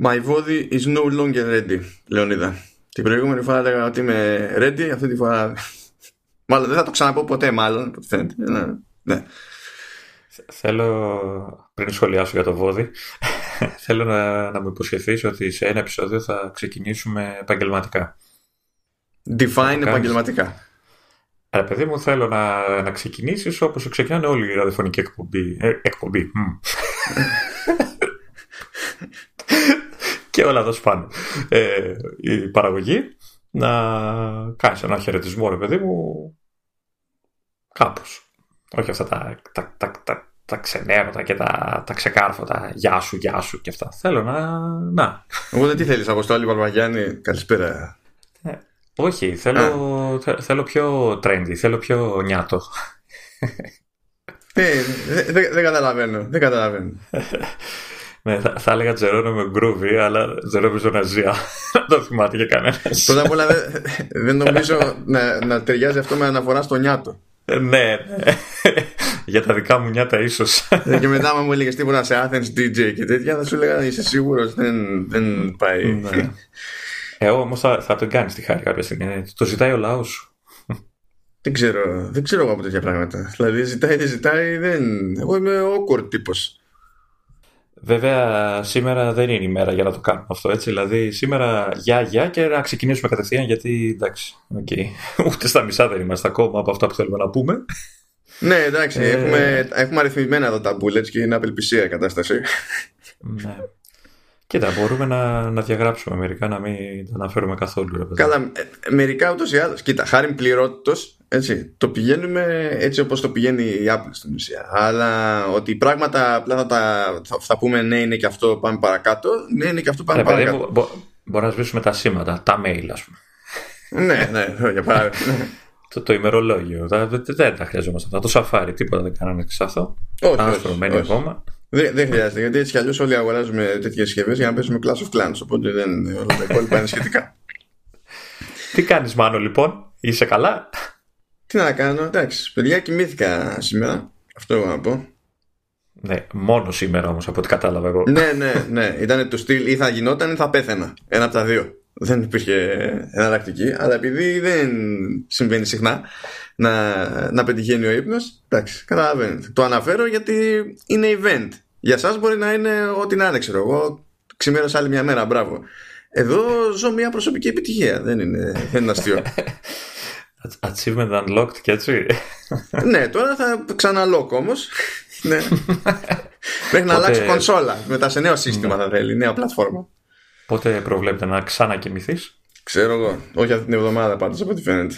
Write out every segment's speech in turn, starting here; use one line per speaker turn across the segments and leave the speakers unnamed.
My body is no longer ready, Λεωνίδα. Την προηγούμενη φορά έλεγα ότι είμαι ready, αυτή τη φορά. Μάλλον δεν θα το ξαναπώ ποτέ, μάλλον. Φαίνεται. Ναι. ναι.
Θέλω, πριν σχολιάσω για το βόδι, θέλω να, να μου υποσχεθείς ότι σε ένα επεισόδιο θα ξεκινήσουμε επαγγελματικά.
Define επαγγελματικά.
Ρε παιδί μου, θέλω να, να ξεκινήσεις όπως ξεκινάνε όλοι οι ραδιοφωνικοί εκπομπή. Ε, εκπομπή. και όλα εδώ σπάνε. Ε, η παραγωγή να κάνεις ένα χαιρετισμό, ρε παιδί μου, κάπως. Όχι αυτά τα, τα, τα, τα, τα ξενέρωτα και τα, τα ξεκάρφωτα γεια σου, γεια σου και αυτά. Θέλω να... να.
Οπότε τι θέλεις, Αποστόλη Βαλβαγιάννη, καλησπέρα.
Ε, όχι, θέλω, θέλω πιο trendy, θέλω πιο νιάτο.
Ε, δεν δε, καταλαβαίνω, δεν καταλαβαίνω.
Ναι, θα, θα έλεγα Τζερόνο με γκρούβι, αλλά δεν νομίζω να ζει. το θυμάται για κανένας.
Πρώτα απ' όλα δεν, νομίζω να, να ταιριάζει αυτό με αναφορά στο νιάτο.
Ε, ναι, ναι. για τα δικά μου νιάτα ίσως.
Ε, και μετά, μου έλεγες τίποτα σε Athens DJ και τέτοια, θα σου έλεγα είσαι σίγουρος δεν, δεν πάει. Ναι.
Ε, όμως θα, θα τον κάνεις τη χάρη κάποια στιγμή. Το ζητάει ο λαός σου.
Δεν ξέρω, δεν ξέρω εγώ από τέτοια πράγματα. Δηλαδή, ζητάει, δεν ζητάει, δεν. Εγώ είμαι awkward τύπος.
Βέβαια, σήμερα δεν είναι η μέρα για να το κάνουμε αυτό έτσι. Δηλαδή, σήμερα γεια, γεια και να ξεκινήσουμε κατευθείαν γιατί εντάξει. Okay. Ούτε στα μισά δεν είμαστε ακόμα από αυτά που θέλουμε να πούμε.
Ναι, εντάξει. Ε... Έχουμε, έχουμε αριθμημένα εδώ τα bullets και είναι απελπισία η κατάσταση.
Ναι. Κοίτα, μπορούμε να, να διαγράψουμε μερικά, να μην τα αναφέρουμε καθόλου. Ρε,
Καλά, ε, μερικά ούτως ή άλλως. Κοίτα, χάρη πληρότητος, έτσι, το πηγαίνουμε έτσι όπως το πηγαίνει η Apple στην ουσία. Αλλά ότι πράγματα απλά θα, τα, θα, θα πούμε ναι, είναι και αυτό, πάμε παρακάτω. Ναι, είναι και αυτό, πάμε Ρε, παρακάτω. Μπο, μπο,
μπορεί να σβήσουμε τα σήματα, τα mail, ας πούμε.
ναι, ναι, για παράδειγμα.
το, το ημερολόγιο. δεν τα χρειαζόμαστε αυτά. Το Safari, τίποτα δεν κάναμε εξάθο.
Όχι, όχι, όχι. ακόμα. Δεν, δεν χρειάζεται, γιατί έτσι κι αλλιώς όλοι αγοράζουμε τέτοιες συσκευές για να πέσουμε Clash of Clans. Οπότε δεν, όλα τα υπόλοιπα είναι σχετικά.
Τι κάνεις, Μάνο, λοιπόν, είσαι καλά;
Τι να κάνω, εντάξει. Παιδιά, κοιμήθηκα σήμερα. Αυτό εγώ να πω.
Ναι, μόνο σήμερα όμως από ό,τι κατάλαβα εγώ.
ναι, ναι, ναι. Ήταν το στυλ ή θα γινόταν ή θα πέθαινα. Ένα από τα δύο. Δεν υπήρχε εναλλακτική. Αλλά επειδή δεν συμβαίνει συχνά, να, να πετυχαίνει ο ύπνος εντάξει καταλαβαίνετε το αναφέρω γιατί είναι event για σας μπορεί να είναι ό,τι να είναι ξέρω εγώ ξημέρωσα άλλη μια μέρα μπράβο εδώ ζω μια προσωπική επιτυχία δεν είναι, δεν είναι αστείο
Achievement unlocked και έτσι.
Ναι τώρα θα ξαναλόκ όμως. Ναι. Μέχρι να αλλάξει κονσόλα. Μετά σε νέο σύστημα θα θέλει νέα πλατφόρμα.
Πότε προβλέπετε να ξανακοιμηθείς;
Ξέρω εγώ. Όχι αυτή την εβδομάδα πάντως από ό,τι φαίνεται.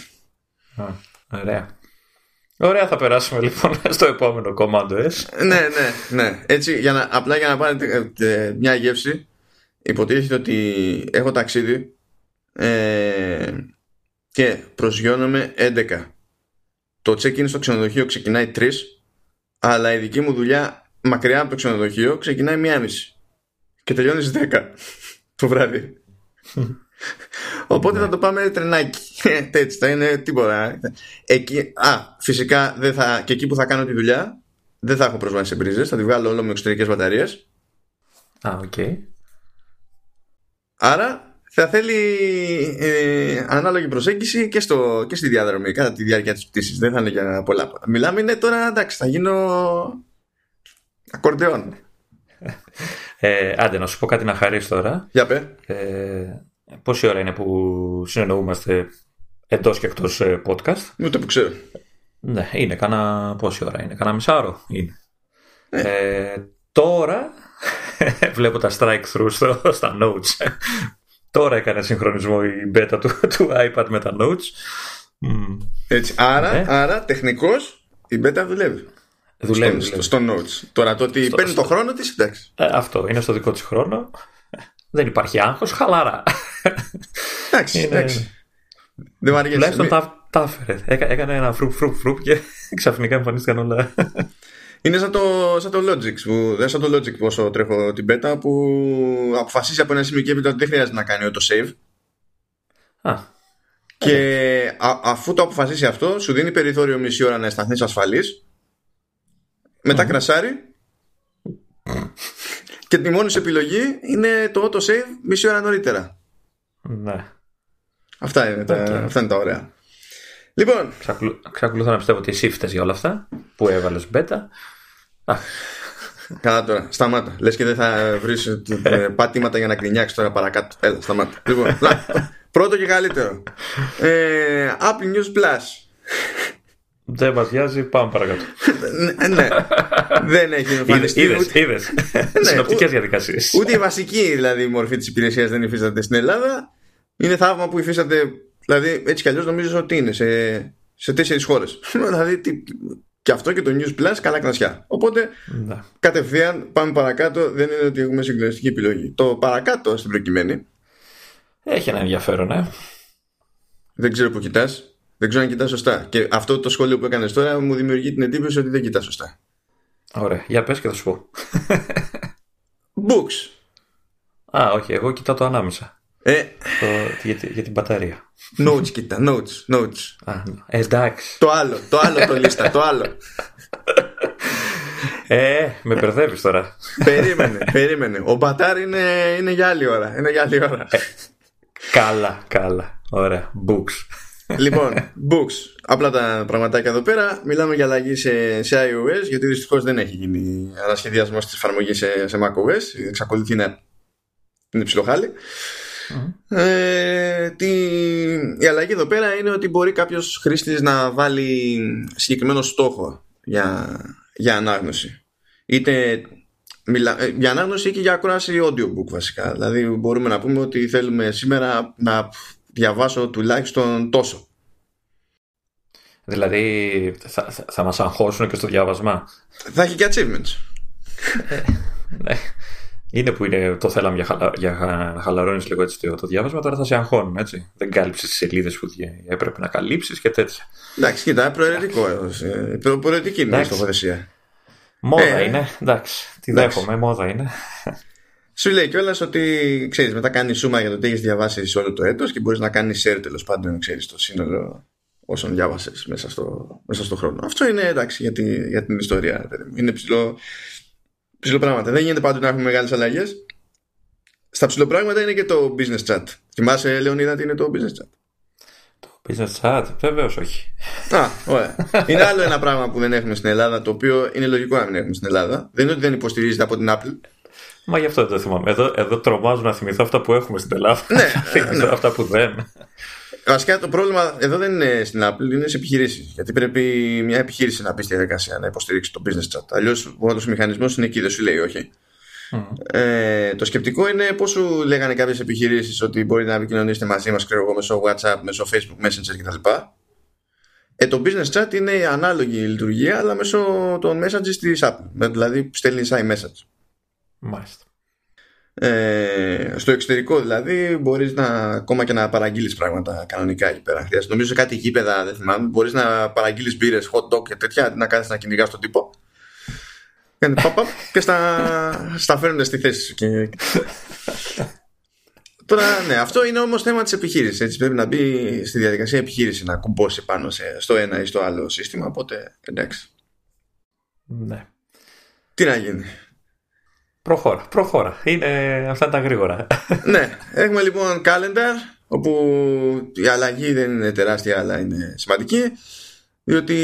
Ωραία. Ωραία θα περάσουμε λοιπόν στο επόμενο κομμάτι
ναι, ναι, ναι. Έτσι, για να, απλά για να πάρετε ε, μια γεύση, υποτίθεται ότι έχω ταξίδι ε, και προσγειώνομαι 11. Το check-in στο ξενοδοχείο ξεκινάει 3, αλλά η δική μου δουλειά μακριά από το ξενοδοχείο ξεκινάει 1,5 και τελειώνεις 10 το βράδυ. Οπότε θα το πάμε τρενάκι. Έτσι θα είναι τίποτα. Εκεί, α, φυσικά δεν θα, και εκεί που θα κάνω τη δουλειά δεν θα έχω πρόσβαση σε μπρίζες. Θα τη βγάλω όλο με εξωτερικές μπαταρίες.
Α, OK. Okay.
Άρα θα θέλει ε, ανάλογη προσέγγιση και, στο, και στη διαδρομή κατά τη διάρκεια της πτήσης. Δεν θα είναι για πολλά. Μιλάμε είναι τώρα εντάξει, θα γίνω ακορντεόν.
Ε, άντε, να σου πω κάτι να χαρίσει τώρα.
Για πέ.
Ε, Πόση ώρα είναι που συνεννοούμαστε εντός και εκτός ε, podcast;
Ούτε που ξέρω.
Ναι, είναι κάνα πόση ώρα είναι, κάνα μισάωρο είναι. Ε. Ε, τώρα βλέπω τα strike through στο, στα notes. Τώρα έκανε συγχρονισμό η beta του, του iPad με τα notes.
Έτσι, άρα, ναι. άρα τεχνικώς η beta δουλεύει.
Δουλεύει.
Στο, στο, notes. Τώρα το ότι στο, παίρνει στο... το χρόνο της, εντάξει.
Ε, αυτό, είναι στο δικό της χρόνο. Δεν υπάρχει άγχος, χαλαρά.
Εντάξει, εντάξει. Δεν μου αρέσει.
Τουλάχιστον τα, τα έφερε. Έκανε ένα φρουπ φρουπ φρουπ και ξαφνικά εμφανίστηκαν όλα.
Είναι σαν το, σαν το Logic που, δεν σαν το Logic όσο τρέχω την beta που αποφασίσει από ένα σημείο και ότι δεν χρειάζεται να κάνει το save.
Α,
και α, αφού το αποφασίσει αυτό, σου δίνει περιθώριο μισή ώρα να αισθανθείς ασφαλής. Μετά κρασάρει και τη μόνη σου επιλογή είναι το auto-save μισή ώρα νωρίτερα.
Ναι.
Αυτά είναι, τα,
Οκ.
αυτά είναι τα ωραία. Λοιπόν,
Ξακολου- Ξακολουθώ να πιστεύω ότι εσύ φταίς για όλα αυτά που έβαλες μπέτα. Α,
καλά τώρα, σταμάτα. Λες και δεν θα βρεις ε, πατήματα για να κρινιάξεις τώρα παρακάτω. Έλα, σταμάτα. Λοιπόν, να, πρώτο και καλύτερο. Ε, Apple News Plus.
δεν μας βιάζει, πάμε παρακάτω.
ναι, ναι. δεν έχει
Είδες,
εμφανιστεί
είδες,
ούτε,
είδες.
Ναι,
Συνοπτικές
ου-
διαδικασίες.
ούτε η βασική δηλαδή μορφή της υπηρεσίας δεν υφίσταται στην Ελλάδα. Είναι θαύμα που υφίσταται, δηλαδή έτσι κι αλλιώς νομίζω ότι είναι σε, σε τέσσερις χώρες. δηλαδή τι- και αυτό και το News Plus καλά κρασιά. Οπότε
Ναι.
κατευθείαν πάμε παρακάτω. Δεν είναι ότι έχουμε συγκλονιστική επιλογή. Το παρακάτω στην προκειμένη,
Έχει ένα ενδιαφέρον, ε.
δεν ξέρω που κοιτάς. Δεν ξέρω αν κοιτάς σωστά. Και αυτό το σχόλιο που έκανες τώρα μου δημιουργεί την εντύπωση ότι δεν κοιτάς σωστά.
Ωραία, για πες και θα σου πω.
Books.
Α, όχι, εγώ κοιτάω το ανάμεσα.
Ε,
Το, για, τη- για την μπαταρία.
notes κοιτά. Notes. Notes.
Α, ναι. εντάξει.
Το άλλο. Το άλλο το λίστα. Το άλλο.
Ε, με μπερδεύεις τώρα.
περίμενε. Περίμενε. Ο Μπατάρ είναι, είναι για άλλη ώρα. Είναι για άλλη ώρα.
καλά, καλά. Ωραία. Books.
λοιπόν, books. Απλά τα πραγματάκια εδώ πέρα. Μιλάμε για αλλαγή σε, σε iOS, γιατί δυστυχώς δεν έχει γίνει ανασχεδιασμός της εφαρμογής σε, σε macOS. Εξακολουθεί να είναι ψιλοχάλι. Ε, τι... Η αλλαγή εδώ πέρα είναι ότι μπορεί κάποιος χρήστης να βάλει συγκεκριμένο στόχο για, για ανάγνωση. Είτε μιλά, ε, για ανάγνωση ή και για ακρόαση audiobook βασικά. Δηλαδή μπορούμε να πούμε ότι θέλουμε σήμερα να διαβάσω τουλάχιστον τόσο.
Δηλαδή, θα, θα, θα μας αγχώσουν και στο διάβασμα.
Θα έχει και achievements.
Ναι. Είναι που είναι, το θέλαμε για, χαλα, για χα- να χαλαρώνεις λίγο έτσι το, το διάβασμα, τώρα θα σε αγχώνουν, έτσι. Δεν κάλυψες τις σελίδες που δι- έπρεπε να καλύψεις και τέτοια.
Εντάξει, κοίτα, προαιρετικό. ε, προ- Προαιρετική είναι η
Εντάξει.
στοχοθεσία.
Μόδα
Ε,
είναι, εντάξει. Τη
εντάξει.
δέχομαι, μόδα είναι.
Σου λέει κιόλας ότι ξέρεις, μετά κάνει σούμα για το τι έχεις διαβάσει σε όλο το έτος και μπορείς να κάνεις share τέλος πάντων, ξέρεις το σύνολο όσων διάβασες μέσα στο, μέσα στο χρόνο. Αυτό είναι εντάξει για, τη, για την ιστορία. παιδί μου. Είναι ψηλό, ψηλό πράγματα. Δεν γίνεται πάντοτε να έχουμε μεγάλες αλλαγές. Στα ψηλοπράγματα είναι και το business chat. Θυμάσαι, Λεωνίδα, τι είναι το business chat;
Business chat, βεβαίως όχι.
Α, ωραία. είναι άλλο ένα πράγμα που δεν έχουμε στην Ελλάδα, το οποίο είναι λογικό να μην έχουμε στην Ελλάδα. Δεν είναι ότι δεν υποστηρίζεται από την Apple.
Μα γι' αυτό δεν το θυμάμαι. Εδώ, εδώ τρομάζω να θυμηθώ αυτά που έχουμε στην Ελλάδα.
Ναι,
Να θυμηθώ
ναι.
αυτά που δεν.
Βασικά το πρόβλημα εδώ δεν είναι στην Apple, είναι σε επιχειρήσεις. Γιατί πρέπει μια επιχείρηση να μπει στη διαδικασία να υποστηρίξει το business chat. Αλλιώς ο άλλος μηχανισμός είναι εκεί, δεν σου λέει όχι. Ε, το σκεπτικό είναι πώς σου λέγανε κάποιες επιχειρήσεις ότι μπορείτε να επικοινωνήσετε μαζί μας, ξέρω εγώ, μέσω WhatsApp, μέσω Facebook Messenger κτλ. Ε, το business chat είναι η ανάλογη λειτουργία, αλλά μέσω των messages της Apple. Με- Δηλαδή στέλνεις iMessage.
Μάλιστα.
Ε, στο εξωτερικό δηλαδή μπορείς να ακόμα και να παραγγείλεις πράγματα κανονικά εκεί πέρα. Χρειάζεται, νομίζω σε κάτι γήπεδα δεν θυμάμαι μπορείς να παραγγείλεις μπύρες, hot dog και τέτοια αντί να κάθεσαι να κυνηγάς τον τύπο. Κάνει παπ, παπ, και στα, στα φέρνουν στη θέση σου. Και... Τώρα ναι, αυτό είναι όμως θέμα της επιχείρησης. Έτσι πρέπει να μπει στη διαδικασία επιχείρησης να κουμπώσει πάνω σε, στο ένα ή στο άλλο σύστημα. Οπότε εντάξει.
Ναι.
Τι να γίνει.
Προχώρα, προχώρα. Είναι, αυτά είναι τα γρήγορα.
ναι, έχουμε λοιπόν calendar όπου η αλλαγή δεν είναι τεράστια αλλά είναι σημαντική διότι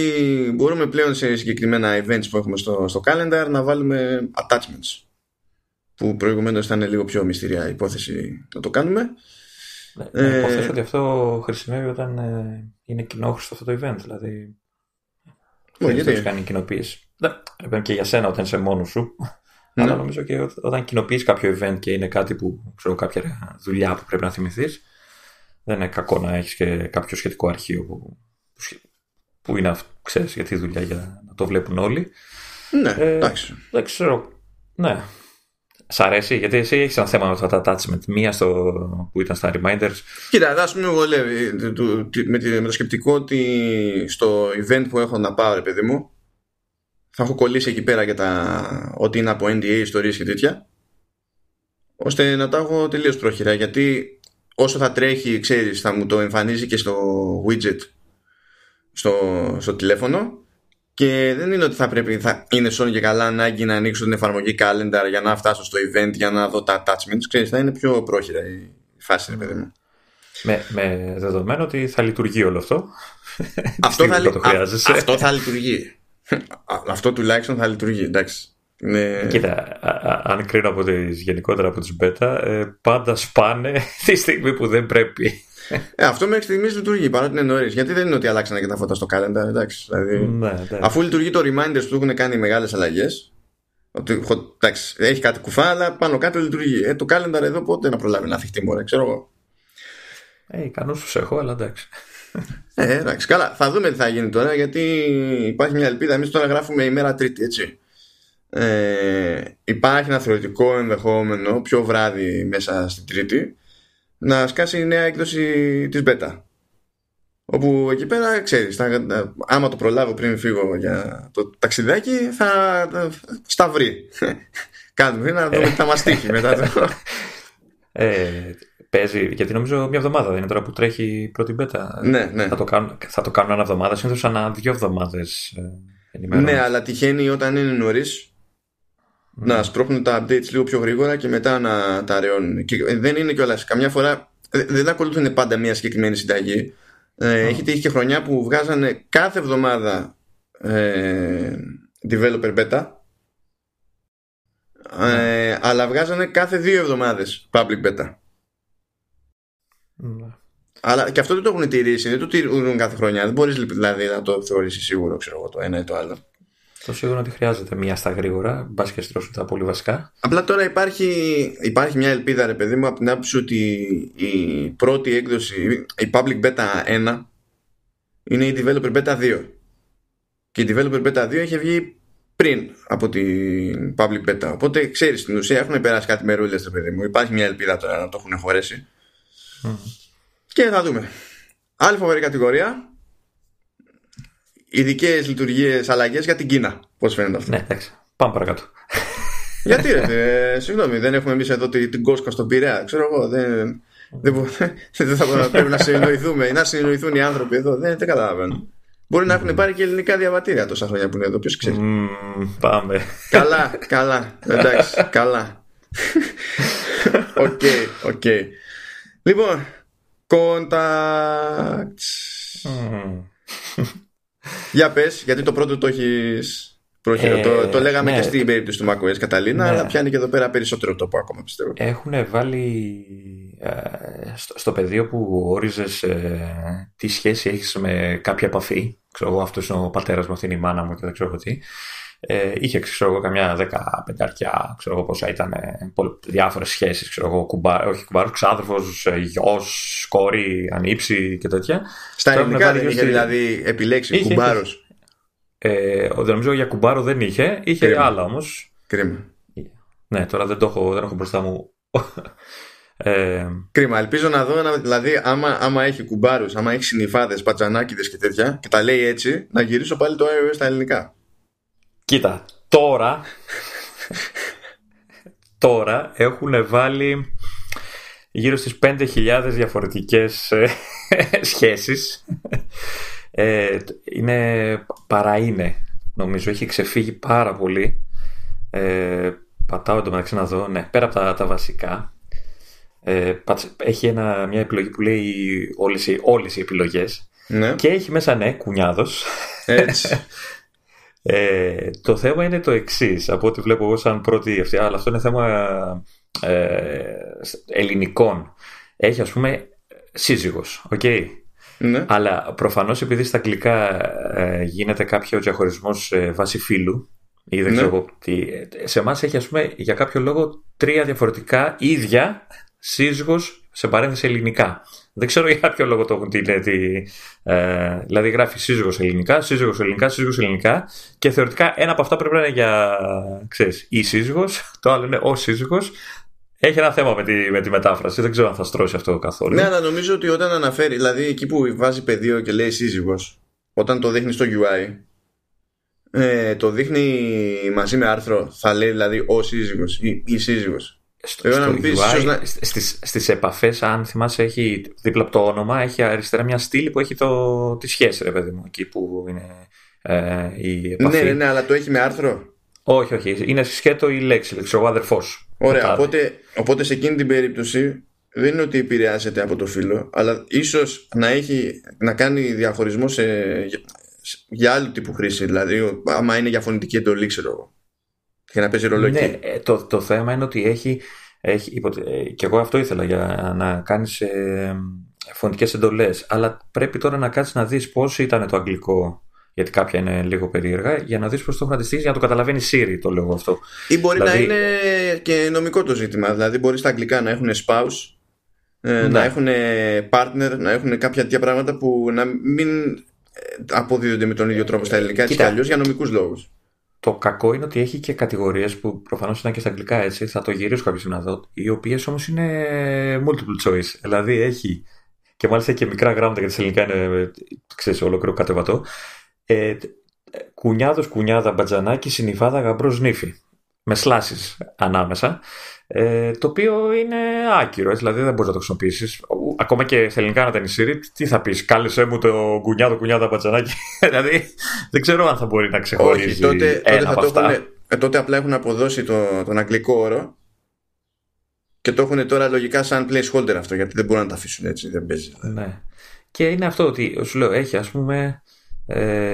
μπορούμε πλέον σε συγκεκριμένα events που έχουμε στο, στο calendar να βάλουμε attachments που προηγουμένως ήταν λίγο πιο μυστηριά η υπόθεση να το κάνουμε
Να
Ε,
υποθέσω ότι αυτό χρησιμεύει όταν ε, είναι κοινόχρηστο αυτό το event. Δηλαδή.
Ω,
δεν
γιατί;
έχει κάνεις κοινοποίηση. Ναι, έπρεπε και για σένα όταν είσαι μόνος σου.
Ναι.
Αλλά νομίζω και ό- όταν κοινοποιείς κάποιο event και είναι κάτι που ξέρω, κάποια δουλειά που πρέπει να θυμηθείς, δεν είναι κακό να έχεις και κάποιο σχετικό αρχείο που, που σχε- που είναι, αυ- ξέρεις, για τη δουλειά για να το βλέπουν όλοι.
ναι,
Ε,
εντάξει
Δεν ξέρω. Ναι. Σ' αρέσει, γιατί εσύ έχεις ένα θέμα με αυτά τα attachment. Μία στο, που ήταν στα reminders.
Κοίτα, ας πούμε βολεύει το- το- το- με, τη- με το σκεπτικό ότι στο event που έχω να πάω ρε παιδί μου θα έχω κολλήσει εκεί πέρα για τα ό,τι είναι από NDA ιστορίες και τέτοια ώστε να τα έχω τελείως πρόχειρα γιατί όσο θα τρέχει ξέρεις θα μου το εμφανίζει και στο widget στο, στο τηλέφωνο Και δεν είναι ότι θα πρέπει, θα είναι σώνει και καλά ανάγκη να ανοίξω την εφαρμογή calendar για να φτάσω στο event, για να δω τα attachments. Ξέρεις, θα είναι πιο πρόχειρα η φάση, ρε παιδί μου.
Με, με δεδομένο ότι θα λειτουργεί όλο αυτό.
αυτό, θα, το αυτό θα λειτουργεί. Αυτό τουλάχιστον θα λειτουργεί, εντάξει.
Ναι. Κοίτα, αν κρίνω από τις, γενικότερα από τις beta, ε, πάντα σπάνε τη στιγμή που δεν πρέπει.
Ε, αυτό μέχρι στιγμής λειτουργεί παρότι είναι νωρίς. Γιατί δεν είναι ότι αλλάξανε και τα φώτα στο calendar. Εντάξει, δηλαδή, ναι, αφού λειτουργεί το reminders που έχουν κάνει μεγάλες αλλαγές. Ότι εντάξει, έχει κάτι κουφά, αλλά πάνω κάτω λειτουργεί. Ε, το calendar εδώ πότε να προλάβει να θυχτεί μωρέ, ξέρω εγώ.
Ε, ικανούς τους έχω, αλλά εντάξει.
Ε, εντάξει, καλά. Θα δούμε τι θα γίνει τώρα, γιατί υπάρχει μια ελπίδα. Εμείς τώρα γράφουμε ημέρα Τρίτη, έτσι. Ε, υπάρχει ένα θεωρητικό ενδεχόμενο πιο βράδυ μέσα στην Τρίτη να σκάσει η νέα έκδοση της Beta. Όπου εκεί πέρα, ξέρεις, θα, άμα το προλάβω πριν φύγω για το ταξιδάκι, θα, θα στα βρει. Κάνουμε να δούμε τι θα μας τύχει μετά. Το...
Ε, παίζει, γιατί νομίζω μια εβδομάδα δεν είναι τώρα που τρέχει η πρώτη beta.
Ναι, ναι.
Θα το κάνουν, θα το κάνουν ένα εβδομάδα, συνήθως ανά δύο εβδομάδες.
Ε, ναι, αλλά τυχαίνει όταν είναι νωρίς να σπρώχνουν τα updates λίγο πιο γρήγορα και μετά να τα αραιώνουν. Και δεν είναι κιόλας. Καμιά φορά δεν ακολουθούν πάντα μια συγκεκριμένη συνταγή. Ε, έχει τύχει και χρονιά που βγάζανε κάθε εβδομάδα ε, developer beta. Ε, αλλά βγάζανε κάθε δύο εβδομάδες public beta. Αλλά και αυτό δεν το έχουν τηρήσει, δεν το τηρούν κάθε χρονιά. Δεν μπορείς δηλαδή να το θεωρήσεις σίγουρο, ξέρω εγώ, το ένα ή το άλλο.
Το σίγουρο ότι χρειάζεται μία στα γρήγορα, μπας και στρώσουν τα πολύ βασικά.
Απλά τώρα υπάρχει, υπάρχει μια ελπίδα, ρε παιδί μου, από την άποψη ότι η πρώτη έκδοση, η Public Beta 1, είναι η Developer Beta 2. Και η Developer Beta 2 είχε βγει πριν από την Public Beta. Οπότε ξέρεις, στην ουσία έχουν περάσει κάτι μερούλες, ρε παιδί μου. Υπάρχει μια ελπίδα τώρα να το έχουν χωρέσει. Mm. Και θα δούμε. Άλλη φοβερή κατηγορία ειδικές λειτουργίες, αλλαγές για την Κίνα. Πώς φαίνεται αυτό;
Ναι, εντάξει. Πάμε παρακάτω.
Γιατί ρε, ε, συγγνώμη, δεν έχουμε εμείς εδώ την, την Κόσκα στον Πειραιά. Ξέρω εγώ, δεν, δεν, δεν θα πρέπει να συνεννοηθούμε ή να συνεννοηθούν οι άνθρωποι εδώ. Δεν, δεν καταλαβαίνω. Μπορεί να έχουν πάρει και ελληνικά διαβατήρια τόσα χρόνια που είναι εδώ. Ποιος ξέρει.
Mm, πάμε.
Καλά, καλά. Εντάξει, καλά. OK, OK. Λοιπόν, contacts. Για πες, γιατί το πρώτο το έχεις. Ε, το, το λέγαμε ναι. και στην περίπτωση του macOS Catalina, ναι. αλλά πιάνει και εδώ πέρα περισσότερο το που ακόμα πιστεύω.
Έχουν βάλει ε, στο, στο πεδίο που όριζες ε, τι σχέση έχεις με κάποια επαφή. Ξέρω εγώ, αυτός είναι ο πατέρας μου, αυτή είναι η μάνα μου και δεν ξέρω τι. Ε, είχε ξέρω εγώ καμιά δέκα πενταρκιά, ξέρω εγώ πόσα ήταν διάφορες σχέσεις, ξέρω εγώ, κουμπά, όχι κουμπάρο, ξάδερφος, ε, γιος, κόρη, ανήψη και τέτοια.
Στα ελληνικά δεν είχε δηλαδή επιλέξεις κουμπάρο.
Ε, νομίζω για κουμπάρο δεν είχε, είχε Κρίμα. άλλα όμως.
Κρίμα.
Ναι, τώρα δεν το έχω, δεν έχω μπροστά μου.
Ε... Κρίμα, ελπίζω να δω, δηλαδή άμα, άμα έχει κουμπάρους, άμα έχει συνυφάδες, πατσανάκιδες και τέτοια και τα λέει έτσι, να γυρίσω πάλι το iOS στα ελληνικά.
Κοίτα, τώρα τώρα έχουν βάλει γύρω στις 5.000 διαφορετικές ε, σχέσεις. Ε, είναι παρά είναι νομίζω έχει ξεφύγει πάρα πολύ. Ε, πατάω το μεταξύ να δω ναι, πέρα από τα, τα βασικά. Ε, έχει ένα, μια επιλογή που λέει όλες, όλες οι επιλογές. Ναι. και έχει μέσα ναι κουνιάδος.
Έτσι
Ε, το θέμα είναι το εξής, από ό,τι βλέπω εγώ σαν πρώτη αυτή, αλλά αυτό είναι θέμα ε, ελληνικών. Έχει ας πούμε σύζυγος, οκ. Ναι. Αλλά προφανώς επειδή στα αγγλικά ε, γίνεται κάποιο διαχωρισμός ε, βάση φύλου ή δεν ναι. ξέρω τι, σε εμάς έχει ας πούμε για κάποιο λόγο τρία διαφορετικά ίδια σύζυγος σε παρένθεση ελληνικά. Δεν ξέρω για ποιο λόγο το έχουν τι λέει. Ε, δηλαδή γράφει σύζυγος ελληνικά, σύζυγος ελληνικά, σύζυγος ελληνικά και θεωρητικά ένα από αυτά πρέπει να είναι για ξέρεις, η σύζυγος, το άλλο είναι ο σύζυγος. Έχει ένα θέμα με τη, με τη μετάφραση. Δεν ξέρω αν θα στρώσει αυτό καθόλου.
Ναι, αλλά νομίζω ότι όταν αναφέρει, δηλαδή εκεί που βάζει πεδίο και λέει σύζυγος, όταν το δείχνει στο UI, ε, το δείχνει μαζί με άρθρο, θα λέει δηλαδή ο σύζυγος ή η σύζυγος
στο, στο UI, να... στις, στις επαφές αν θυμάσαι έχει δίπλα από το όνομα έχει αριστερά μια στήλη που έχει το, τη σχέση ρε παιδί μου εκεί που είναι ε, η επαφή.
Ναι, ναι, ναι, αλλά το έχει με άρθρο;
Όχι, όχι. Είναι σκέτο η λέξη, λέξη, ο αδερφός.
Ωραία, οπότε, οπότε σε εκείνη την περίπτωση δεν είναι ότι επηρεάζεται από το φίλο, αλλά ίσως να, έχει, να κάνει διαχωρισμό σε, για άλλου τύπου χρήση. Δηλαδή, άμα είναι για φωνητική εντολή, ξέρω εγώ. Και να παίζει ρόλο
ναι,
εκεί.
ε, το, το θέμα είναι ότι έχει. έχει υποτε... ε, και εγώ αυτό ήθελα για να κάνεις ε, φωνητικές εντολές. Αλλά πρέπει τώρα να κάτσεις να δεις πώς ήταν το αγγλικό. Γιατί κάποια είναι λίγο περίεργα, για να δεις πώς το έχουν αντιστοιχεί, για να το καταλαβαίνει Siri, το λέω αυτό.
Ή μπορεί
Δηλαδή-
να είναι και νομικό το ζήτημα. Δηλαδή, μπορεί στα αγγλικά να έχουν spouse, ε,
Ναι.
να έχουν partner, να έχουν κάποια τέτοια πράγματα που να μην ε, αποδίδονται με τον ίδιο τρόπο στα ελληνικά έτσι κι
Κοίτα.
αλλιώς για νομικούς λόγους.
Το κακό είναι ότι έχει και κατηγορίες που προφανώς είναι και στα αγγλικά έτσι, θα το γυρίσω κάποια στιγμή να δω, οι οποίες όμως είναι multiple choice. Δηλαδή έχει και μάλιστα και μικρά γράμματα γιατί στα ελληνικά είναι, ε, ξέρεις, ολόκληρο κατεβατό. Ε, κουνιάδος, κουνιάδα, μπατζανάκι, συνυφάδα, γαμπρός, νύφη. Με σλάσει ανάμεσα. Ε, το οποίο είναι άκυρο, έτσι, δηλαδή δεν μπορείς να το χρησιμοποιήσεις. Ακόμα και στα ελληνικά να τα είναι Siri, τι θα πεις, κάλεσε μου το κουνιάδο, κουνιάδα, μπατζανάκι. δηλαδή δεν ξέρω αν θα μπορεί να ξεχωρίζει.
Όχι, τότε, τότε,
ένα
θα
από
το
αυτά.
έχουν, ε, τότε απλά έχουν αποδώσει το, τον αγγλικό όρο και το έχουν τώρα λογικά σαν placeholder αυτό γιατί δεν μπορούν να τα αφήσουν έτσι, δεν παίζει.
Ναι. Και είναι αυτό ότι σου λέω, έχει ας πούμε ε,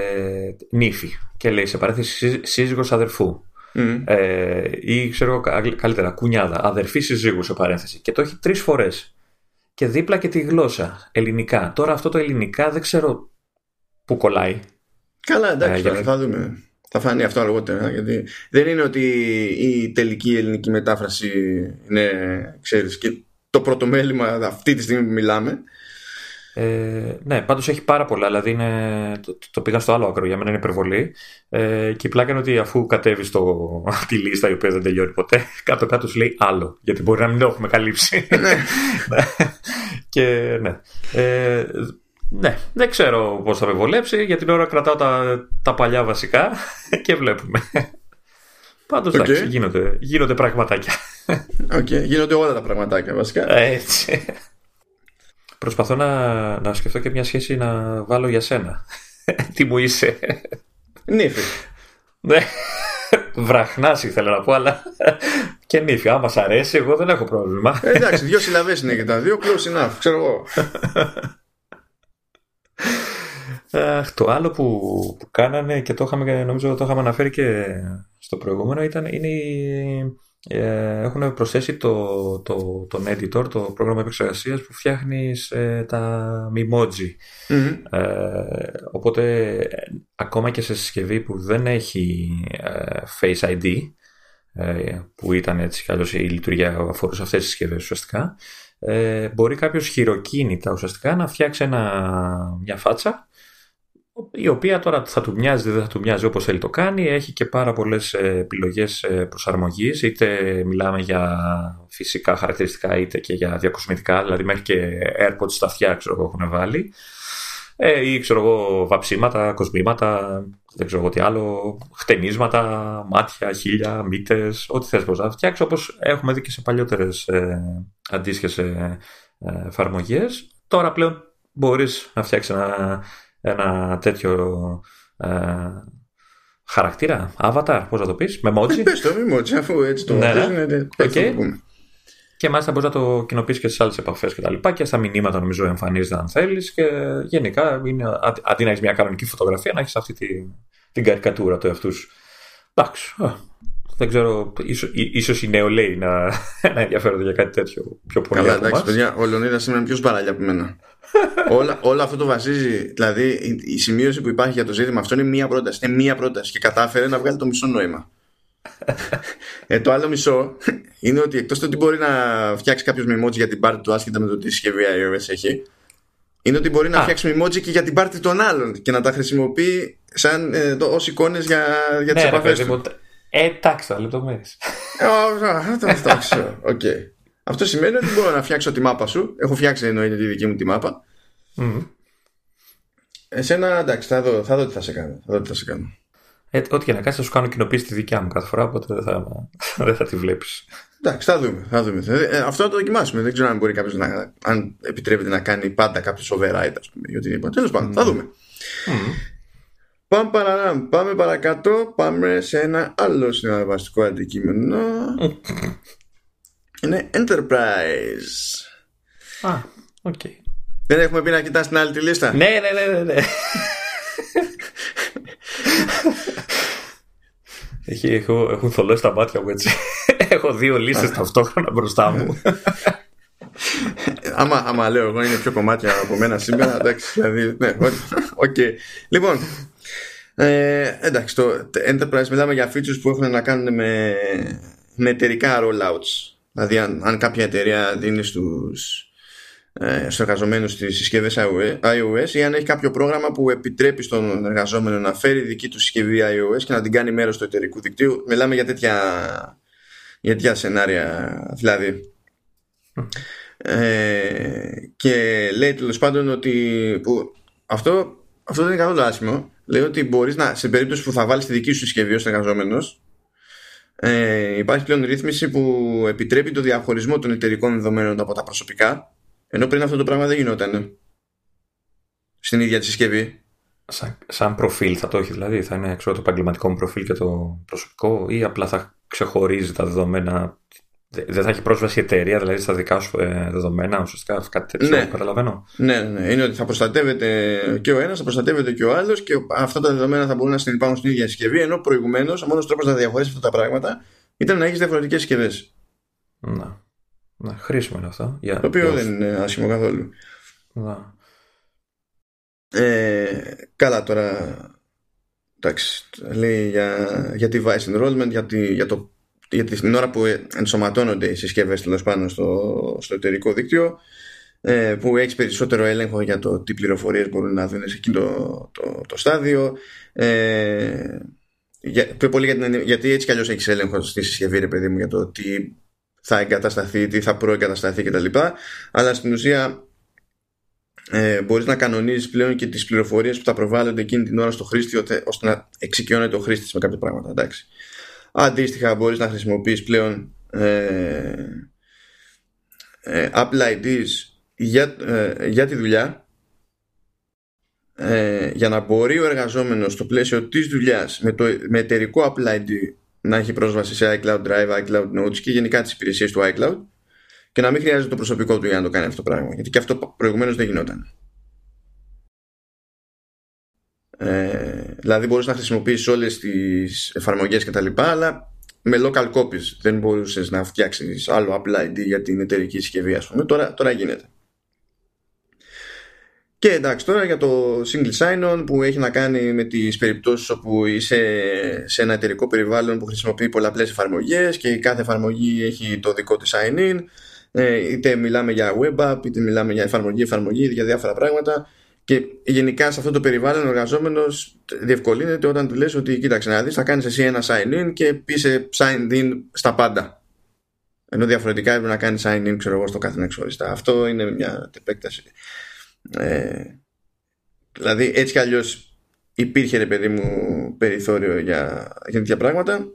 νύφη και λέει σε παρένθεση σύ- σύζυγος αδερφού.
Μμ.
Ε, ή ξέρω εγώ κα- καλύτερα, κουνιάδα, αδερφή συζύγου σε παρένθεση. Και το έχει τρεις φορές. Και δίπλα και τη γλώσσα, ελληνικά. Τώρα αυτό το ελληνικά δεν ξέρω πού κολλάει.
Καλά, εντάξει,
Ε, για-
τώρα θα δούμε. Θα φανεί αυτό αργότερα. Γιατί δεν είναι ότι η τελική ελληνική μετάφραση είναι, ξέρεις, και το πρώτο μέλημα αυτή τη στιγμή που μιλάμε.
Ε, ναι, πάντως έχει πάρα πολλά. Δηλαδή είναι, το, το πήγα στο άλλο άκρο. Για μένα είναι υπερβολή. Ε, και η πλάκα είναι ότι αφού κατέβεις τη λίστα η οποία δεν τελειώνει ποτέ, κάτω-κάτω σου λέει άλλο. Γιατί μπορεί να μην το έχουμε καλύψει. Ναι. και ναι. Ε, ναι, δεν ξέρω πώς θα με βολέψει. Για την ώρα κρατάω τα, τα παλιά βασικά και βλέπουμε. Πάντως
Οκ.
εντάξει, γίνονται, γίνονται πραγματάκια.
Οκ, γίνονται όλα τα πραγματάκια βασικά.
Έτσι. Προσπαθώ να, να σκεφτώ και μια σχέση να βάλω για σένα. Τι μου είσαι.
Νύφη.
Ναι. Βραχνάς ήθελα να πω, αλλά και νύφη. Άμα σ' αρέσει, εγώ δεν έχω πρόβλημα.
Ε, εντάξει, δύο συλλαβές είναι και τα δύο. Close enough, ξέρω εγώ.
Αχ, το άλλο που, που κάνανε και το είχαμε, νομίζω το είχαμε αναφέρει και στο προηγούμενο ήταν είναι η- ε, έχουν προσθέσει το, το, τον editor, το πρόγραμμα επεξεργασίας που φτιάχνεις ε, τα Mimoji.
Μμμ.
Ε, οπότε ε, ακόμα και σε συσκευή που δεν έχει ε, Face ID ε, που ήταν έτσι κι αλλιώς η λειτουργία που αφορούσε αυτές τις συσκευές ουσιαστικά ε, μπορεί κάποιος χειροκίνητα ουσιαστικά να φτιάξει ένα, μια φάτσα η οποία τώρα θα του μοιάζει, δεν θα του μοιάζει όπως θέλει το κάνει. Έχει και πάρα πολλές ε, επιλογές ε, προσαρμογής, είτε μιλάμε για φυσικά χαρακτηριστικά, είτε και για διακοσμητικά, δηλαδή μέχρι και AirPods στα αυτιά ξέρω εγώ έχουν βάλει. Ε, ή ξέρω εγώ βαψίματα, κοσμήματα, δεν ξέρω εγώ τι άλλο, χτενίσματα, μάτια, χίλια, μύτες, ό,τι θες πως να φτιάξεις, όπως έχουμε δει και σε παλιότερες ε, αντίστοιχες ε, ε, εφαρμογές. Τώρα πλέον μπορείς να φτιάξεις ένα, ένα τέτοιο ε, χαρακτήρα, avatar, πώς να το πεις, με
Ε,
emoji.
Πες το, μη μου έτσι, αφού έτσι το
Ναι, ναι.
πες, ναι, πες το,
Οκ.
το πούμε.
Και μάλιστα μπορείς να το κοινοποιήσεις και στις άλλες επαφές και τα λοιπά και στα μηνύματα νομίζω εμφανίζεται αν θέλεις. Και γενικά είναι, αντί- αντί να έχεις μια κανονική φωτογραφία, να έχεις αυτή τη, την καρικατούρα του εαυτούς σου. Εντάξει. α, Δεν ξέρω, ίσως ίσως οι νεολαίοι να, να ενδιαφέρονται για κάτι τέτοιο πιο πολύ
Καλά,
από
εντάξει,
εμάς.
παιδιά, ο Λεωνίδα σήμερα είναι πιο σπαράλια από μένα. Όλα, όλο αυτό το βασίζει, δηλαδή η, η σημείωση που υπάρχει για το ζήτημα αυτό είναι μία πρόταση. Είναι μία πρόταση και κατάφερε να βγάλει το μισό νόημα. ε, το άλλο μισό είναι ότι εκτός του ότι μπορεί να φτιάξει κάποιος με emoji για την πάρτι του άσχετα με το τι συσκευή iOS έχει, είναι ότι μπορεί να
Α.
φτιάξει με emoji και για την πάρτι των άλλων και να τα χρησιμοποιεί σαν ε, το, ως εικόνες για, για τις
Ναι, ρε
επαφές
παιδί
του.
μου. Ε, εντάξει, τα λεπτομέρειες.
Ε, ω, Αυτό αυτό ξέρω. Οκ. Αυτό σημαίνει ότι μπορώ να φτιάξω τη μάπα σου. Έχω φτιάξει εννοείται τη δική μου τη μάπα. Εσένα εντάξει, θα δω, θα δω τι θα σε κάνω. Θα δω τι θα σε κάνω.
Ε, ό,τι και να κάνεις, θα σου κάνω κοινοποίηση τη δικιά μου κάθε φορά, οπότε δεν θα, δεν θα τη βλέπεις.
Εντάξει, θα δούμε. Θα δούμε. Ε, αυτό να το δοκιμάσουμε. Δεν ξέρω αν μπορεί κάποιος να. αν επιτρέπεται να κάνει πάντα κάποιο override, ας πούμε, ή οτιδήποτε. Τέλος πάντων, θα δούμε. πάμε, παρα, πάμε παρακάτω, πάμε σε ένα άλλο συναρπαστικό αντικείμενο. Είναι Enterprise.
Α, ok. Okay.
Δεν έχουμε πει να κοιτάς την άλλη τη λίστα;
Ναι, ναι, ναι, ναι. ναι. Έχει, έχω, έχουν θολώσει τα μάτια μου έτσι. έχω δύο λίστες ταυτόχρονα μπροστά μου.
άμα, άμα λέω εγώ είναι πιο κομμάτια από μένα σήμερα, εντάξει, δηλαδή, ναι, ok. Okay. Λοιπόν, ε, εντάξει, το Enterprise μιλάμε για features που έχουν να κάνουν με, με εταιρικά rollouts. Δηλαδή, αν, αν κάποια εταιρεία δίνει στους, ε, στους εργαζομένους στις συσκευές iOS ή αν έχει κάποιο πρόγραμμα που επιτρέπει στον εργαζόμενο να φέρει δική του συσκευή iOS και να την κάνει μέρος του εταιρικού δικτύου. Μιλάμε για τέτοια, για τέτοια σενάρια, δηλαδή. Ε, και λέει τέλος πάντων ότι που, αυτό, αυτό δεν είναι καθόλου άσχημο. Λέει ότι μπορείς να, σε περίπτωση που θα βάλεις τη δική σου συσκευή ως εργαζόμενος, ε, υπάρχει πλέον ρύθμιση που επιτρέπει το διαχωρισμό των εταιρικών δεδομένων από τα προσωπικά. Ενώ πριν αυτό το πράγμα δεν γινόταν στην ίδια τη συσκευή.
Σαν, σαν προφίλ θα το έχει δηλαδή, θα είναι ξέρω, το επαγγελματικό μου προφίλ και το προσωπικό ή απλά θα ξεχωρίζει τα δεδομένα δεν θα έχει πρόσβαση η εταιρεία, δηλαδή στα δικά σου ε, δεδομένα, ουσιαστικά κάτι τέτοιο, ναι. καταλαβαίνω.
Ναι, ναι, ναι. Είναι ότι θα προστατεύεται και ο ένας, θα προστατεύεται και ο άλλος και αυτά τα δεδομένα θα μπορούν να συνεπάρχουν στην ίδια συσκευή. Ενώ προηγουμένως ο μόνος τρόπος να διαχωρίσει αυτά τα πράγματα ήταν να έχεις διαφορετικές συσκευές.
Να. να. Χρήσιμο είναι αυτό.
Για... Το οποίο δεν είναι άσχημο καθόλου.
Να.
Ε, καλά τώρα. Εντάξει, λέει για, για device enrollment, για, για το γιατί την ώρα που ενσωματώνονται οι συσκευές τέλος πάνω στο, στο εταιρικό δίκτυο ε, που έχει περισσότερο έλεγχο για το τι πληροφορίες μπορούν να δουν σε εκείνο το, το, στάδιο ε, για, πιο πολύ για την, γιατί έτσι κι αλλιώς έχεις έλεγχο στη συσκευή ρε παιδί μου για το τι θα εγκατασταθεί, τι θα προεγκατασταθεί κτλ. Αλλά στην ουσία ε, μπορείς να κανονίζεις πλέον και τις πληροφορίες που θα προβάλλονται εκείνη την ώρα στο χρήστη ώστε να εξοικειώνεται ο χρήστης με κάποια πράγματα. Εντάξει. Αντίστοιχα μπορείς να χρησιμοποιείς πλέον ε, ε, Apple IDs για, ε, για τη δουλειά ε, για να μπορεί ο εργαζόμενος στο πλαίσιο της δουλειάς με, το, με εταιρικό Apple ID να έχει πρόσβαση σε iCloud Drive, iCloud Notes και γενικά τις υπηρεσίες του iCloud και να μην χρειάζεται το προσωπικό του για να το κάνει αυτό το πράγμα γιατί και αυτό προηγουμένως δεν γινόταν. Ε, δηλαδή μπορείς να χρησιμοποιήσεις όλες τις εφαρμογές και τα λοιπά αλλά με local copies. Δεν μπορούσες να φτιάξεις άλλο Apple ID για την εταιρική συσκευή ας πούμε. Τώρα, τώρα γίνεται. Και εντάξει τώρα για το single sign-on που έχει να κάνει με τις περιπτώσεις όπου είσαι σε ένα εταιρικό περιβάλλον που χρησιμοποιεί πολλαπλές εφαρμογές και κάθε εφαρμογή έχει το δικό της sign-in ε, είτε μιλάμε για web app είτε μιλάμε για εφαρμογή εφαρμογή για διάφορα πράγματα και γενικά σε αυτό το περιβάλλον ο εργαζόμενος διευκολύνεται όταν του λες ότι κοίταξε να δεις, θα κάνεις εσύ ένα sign in και είσαι sign in στα πάντα. Ενώ διαφορετικά έπρεπε να κάνεις sign in, ξέρω εγώ, στο κάθε ξεχωριστά. Αυτό είναι μια επέκταση. Ε, δηλαδή έτσι κι αλλιώς υπήρχε ρε παιδί μου περιθώριο για, για τέτοια πράγματα.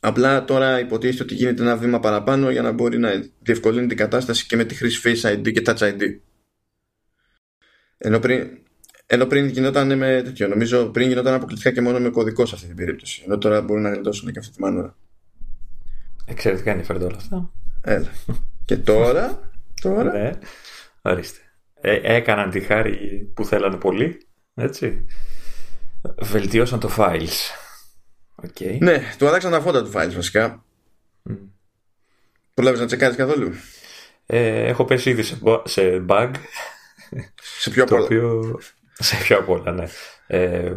Απλά τώρα υποτίθεται ότι γίνεται ένα βήμα παραπάνω για να μπορεί να διευκολύνει την κατάσταση και με τη χρήση Face ID και Touch ID. Ενώ πριν, ενώ πριν γινόταν με τέτοιο, νομίζω πριν γινόταν αποκλειστικά και μόνο με κωδικό σε αυτή την περίπτωση. Ενώ τώρα μπορούν να γλιτώσουν και αυτή τη μανούρα.
Εξαιρετικά ενδιαφέροντα όλα αυτά.
Έλα. και τώρα. τώρα...
Ναι, ορίστε. Ε, έκαναν τη χάρη που θέλανε πολύ. Έτσι. Βελτιώσαν το files. Okay.
Ναι, του αλλάξαν τα φώτα του files βασικά. Mm. Προλάβεις να τσεκάρεις καθόλου;
Ε, έχω πέσει ήδη σε, σε bug
σε πιο πολλά.
Σε πιο πολλά, ναι. Ε,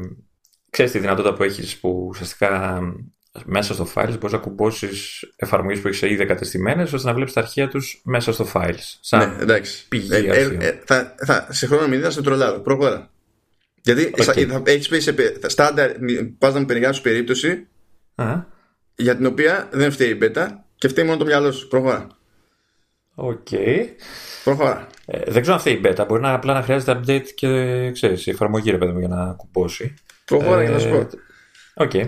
ξέρεις τη δυνατότητα που έχεις που ουσιαστικά μέσα στο files μπορείς να κουμπώσεις εφαρμογές που έχεις ήδη κατεστημένες ώστε να βλέπεις τα αρχεία τους μέσα στο files. Σαν
ναι, εντάξει. Πηγή ε, ε, ε, θα, θα, σε χρόνο μηδέν θα σε τρολάρω. Προχώρα. Γιατί okay. θα έχεις πει σε στάνταρ, πας να μου περιγράψεις περίπτωση για την οποία δεν φταίει η beta και φταίει μόνο το μυαλό σου. Προχώρα.
Οκ.
Προχώρα.
Ε, δεν ξέρω αν αυτή η beta μπορεί να απλά να χρειάζεται update και ξέρεις, η εφαρμογή ρε παιδί μου για να κουμπώσει.
Προχώρα ε, και να σου πω.
Ok. Okay.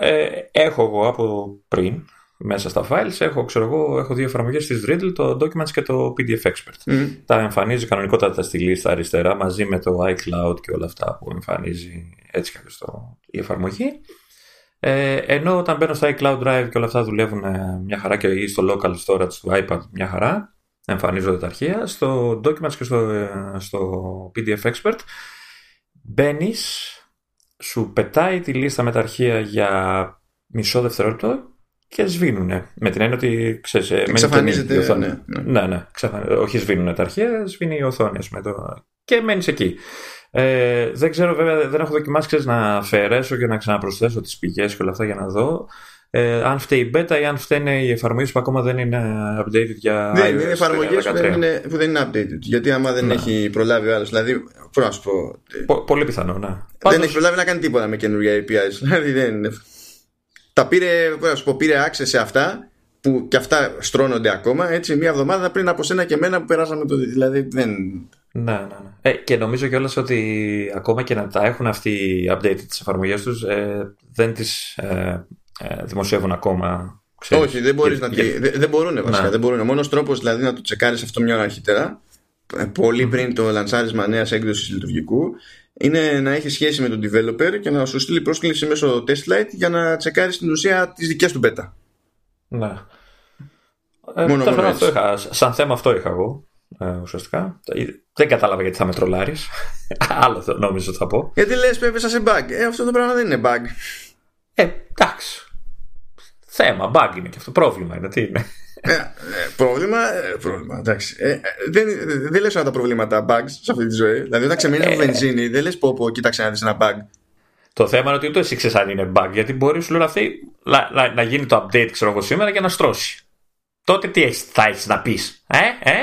Ε, έχω εγώ από πριν μέσα στα files έχω, ξέρω εγώ, έχω δύο εφαρμογές της Readdle, το Documents και το PDF Expert.
Mm.
Τα εμφανίζει κανονικότατα στη λίστα αριστερά μαζί με το iCloud και όλα αυτά που εμφανίζει έτσι και στο, η εφαρμογή. Ε, ενώ όταν μπαίνω στο iCloud Drive και όλα αυτά δουλεύουν ε, μια χαρά και ή στο local storage του iPad μια χαρά, εμφανίζονται τα αρχεία. Στο Documents και στο, ε, στο PDF Expert μπαίνεις, σου πετάει τη λίστα με τα αρχεία για μισό δευτερόλεπτο και σβήνουνε. Με την έννοια ότι ξέρεις, ε,
Εξαφανίζεται.
η οθόνη.
Ναι, ναι.
Ναι, ναι. Ξαφα... Όχι σβήνουνε τα αρχεία, σβήνει η οθόνη. ας πούμε, το... Και μένεις εκεί. Ε, δεν ξέρω βέβαια, δεν έχω δοκιμάσει ξέρεις, να αφαιρέσω και να ξαναπροσθέσω τις πηγές και όλα αυτά για να δω. Ε, αν φταίει η beta ή αν φταίνε οι εφαρμογές που ακόμα δεν είναι updated για
Δεν
iOS
είναι εφαρμογές που,
13.
δεν είναι- που δεν είναι updated. Γιατί άμα δεν
Ναι.
έχει προλάβει ο άλλος. Δηλαδή, πώς να σου πω. ε,
Πο- πολύ πιθανό, ναι.
Δεν
Πάντως,
έχει προλάβει να κάνει τίποτα με καινούργια APIs. Δηλαδή δεν είναι. Τα πήρε, πώς να σου πω, πήρε access σε αυτά που και αυτά στρώνονται ακόμα έτσι μία εβδομάδα πριν από σένα και εμένα που περάσαμε το. Δηλαδή δεν.
Ναι, ναι, ναι. Ε, και νομίζω κιόλας ότι ακόμα και να τα έχουν αυτοί οι updated τις εφαρμογές τους ε, δεν τις ε, ε, δημοσιεύουν ακόμα. ξέρεις.
Όχι, δεν μπορείς
Για-
να.
για-
τη- Δεν, δεν μπορούν βασικά.
Ναι.
Δεν μπορούν. Ο μόνος τρόπος δηλαδή να το τσεκάρεις αυτό μια ώρα αρχίτερα, ε, πολύ πριν το λανσάρισμα νέας έκδοσης λειτουργικού, είναι να έχεις σχέση με τον developer και να σου στείλει πρόσκληση μέσω testlight για να τσεκάρεις στην ουσία τι δικές του beta.
Ναι. Ε,
Μόνο-
τέλος
μόνο
πάντων, αυτό
έτσι.
είχα, σαν θέμα αυτό είχα εγώ. Ε, ουσιαστικά. Ε, Δεν κατάλαβα γιατί θα με τρολάρεις. Άλλο θα- νόμιζα ότι θα πω.
Γιατί λες, έπεσα σε bug. Ε, αυτό το πράγμα δεν είναι bug.
Ε, εντάξει. Θέμα, bug είναι και αυτό. Πρόβλημα είναι. Τι είναι.
Ε, ε, πρόβλημα, ε, πρόβλημα, εντάξει. Ε, ε, δεν, δεν λες όλα τα προβλήματα bugs σε αυτή τη ζωή. Δηλαδή, όταν ξεμείνει από βενζίνη, δεν λες πω, πω, κοίταξε να δεις ένα bug.
Το θέμα είναι ότι ούτε εσύ ξέρεις αν είναι bug. Γιατί μπορείς σου λένε αυτή να, να, να γίνει το update, ξέρω εγώ σήμερα και να στρώσει. Τότε τι έχεις, θα έχεις να πεις. Ε, ε;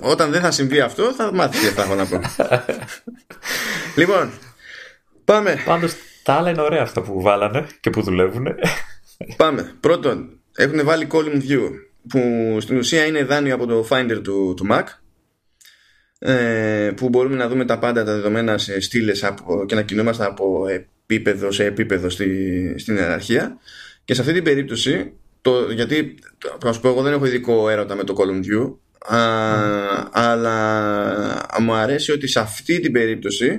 Όταν δεν θα συμβεί αυτό, θα μάθεις τι θα έχω να πω. λοιπόν, πάμε.
Πάντως τα άλλα είναι ωραία αυτά που βάλανε και που δουλεύουν.
Πάμε. Πρώτον, έχουν βάλει column view που στην ουσία είναι δάνειο από το Finder του, του Mac ε, που μπορούμε να δούμε τα πάντα τα δεδομένα σε στήλες από, και να κινούμαστε από επίπεδο σε επίπεδο στη, στην ιεραρχία και σε αυτή την περίπτωση το, γιατί το- να σου πω εγώ δεν έχω ειδικό έρωτα με το column view α, αλλά μου αρέσει ότι σε αυτή την περίπτωση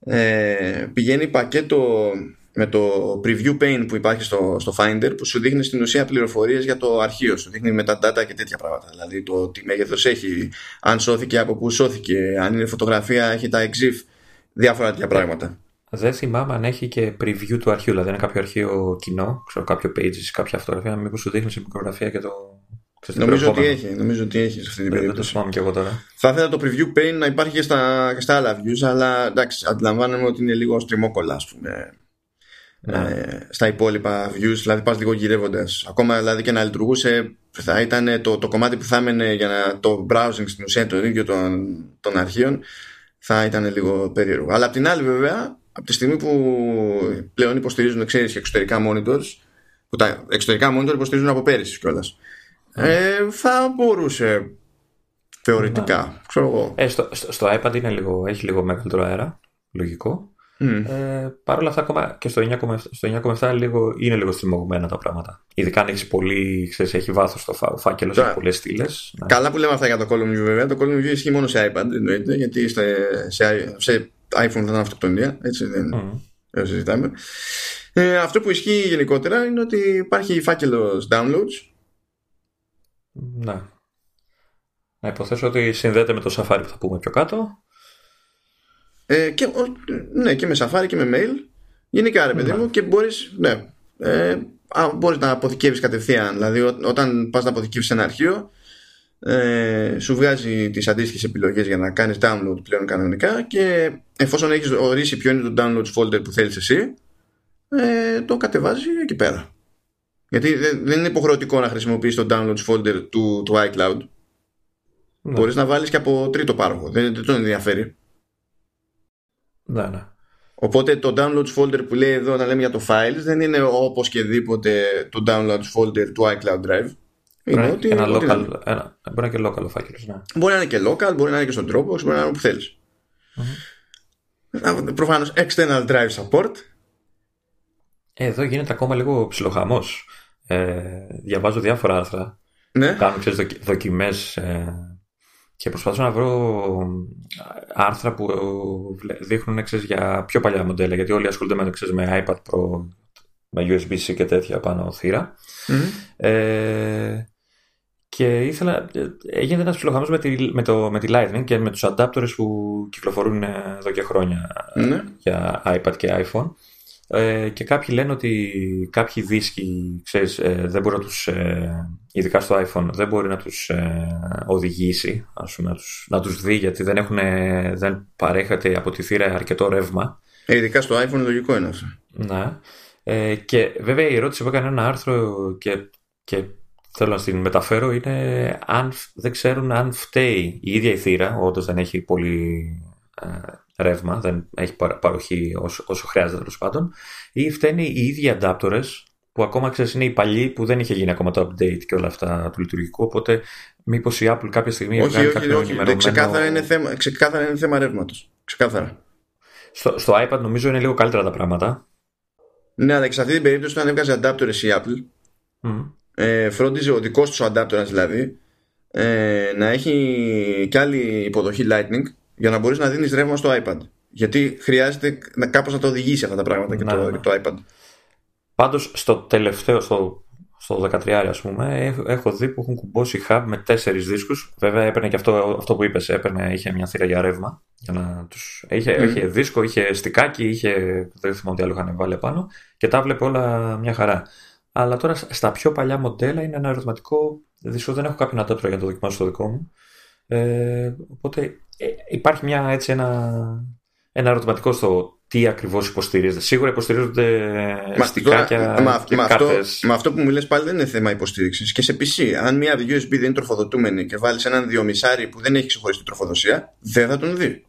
ε, πηγαίνει πακέτο με το preview pane που υπάρχει στο, στο Finder που σου δείχνει στην ουσία πληροφορίες για το αρχείο σου. Δείχνει metadata και τέτοια πράγματα. Δηλαδή το τι μέγεθος έχει αν σώθηκε από πού σώθηκε αν είναι φωτογραφία έχει τα exif διάφορα τέτοια πράγματα.
Δεν θυμάμαι αν έχει και preview του αρχείου, δηλαδή είναι κάποιο αρχείο κοινό, ξέρω κάποιο pages, κάποια φωτογραφία, μήπως σου δείχνει σε μικρογραφία και το. Ξέρεις, το
νομίζω ότι
περιεχόμενο.
έχει νομίζω ότι έχει σε αυτή την
Δεν, δεν το
περίπτωση
θυμάμαι κι εγώ τώρα.
θα ήθελα το preview pane να υπάρχει και στα, και στα άλλα views αλλά εντάξει αντιλαμβάνομαι ότι είναι λίγο στριμόκολλα ας πούμε ε, στα υπόλοιπα views, δηλαδή πας λίγο γυρεύοντας. Ακόμα δηλαδή και να λειτουργούσε θα ήταν το, το κομμάτι που θα έμενε για να, το browsing στην ουσία το ίδιο των, των αρχείων θα ήταν λίγο περίεργο. Αλλά απ' την άλλη βέβαια, από τη στιγμή που πλέον υποστηρίζουν ξέρεις, και εξωτερικά monitors, που τα εξωτερικά monitor υποστηρίζουν από πέρυσι κιόλας. Ε, θα μπορούσε θεωρητικά, ξέρω εγώ.
Ε, στο, στο, στο iPad είναι λίγο, έχει λίγο μεγαλύτερο αέρα, λογικό.
Μμ.
Ε, Παρ' όλα αυτά, ακόμα και στο 9,7 στο 9,7 λίγο, είναι λίγο στριμωγμένα τα πράγματα. Ειδικά αν έχεις πολύ, ξέρεις, έχει βάθος το φά, ο φάκελος,
Τώρα,
έχει πολλές στήλες.
Καλά που λέμε αυτά για το Column View βέβαια. Το Column View ισχύει μόνο σε iPad εννοείται, γιατί σε, σε, σε iPhone θα ήταν αυτοκτονία. Έτσι δεν δεν συζητάμε. Ε, αυτό που ισχύει γενικότερα είναι ότι υπάρχει φάκελος downloads.
Ναι. Να υποθέσω ότι συνδέεται με το Safari που θα πούμε πιο κάτω.
Ε, και, ο- ναι, και με Safari και με mail. Γενικά ρε παιδί
Ναι.
μου και μπορείς, ναι, ε, α, μπορείς να αποθηκεύεις κατευθείαν. Δηλαδή ό, όταν πας να αποθηκεύεις ένα αρχείο ε, σου βγάζει τις αντίστοιχες επιλογές για να κάνεις download πλέον κανονικά και εφόσον έχεις ορίσει ποιο είναι το downloads folder που θέλεις εσύ ε, το κατεβάζεις εκεί πέρα. Γιατί δεν, δεν είναι υποχρεωτικό να χρησιμοποιείς το downloads folder του, του iCloud.
Ναι.
Μπορείς να βάλεις και από τρίτο πάροχο. Δεν, δεν τον ενδιαφέρει.
Ναι, ναι.
Οπότε το downloads folder που λέει εδώ να λέμε για το files δεν είναι όπως και δίποτε το downloads folder του iCloud Drive. Είναι
Μπορεί
ότι,
ένα
ό,τι να
local,
είναι.
ένα, μπορεί να είναι και local ο φάκελος, ναι.
Μπορεί να είναι και local, μπορεί να είναι και στον Dropbox, μπορεί να είναι όπου θέλεις. Mm-hmm. Προφανώς external drive support.
Ε, Εδώ γίνεται ακόμα λίγο ψιλοχαμός. Ε, διαβάζω διάφορα άρθρα.
Ναι.
Κάνω ξέρεις, δοκι, δοκιμές ε, και προσπαθώ να βρω άρθρα που δείχνουν ξέρεις, για πιο παλιά μοντέλα. Γιατί όλοι ασχολούνται με, ξέρεις, με iPad Pro, με USB-C και τέτοια πάνω θύρα. Ε, και ήθελα, έγινε ένας ψιλοχαμός με τη, με, το, με τη Lightning και με τους adapters που κυκλοφορούν εδώ και χρόνια
Ναι.
για iPad και iPhone. Ε, και κάποιοι λένε ότι κάποιοι δίσκοι, ξέρεις, ε, δεν μπορεί να τους, ε, ειδικά στο iPhone, δεν μπορεί να τους ε, οδηγήσει, ας πούμε, να τους, να τους δει, γιατί δεν, έχουν, δεν παρέχεται από τη θύρα αρκετό ρεύμα.
Ε, ειδικά στο iPhone λογικό είναι αυτό.
Ναι. Ε, και βέβαια η ερώτηση που έκανε ένα άρθρο και, και θέλω να την μεταφέρω είναι αν δεν ξέρουν αν φταίει η ίδια η θύρα, όντως δεν έχει πολύ ε, ρεύμα, δεν έχει παροχή όσο, όσο χρειάζεται τέλος πάντων, ή φταίνει οι ίδιοι adapters που ακόμα ξέρεις είναι οι παλιοί που δεν είχε γίνει ακόμα το update και όλα αυτά του λειτουργικού. Οπότε, μήπως η Apple κάποια στιγμή
όχι, όχι, κάποιο όχι, όχι. Ξεκάθαρα είναι θέμα, ξεκάθαρα είναι θέμα ρεύματος. Ξεκάθαρα.
Στο, στο iPad νομίζω είναι λίγο καλύτερα τα πράγματα.
Ναι, αλλά και σε αυτή την περίπτωση όταν έβγαζε adapters η Apple,
mm.
ε, φρόντιζε ο δικός του adapter δηλαδή ε, να έχει κι άλλη υποδοχή Lightning για να μπορείς να δίνεις ρεύμα στο iPad. Γιατί χρειάζεται να, κάπως να το οδηγήσει αυτά τα πράγματα και,
Ναι,
το,
ναι.
και το iPad.
Πάντως στο τελευταίο, στο, στο 13 ας πούμε, έχω, έχω δει που έχουν κουμπώσει hub με τέσσερις δίσκους. Βέβαια έπαιρνε και αυτό, αυτό που είπες, έπαιρνε, είχε μια θύρα για ρεύμα. Για να τους, είχε,
Mm.
είχε δίσκο, είχε στικάκι, είχε, δεν θυμάμαι τι άλλο είχαν βάλει επάνω και τα βλέπε όλα μια χαρά. Αλλά τώρα στα πιο παλιά μοντέλα είναι ένα ερωτηματικό, δυστυχώς δεν έχω κάποιον adapter για να το δοκιμάσω στο δικό μου. Ε, οπότε ε, υπάρχει μια, έτσι, ένα, ένα ερωτηματικό στο τι ακριβώς υποστηρίζεται. Σίγουρα υποστηρίζονται
Μα,
στικάκια
τώρα, μα,
και
μα, αυτό,
κάρτες.
με αυτό που μου λες πάλι δεν είναι θέμα υποστήριξης και σε PC αν μια USB δεν είναι τροφοδοτούμενη και βάλεις έναν διομισάρι που δεν έχει ξεχωριστή τροφοδοσία δεν θα τον δει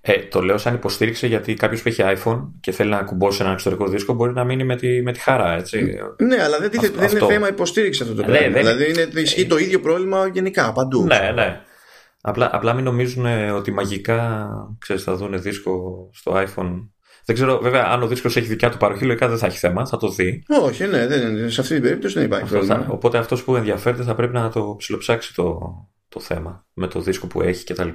Ε, το λέω σαν υποστήριξη γιατί κάποιος που έχει iPhone και θέλει να κουμπώσει ένα εξωτερικό δίσκο μπορεί να μείνει με τη, με τη χαρά, έτσι.
ναι αλλά δεν, τίθεται- δεν
Αυτό.
είναι θέμα υποστήριξης αυτό το
Ναι,
πράγμα
δεν-
δηλαδή είναι, ισχύει το ίδιο πρόβλημα γενικά παντού
Ναι, ναι. Απλά, απλά μην νομίζουν ε, ότι μαγικά ξέρεις, θα δουν δίσκο στο iPhone. Δεν ξέρω, βέβαια, αν ο δίσκος έχει δικιά του παροχή, λογικά δεν θα έχει θέμα, θα το δει.
όχι ναι δεν, σε αυτή την περίπτωση δεν υπάρχει
Αυτός θα-
πρόβλημα
οπότε αυτός που ενδιαφέρεται θα πρέπει να το ψιλοψάξει το, το θέμα με το δίσκο που έχει κτλ.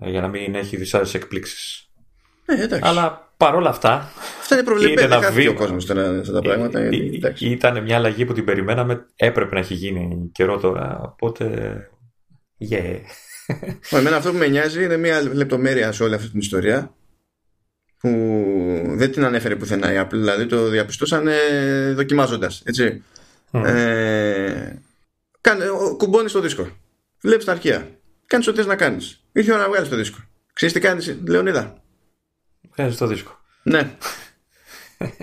Ε, Για να μην έχει δυσάρεστες εκπλήξεις.
ναι, εντάξει.
Αλλά παρόλα αυτά,
αυτά είναι προβλεπέ
είναι
δεν
ένα
χάθηκε ο
βήμα.
κόσμος τώρα αυτά τα πράγματα
Ε,
ε,
ε,
εντάξει.
Ήταν μια αλλαγή που την περιμέναμε. Έπρεπε να έχει γίνει καιρό τώρα. Οπότε. Yeah.
Μα Εμένα αυτό που με νοιάζει είναι μια λεπτομέρεια σε όλη αυτή την ιστορία που δεν την ανέφερε πουθενά η Apple, δηλαδή το διαπιστώσαν ε, δοκιμάζοντας, έτσι. Ε, κάνε, ο- κουμπώνεις το δίσκο, βλέπεις τα αρχεία, κάνεις ό,τι θες να κάνεις. Ήρθε η ώρα να βγάλεις το δίσκο. Ξέρεις τι κάνεις, Λεωνίδα;
Βγάζεις το δίσκο.
Ναι,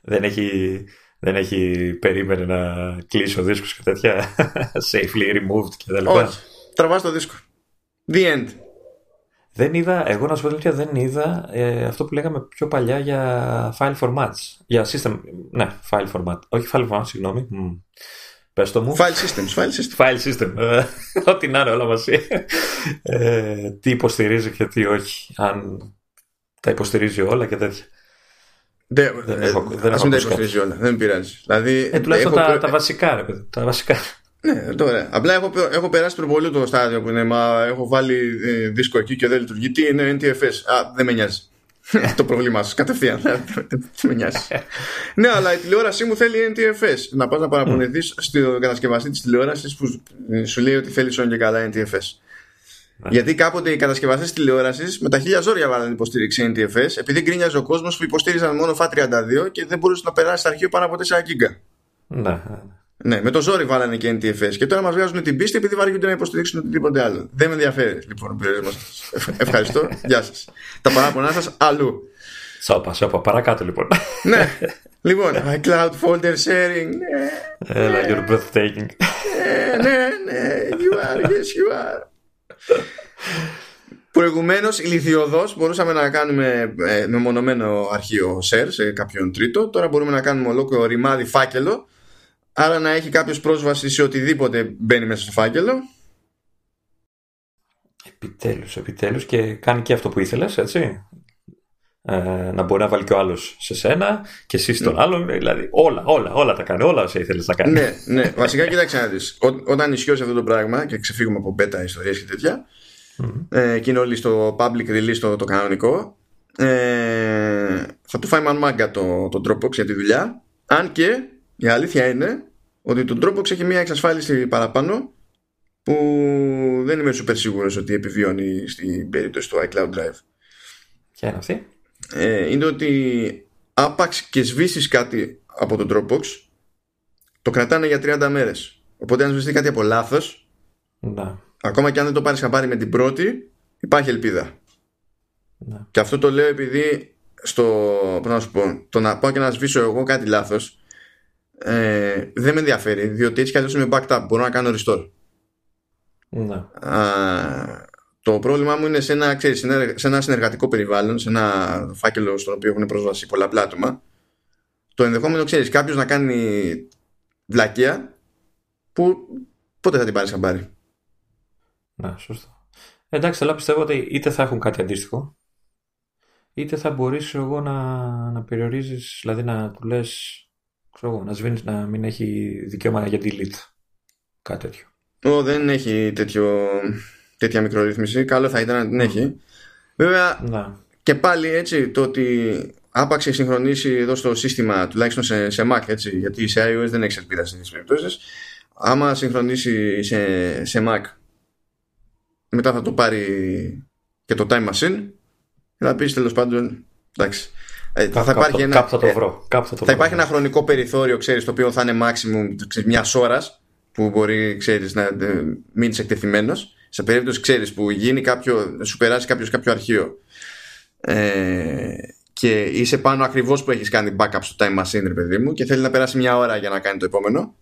Δεν έχει, δεν έχει περίμενε να κλείσει ο δίσκος και τέτοια. Safely removed και τα λοιπά.
όχι. Τραβάς το δίσκο. The end.
Δεν είδα, εγώ να σου πω την αλήθεια, δεν είδα ε, αυτό που λέγαμε πιο παλιά για file formats. Για system, ναι, file format. Όχι file format, συγγνώμη. Μμ. Πες το μου.
File systems, file systems.
File system. Ε, Ό,τι να είναι όλα μαζί. Ε, τι υποστηρίζει και τι όχι. Αν τα υποστηρίζει όλα και τέτοια.
Δεν,
Δεν
ε,
έχω- δεν
ας
έχω
μην τα
ακούσει
υποστηρίζει όλα, δεν πειράζει. Δηλαδή,
Ε, τουλάχιστον
έχω
τα,
προ-
τα βασικά, ρε παιδί. Τα βασικά.
Ναι, τώρα. Απλά έχω, έχω περάσει προβολή το στάδιο που είναι Μα έχω βάλει ε, δίσκο εκεί και δεν λειτουργεί. Τι είναι NTFS. Α, δεν με νοιάζει. το πρόβλημά σου κατευθείαν. δεν με νοιάζει. ναι, αλλά η τηλεόρασή μου θέλει NTFS. Να πας να παραπονεθείς στον κατασκευαστή της τηλεόρασης που σου λέει ότι θέλει όν και καλά NTFS. Γιατί κάποτε οι κατασκευαστές τηλεόρασης με τα χίλια ζόρια βάλανε υποστήριξη NTFS επειδή γκρίνιαζε ο κόσμος που υποστήριζαν μόνο FAT32 και δεν μπορούσε να περάσει στο αρχείο πάνω από 4 GB.
Ναι, ναι.
Ναι, με το ζόρι βάλανε και NTFS και τώρα μας βγάζουν την πίστη επειδή βαριούνται να υποστηρίξουν οτιδήποτε άλλο. Δεν με ενδιαφέρει λοιπόν ο περιορισμός σας. Ευχαριστώ. Γεια σας. Τα παράπονά σας αλλού.
Σόπα, σόπα. Παρακάτω λοιπόν.
ναι. Λοιπόν, my cloud folder sharing. Ναι,
Έλα, you're breathtaking.
ναι, ναι, ναι. You are, yes, you are. Προηγουμένως, ηλικιωδώς μπορούσαμε να κάνουμε ε, μεμονωμένο αρχείο share σε κάποιον τρίτο. Τώρα μπορούμε να κάνουμε ολόκληρο ρημάδι φάκελο. Άρα να έχει κάποιος πρόσβαση σε οτιδήποτε μπαίνει μέσα στο φάκελο.
Επιτέλους, επιτέλους και κάνει και αυτό που ήθελες, έτσι. Ε, να μπορεί να βάλει και ο άλλος σε σένα και εσύ στον mm. άλλον. Δηλαδή όλα, όλα, όλα τα κάνει. Όλα όσα ήθελες να κάνει.
Ναι, ναι. Βασικά, κοίταξε να δεις. Όταν ισχύωσε αυτό το πράγμα και ξεφύγουμε από beta ιστορίες και τέτοια, mm. ε, και είναι όλοι στο public release το, το κανονικό, ε, θα του φάει μάγκα το, το Dropbox για τη δουλειά. Αν και η αλήθεια είναι ότι το Dropbox έχει μια εξασφάλιση παραπάνω που δεν είμαι super σίγουρος ότι επιβιώνει στην περίπτωση του iCloud Drive.
Ποια είναι αυτή;
Ε, είναι ότι άπαξ και σβήσεις κάτι από το Dropbox το κρατάνε για 30 μέρες. Οπότε αν σβηστεί κάτι από λάθος
να.
ακόμα και αν δεν το πάρεις χαμπάρι με την πρώτη υπάρχει ελπίδα.
Να.
Και αυτό το λέω επειδή στο, να σου πω, το να πάω και να σβήσω εγώ κάτι λάθος ε, δεν με ενδιαφέρει διότι έτσι κι αλλιώς είμαι backed up μπορώ να κάνω restore
ναι.
Α, το πρόβλημά μου είναι σε ένα, ξέρεις, σε ένα συνεργατικό περιβάλλον, σε ένα φάκελο στον οποίο έχουν πρόσβαση πολλαπλά άτομα. Το ενδεχόμενο, ξέρεις, κάποιος να κάνει βλακεία που πότε θα την πάρεις χαμπάρι.
Ναι, σωστό. Εντάξει, αλλά πιστεύω ότι είτε θα έχουν κάτι αντίστοιχο, είτε θα μπορείς εγώ να, να περιορίζεις, δηλαδή να του λες, ξέρω εγώ, να σβήνεις, να μην έχει δικαίωμα για delete. Κάτι τέτοιο.
Ο, δεν έχει τέτοιο, τέτοια μικρορύθμιση. Καλό θα ήταν να την έχει. Βέβαια,
να.
και πάλι έτσι το ότι άπαξε συγχρονίσει εδώ στο σύστημα, τουλάχιστον σε, σε Mac, έτσι, γιατί σε iOS δεν έχει ελπίδα σε τέτοιες περιπτώσεις. Άμα συγχρονίσει σε, σε Mac, μετά θα το πάρει και το Time Machine. Θα πεις τέλος πάντων, εντάξει.
Ε, θα, υπάρχει ένα, κάπου θα το ε, βρω. Κάπου θα, το
θα υπάρχει ένα χρονικό περιθώριο, ξέρεις, το οποίο θα είναι maximum μιας ώρας που μπορεί ξέρεις, να ε, μείνεις εκτεθειμένος. Σε περίπτωση ξέρεις που γίνει κάποιο, σου περάσει κάποιος κάποιο αρχείο ε, και είσαι πάνω ακριβώς που έχεις κάνει backup στο time machine, ρε παιδί μου, και θέλει να περάσει μια ώρα για να κάνει το επόμενο.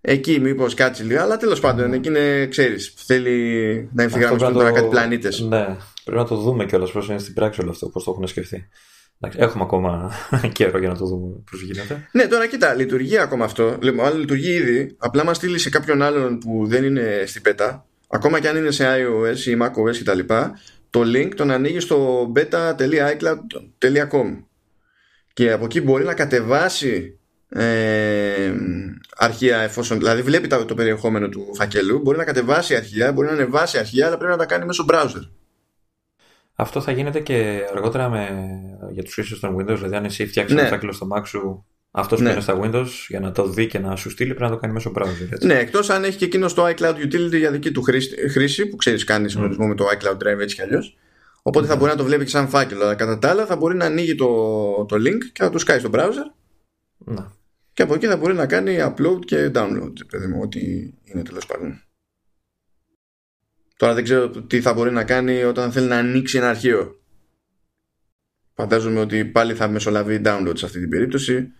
Εκεί μήπως κάτσει λίγο, αλλά τέλος πάντων εκεί είναι, ξέρεις, θέλει να ευθυγραμμιστούν τώρα κάτι πλανήτες.
Ναι, πρέπει να το δούμε κιόλας πώς είναι στην πράξη όλο αυτό, πώς το έχουν σκεφτεί. Έχουμε ακόμα καιρό για να το δούμε πώς γίνεται.
Ναι, τώρα κοίτα, λειτουργεί ακόμα αυτό. Μάλλον λειτουργεί ήδη. Απλά μας στείλει σε κάποιον άλλον που δεν είναι στην πέτα, ακόμα και αν είναι σε iOS ή macOS κτλ. Το link τον ανοίγει στο beta.icloud.com και από εκεί μπορεί να κατεβάσει ε, αρχεία εφόσον δηλαδή βλέπει το περιεχόμενο του φακελού μπορεί να κατεβάσει αρχεία, μπορεί να ανεβάσει αρχεία αλλά πρέπει να τα κάνει μέσω browser
αυτό θα γίνεται και αργότερα με, για τους χρήστες των Windows, δηλαδή αν εσύ φτιάξεις ναι. ένα φάκελο στο Mac σου, αυτός που ναι. είναι στα Windows, για να το δει και να σου στείλει, πρέπει να το κάνει μέσω browser. Έτσι.
Ναι, εκτός αν έχει και εκείνο το iCloud Utility για δική του χρήση, που ξέρεις κάνει συγχρονισμό mm. με το iCloud Drive έτσι κι αλλιώς. Οπότε mm. θα μπορεί να το βλέπει και σαν φάκελο. Αλλά κατά τα άλλα θα μπορεί να ανοίγει το, το link και να το σκάει στο browser.
Να.
Και από εκεί θα μπορεί να κάνει upload και download, παιδί μου, ό,τι είναι τέλος πάντων. Τώρα δεν ξέρω τι θα μπορεί να κάνει όταν θέλει να ανοίξει ένα αρχείο. Φαντάζομαι ότι πάλι θα μεσολαβεί download σε αυτή την περίπτωση.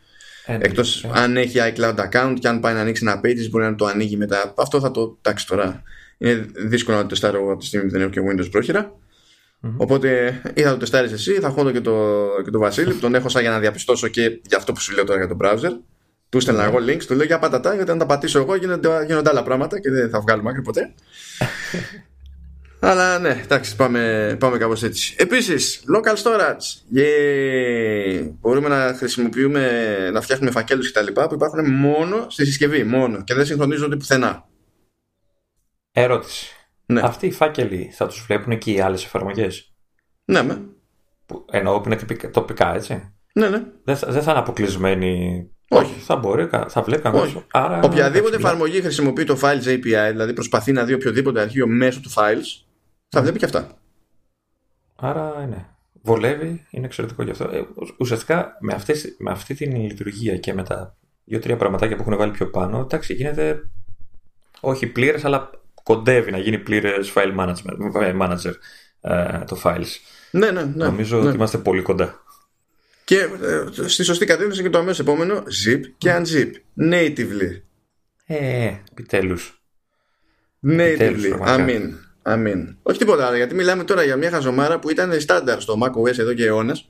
Ε, ναι, Εκτός ε. αν έχει iCloud account και αν πάει να ανοίξει ένα page μπορεί να το ανοίγει μετά. Αυτό θα το τάξει τώρα. Είναι δύσκολο να το τεστάρω από τη στιγμή που δεν έχω και Windows προχειρα Οπότε ή θα το τεστάρεις εσύ, ή θα χώνω και το, και το Βασίλη που τον έχω σαν για να διαπιστώσω και για αυτό που σου λέω τώρα για το browser. Του στέλνα εγώ links, του λέω για πατατά, γιατί αν τα πατήσω εγώ γίνονται, γίνονται άλλα πράγματα και δεν θα βγάλουμε άκρη ποτέ. Αλλά ναι, εντάξει, πάμε, πάμε κάπως έτσι. Επίσης, local storage. Yeah. Μπορούμε να χρησιμοποιούμε, να φτιάχνουμε φακέλους και τα λοιπά που υπάρχουν μόνο στη συσκευή, μόνο και δεν συγχρονίζονται πουθενά.
Ερώτηση. Ναι. Αυτοί οι φάκελοι θα τους βλέπουν και οι άλλες εφαρμογές;
Ναι, με.
Που, εννοώ που είναι τοπικά, έτσι.
Ναι, ναι.
Δεν, δεν θα είναι αποκλεισμένοι
όχι.
Θα μπορεί, θα βλέπει κανένα.
Άρα... Οποιαδήποτε εφαρμογή χρησιμοποιεί το Files API, δηλαδή προσπαθεί να δει οποιοδήποτε αρχείο μέσω του Files, θα βλέπει και αυτά.
Άρα ναι. Βολεύει, είναι εξαιρετικό γι' αυτό. Ε, ουσιαστικά με, αυτές, με αυτή την λειτουργία και με τα δύο-τρία πραγματάκια που έχουν βάλει πιο πάνω, εντάξει, γίνεται όχι πλήρες, αλλά κοντεύει να γίνει πλήρες file management, manager ε, το files.
Ναι, ναι, ναι.
Νομίζω
ναι.
ότι είμαστε πολύ κοντά.
Και ε, στη σωστή κατεύθυνση και το αμέσως επόμενο, zip και unzip. Natively.
Ε, επιτέλους.
Natively. Αμήν. Αμήν. Όχι τίποτα άλλο, γιατί μιλάμε τώρα για μια χαζομάρα που ήταν στάνταρ στο macOS εδώ και αιώνες.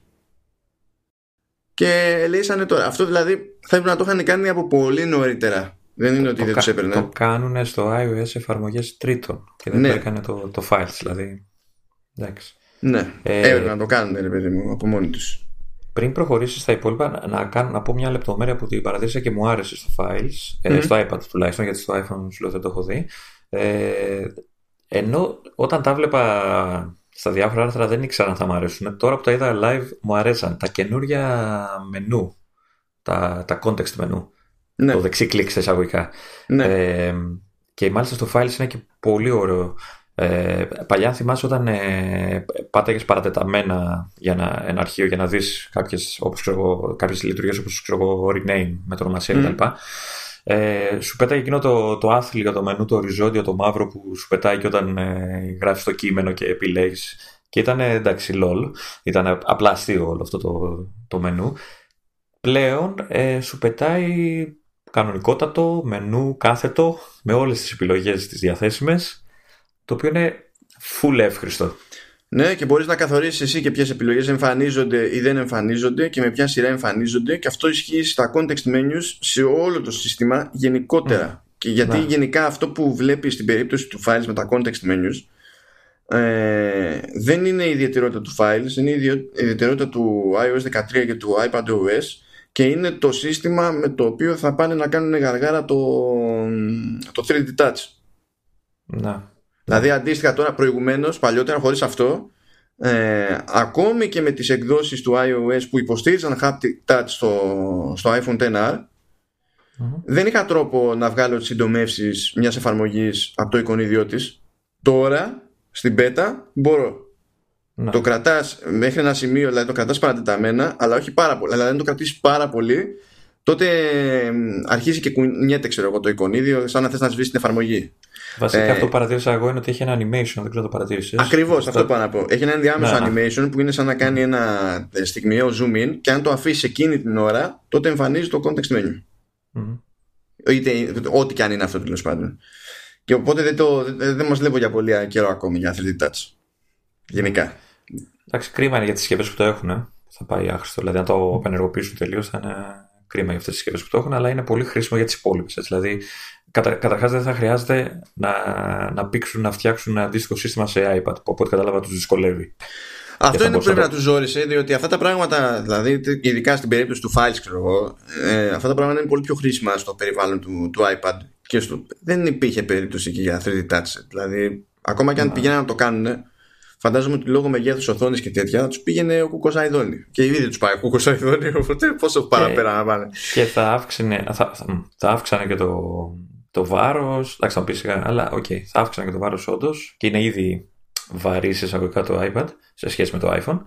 Και λύσανε τώρα. Αυτό δηλαδή θα έπρεπε να το είχαν κάνει από πολύ νωρίτερα. Δεν είναι ότι δεν τους έπαιρνε.
Το κάνουν στο iOS εφαρμογές τρίτων. Και δεν ναι. το έκανε το, το files, δηλαδή. Εντάξει.
Ναι, ε, έπρεπε να το κάνουν, ρε παιδί μου, από μόνοι τους.
Πριν προχωρήσεις στα υπόλοιπα, να, κάνω, να πω μια λεπτομέρεια που την παρατήρησα και μου άρεσε στο Files, mm. στο iPad τουλάχιστον, γιατί στο iPhone σου λέω δεν το έχω δει. Ε, ενώ όταν τα βλέπα στα διάφορα άρθρα δεν ήξερα αν θα μου αρέσουν. Τώρα που τα είδα live μου αρέσαν. Τα καινούρια μενού, τα, τα context μενού, ναι. το δεξί κλικ στα εισαγωγικά. Ναι. Ε, και μάλιστα στο Files είναι και πολύ ωραίο. Ε, παλιά θυμάσαι όταν ε, πάταγες παρατεταμένα για ένα, ένα αρχείο για να δεις κάποιες, όπως ξέρω, κάποιες λειτουργίες όπως ξέρω, rename με το ονομασία mm. κτλ. Ε, σου πετάει εκείνο το, το άθλιο το μενού, το οριζόντιο, το μαύρο που σου πετάει και όταν ε, γράφεις το κείμενο και επιλέγεις. Και ήταν εντάξει lol, ήταν απλά αστείο όλο αυτό το, το μενού. Πλέον ε, σου πετάει κανονικότατο μενού κάθετο με όλες τις επιλογές τις διαθέσιμες το οποίο είναι full εύχριστο.
Ναι, και μπορείς να καθορίσεις εσύ και ποιες επιλογές εμφανίζονται ή δεν εμφανίζονται και με ποια σειρά εμφανίζονται, και αυτό ισχύει στα context menus σε όλο το σύστημα γενικότερα. Και γιατί ναι. γενικά αυτό που βλέπεις στην περίπτωση του files με τα context menus ε, δεν είναι η ιδιαιτερότητα του files, είναι η ιδιαιτερότητα του iOS 13 και του iPadOS και είναι το σύστημα με το οποίο θα πάνε να κάνουν γαργάρα το, το 3D Touch.
Να.
Δηλαδή αντίστοιχα τώρα προηγουμένως, παλιότερα χωρίς αυτό, ε, ακόμη και με τις εκδόσεις του iOS που υποστήριζαν haptic touch στο, στο iPhone XR, δεν είχα τρόπο να βγάλω τις συντομεύσεις μιας εφαρμογής από το εικονίδιό της. Τώρα, στην beta, μπορώ. Να. Το κρατάς μέχρι ένα σημείο, δηλαδή το κρατάς παρατεταμένα, αλλά όχι πάρα πολύ. Δηλαδή αν το κρατήσεις πάρα πολύ, τότε αρχίζει και κουνιέται, ξέρω εγώ, το εικονίδιο, σαν να θες να σβήσεις την εφαρμογή.
Βασικά ε, αυτό που παρατήρησα εγώ είναι ότι έχει ένα animation, δεν ξέρω το παρατήρησες.
Ακριβώς αυτό, αυτό πάω να πω. Έχει ένα ενδιάμεσο animation που είναι σαν να κάνει ένα στιγμιαίο zoom in και αν το αφήσεις εκείνη την ώρα, τότε εμφανίζει το context menu. Mm-hmm. Είτε ό,τι και αν είναι αυτό τέλος πάντων. Και οπότε δεν, το, δεν μας βλέπω για πολύ καιρό ακόμη για 3D touch. Γενικά.
Εντάξει, κρίμα είναι για τις συσκευές που το έχουν. Ε. Θα πάει άχρηστο. Δηλαδή, αν το απενεργοποιήσουν τελείως, θα είναι κρίμα για αυτές τις συσκευές που το έχουν, αλλά είναι πολύ χρήσιμο για τις υπόλοιπες. Δηλαδή, κατα, καταρχάς δεν θα χρειάζεται να, να πήξουν, να φτιάξουν ένα αντίστοιχο σύστημα σε iPad, που από ό,τι κατάλαβα τους δυσκολεύει.
Αυτό είναι που πρέπει να τους ζόρισε, διότι αυτά τα πράγματα, δηλαδή ειδικά στην περίπτωση του Files, ξέρω εγώ, ε, αυτά τα πράγματα είναι πολύ πιο χρήσιμα στο περιβάλλον του, του iPad. Και στο, δεν υπήρχε περίπτωση και για 3D Touch. Δηλαδή, ακόμα και αν πηγαίνουν να το κάνουν, φαντάζομαι ότι λόγω μεγέθους οθόνης και τέτοια θα τους πήγαινε ο κούκος αηδόνι. Και ήδη τους πάει ο κούκος αηδόνι, οπότε πόσο παραπέρα να πάνε.
Και θα αύξανε, θα, θα αύξανε και το, το βάρος. Εντάξει, θα πει σιγά, αλλά ok, okay, θα αύξανε και το βάρος όντως και είναι ήδη βαρύ εισαγωγικά το iPad σε σχέση με το iPhone.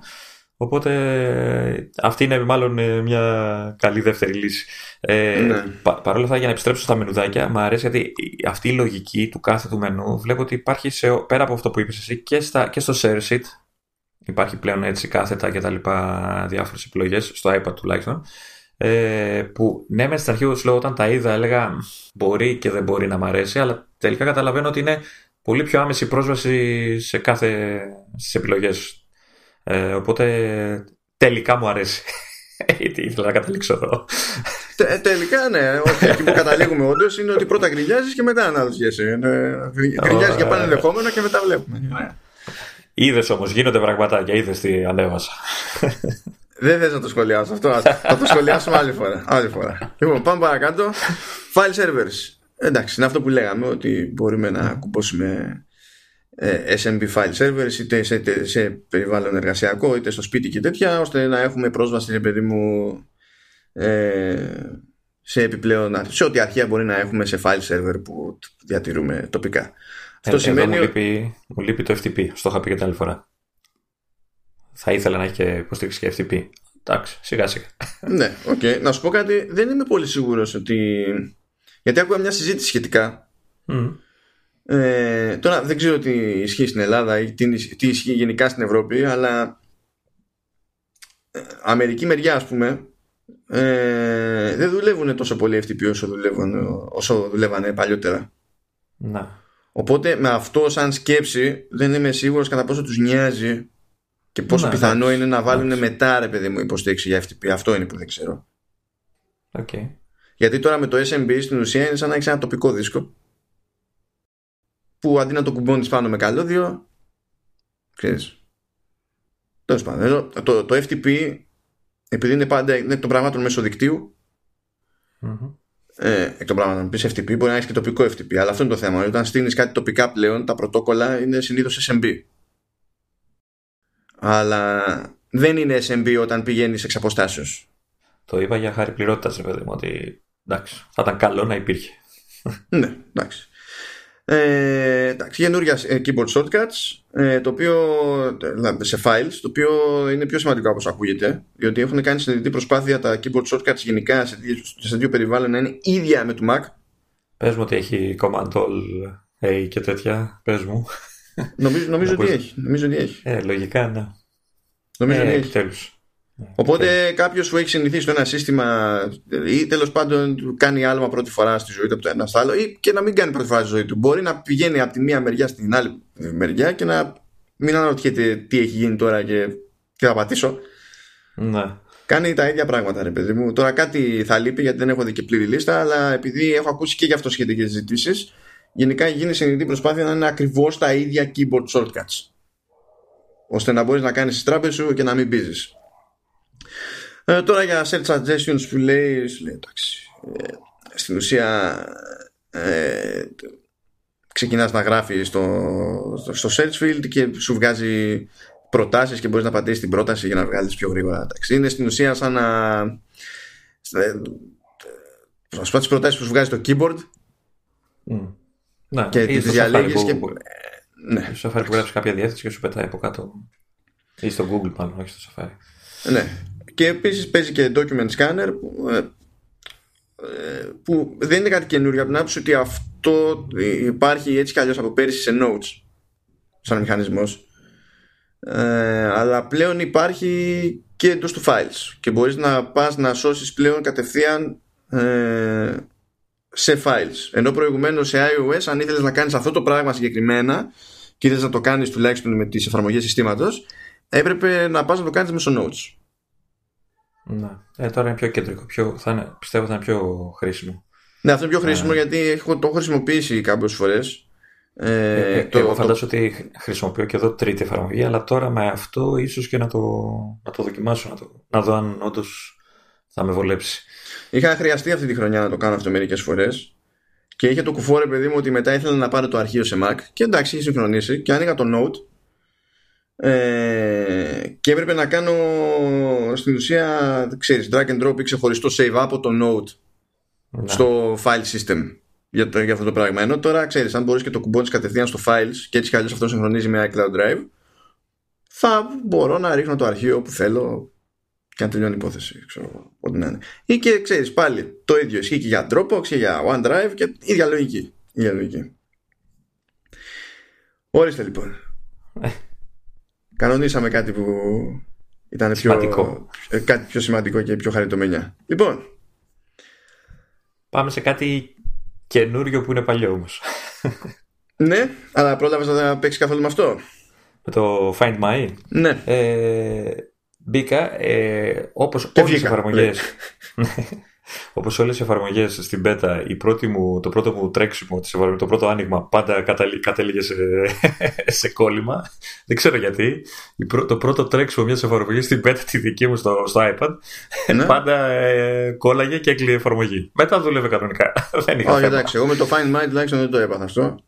Οπότε αυτή είναι μάλλον ε, μια καλή δεύτερη λύση. Ε, ναι. Παρ' όλα αυτά, για να επιστρέψω στα μενουδάκια, μου αρέσει γιατί αυτή η λογική του κάθε του μενού βλέπω ότι υπάρχει σε, πέρα από αυτό που είπες εσύ και, στα, και στο share sheet. Υπάρχει πλέον έτσι κάθετα και τα λοιπά διάφορες επιλογές, στο iPad τουλάχιστον. Ε, που ναι, μες στην αρχή σου λέω όταν τα είδα έλεγα μπορεί και δεν μπορεί να μ' αρέσει, αλλά τελικά καταλαβαίνω ότι είναι πολύ πιο άμεση πρόσβαση σε κάθε στις επιλογές ε, οπότε τελικά μου αρέσει. Γιατί ήθελα να καταλήξω εδώ.
Τε, τελικά ναι. Όχι, εκεί που καταλήγουμε όντως είναι ότι πρώτα γκρινιάζεις και μετά αναλογιέσαι. Γκρινιάζει για πάνε ενδεχόμενο και μετά βλέπουμε.
Είδες όμως, γίνονται πραγματάκια. Είδες τι ανέβασα.
Δεν θες να το σχολιάσω αυτό. Θα το σχολιάσουμε άλλη φορά. Άλλη φορά. Λοιπόν, πάμε παρακάτω. File servers. Εντάξει, είναι αυτό που λέγαμε ότι μπορούμε να κουμπώσουμε ε, SMB file servers είτε σε, σε περιβάλλον εργασιακό είτε στο σπίτι και τέτοια ώστε να έχουμε πρόσβαση παιδί μου ε, σε επιπλέον σε ό,τι αρχεία μπορεί να έχουμε σε file server που διατηρούμε τοπικά.
Αυτό ε, σημαίνει... μου, λείπει, μου λείπει το FTP, στο είχα πει και την άλλη φορά. Θα ήθελα να έχει και υποστήριξη και FTP εντάξει, σιγά σιγά.
Ναι, ok, okay. να σου πω κάτι δεν είμαι πολύ σίγουρος ότι γιατί άκουγα μια συζήτηση σχετικά. Mm. Ε, τώρα δεν ξέρω τι ισχύει στην Ελλάδα ή τι, τι ισχύει γενικά στην Ευρώπη, αλλά ε, Αμερική μεριά ας πούμε ε, δεν δουλεύουν τόσο πολύ FTP όσο, δουλεύουν, όσο δουλεύανε παλιότερα.
Να.
Οπότε με αυτό σαν σκέψη δεν είμαι σίγουρος κατά πόσο τους νοιάζει και πόσο να, πιθανό είναι να βάλουν μετά ρε παιδί μου υποστήριξη για FTP. Αυτό είναι που δεν ξέρω.
Okay.
Γιατί τώρα με το SMB στην ουσία είναι σαν να έχεις ένα τοπικό δίσκο που αντί να το κουμπώνεις πάνω με καλώδιο ξέρεις τέλος πάντων. Το, το FTP, επειδή είναι πάντα είναι των πραγμάτων μέσω δικτύου, mm-hmm. ε, εκ των πραγμάτων, πεις FTP, μπορεί να έχεις και τοπικό FTP. Αλλά αυτό είναι το θέμα. Όταν στείλει κάτι τοπικά πλέον, τα πρωτόκολλα είναι συνήθως SMB. Αλλά δεν είναι SMB όταν πηγαίνεις εξ αποστάσεως.
Το είπα για χάρη πληρότητας, ρε παιδί μου, ότι εντάξει, θα ήταν καλό να υπήρχε.
ναι, εντάξει. Ε, εντάξει, καινούργια ε, keyboard shortcuts ε, το οποίο, δηλαδή σε files το οποίο είναι πιο σημαντικό όπως ακούγεται διότι έχουν κάνει συνειδητή προσπάθεια τα keyboard shortcuts γενικά σε, σε δύο περιβάλλον να είναι ίδια με το Mac.
Πες μου ότι έχει Command All A και τέτοια πες μου.
Νομίζω, νομίζω, ότι, έχει, νομίζω ότι έχει.
Ε, Λογικά ναι.
Νομίζω ε, ότι έχει. τέλος. Οπότε okay. κάποιος που έχει συνηθίσει το ένα σύστημα ή τέλος πάντων κάνει άλμα πρώτη φορά στη ζωή του από το ένα στο άλλο ή και να μην κάνει πρώτη φορά στη ζωή του. Μπορεί να πηγαίνει από τη μία μεριά στην άλλη μεριά και να μην αναρωτιέται τι έχει γίνει τώρα και τι θα πατήσω.
Ναι.
Κάνει τα ίδια πράγματα, ρε παιδί μου. Τώρα κάτι θα λείπει γιατί δεν έχω δει και πλήρη λίστα, αλλά επειδή έχω ακούσει και γι' αυτό σχετικέ συζητήσεις, γενικά γίνει συνειδητή προσπάθεια να είναι ακριβώς τα ίδια keyboard shortcuts. ώστε να μπορείς να κάνεις τις τράπεζε σου και να μην μπίζει. Ε, τώρα για search suggestions που λέει, σου λέει εντάξει, ε, στην ουσία ε, ξεκινάς να γράφεις στο, στο search field και σου βγάζει προτάσεις και μπορείς να πατήσεις την πρόταση για να βγάλεις πιο γρήγορα. Εντάξει, είναι στην ουσία σαν να... Θα σου πω τις προτάσεις που σου βγάζει το keyboard
mm. Ναι,
και τις διαλέγεις και...
Ναι. Στο Safari που γράψεις κάποια διεύθυνση και σου πετάει από κάτω ή στο Google πάνω, όχι στο Safari.
Ναι, και επίσης παίζει και document scanner που, ε, ε, που δεν είναι κάτι καινούργιο από την άποψη ότι αυτό υπάρχει έτσι κι αλλιώς από πέρυσι σε notes σαν μηχανισμός. Ε, αλλά πλέον υπάρχει και εντός του files. Και μπορείς να πας να σώσεις πλέον κατευθείαν ε, σε files. Ενώ προηγουμένως σε iOS αν ήθελες να κάνεις αυτό το πράγμα συγκεκριμένα και ήθελες να το κάνεις τουλάχιστον με τις εφαρμογές συστήματος έπρεπε να πας να το κάνεις μέσω notes
ναι. Ε, τώρα είναι πιο κεντρικό. Πιο, θα είναι, πιστεύω θα είναι πιο χρήσιμο.
Ναι, αυτό είναι πιο χρήσιμο ε. γιατί έχω, το έχω χρησιμοποιήσει κάποιες φορές.
Ε, ε, ε, το, εγώ φαντάζομαι το... ότι χρησιμοποιώ και εδώ τρίτη εφαρμογή, αλλά τώρα με αυτό ίσως και να το, να το δοκιμάσω, να, το, να δω αν όντως θα με βολέψει.
Είχα χρειαστεί αυτή τη χρονιά να το κάνω αυτό μερικές φορές. Και είχε το κουφό ρε παιδί μου ότι μετά ήθελα να πάρω το αρχείο σε Mac. Και εντάξει, είχε συγχρονίσει. Και άνοιγα το Note ε, και έπρεπε να κάνω στην ουσία ξέρεις, drag and drop ή ξεχωριστό save από το node ναι. στο file system για, το, για αυτό το πράγμα. Ενώ τώρα ξέρεις, αν μπορείς και το κουμπώνεις κατευθείαν στο files και έτσι κι αλλιώς αυτό συγχρονίζει με iCloud Drive, θα μπορώ να ρίχνω το αρχείο που θέλω και να τελειώνει η υπόθεση. Ξέρω, ό,τι να είναι. Ή και ξέρεις πάλι το ίδιο ισχύει και για Dropbox και για OneDrive και ίδια λογική. Ίδια λογική. Ορίστε λοιπόν. Ε κανονίσαμε κάτι που ήταν πιο, ε, κάτι πιο σημαντικό και πιο χαριτωμένια. Λοιπόν.
Πάμε σε κάτι καινούριο που είναι παλιό όμως.
ναι, αλλά πρόλαβες να παίξεις καθόλου με αυτό.
Με το Find My.
Ναι.
Ε, μπήκα, ε, όπως όλες τις εφαρμογές. Όπως όλες οι εφαρμογές στην beta, η πρώτη μου, το πρώτο μου τρέξιμο, το πρώτο άνοιγμα πάντα κατέληγε σε, σε κόλλημα. Δεν ξέρω γιατί. Το πρώτο τρέξιμο μιας εφαρμογής στην beta τη δική μου στο, στο iPad ναι. πάντα ε, κόλλαγε και έκλειγε εφαρμογή. Μετά δούλευε κανονικά. δεν είχα
Όχι, εντάξει, εγώ με το Find My τουλάχιστον δεν το έπαθα αυτό.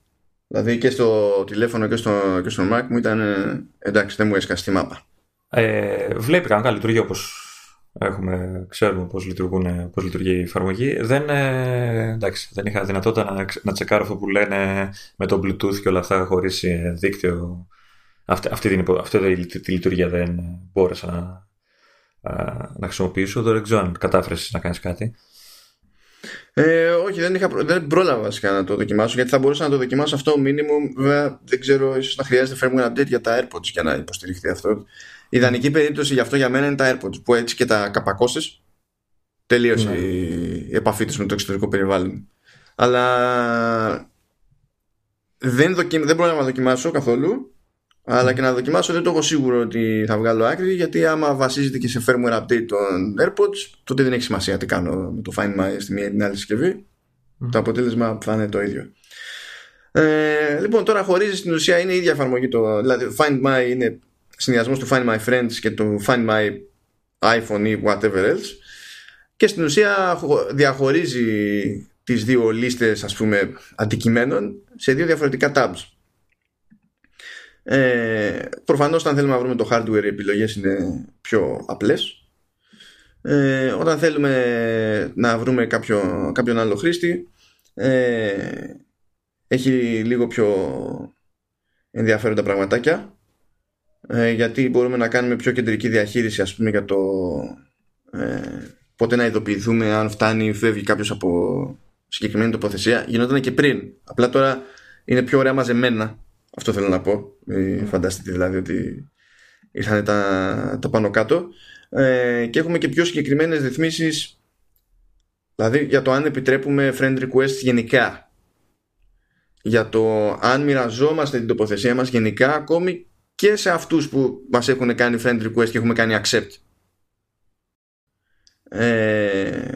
Δηλαδή και στο τηλέφωνο και στο, και στο Mac μου ήταν εντάξει, δεν μου έσκασε τη μάπα.
Ε, βλέπει κανονικά λειτουργεί όπως έχουμε, ξέρουμε πώς, λειτουργούν, πώς λειτουργεί η εφαρμογή. Δεν, ε, εντάξει, δεν είχα δυνατότητα να, να τσεκάρω αυτό που λένε με το Bluetooth και όλα αυτά χωρίς ε, δίκτυο. Αυτή, αυτή, την, αυτή τη, τη, λειτουργία δεν μπόρεσα να, να χρησιμοποιήσω. Δεν ξέρω αν κατάφερες να κάνεις κάτι.
Ε, όχι, δεν, είχα, δεν πρόλαβα βασικά να το δοκιμάσω γιατί θα μπορούσα να το δοκιμάσω αυτό minimum. Βέβαια, δεν ξέρω, ίσως να χρειάζεται firmware update για τα AirPods για να υποστηριχθεί αυτό. Η ιδανική περίπτωση γι' αυτό για μένα είναι τα AirPods που έτσι και τα καπακώσεις τελείωσε ναι. η επαφή τους με το εξωτερικό περιβάλλον. Αλλά δεν, δοκι... δεν πρόλαβα να δοκιμάσω καθόλου. Αλλά και να δοκιμάσω δεν το έχω σίγουρο ότι θα βγάλω άκρη γιατί άμα βασίζεται και σε firmware update των AirPods τότε δεν έχει σημασία τι κάνω με το Find My στη μία ή την άλλη συσκευή. Το αποτέλεσμα θα είναι το ίδιο. Ε, λοιπόν, τώρα χωρίζει στην ουσία είναι η ίδια εφαρμογή. Το, δηλαδή, Find My είναι συνδυασμός του Find My Friends και του Find My iPhone ή whatever else και στην ουσία διαχωρίζει τις δύο λίστες ας πούμε αντικειμένων σε δύο διαφορετικά tabs. Ε, προφανώς όταν θέλουμε να βρούμε το hardware οι επιλογές είναι πιο απλές. Ε, όταν θέλουμε να βρούμε κάποιο, κάποιον άλλο χρήστη ε, έχει λίγο πιο ενδιαφέροντα πραγματάκια ε, γιατί μπορούμε να κάνουμε πιο κεντρική διαχείριση ας πούμε για το ε, πότε να ειδοποιηθούμε αν φτάνει ή φεύγει κάποιος από συγκεκριμένη τοποθεσία. Γινόταν και πριν. Απλά τώρα είναι πιο ωραία μαζεμένα. Αυτό θέλω να πω. Mm. φανταστείτε δηλαδή ότι ήρθαν τα, τα πάνω κάτω. Ε, και έχουμε και πιο συγκεκριμένες ρυθμίσεις. Δηλαδή για το αν επιτρέπουμε friend request γενικά. Για το αν μοιραζόμαστε την τοποθεσία μας γενικά ακόμη και σε αυτούς που μας έχουν κάνει friend request και έχουμε κάνει accept. Ε,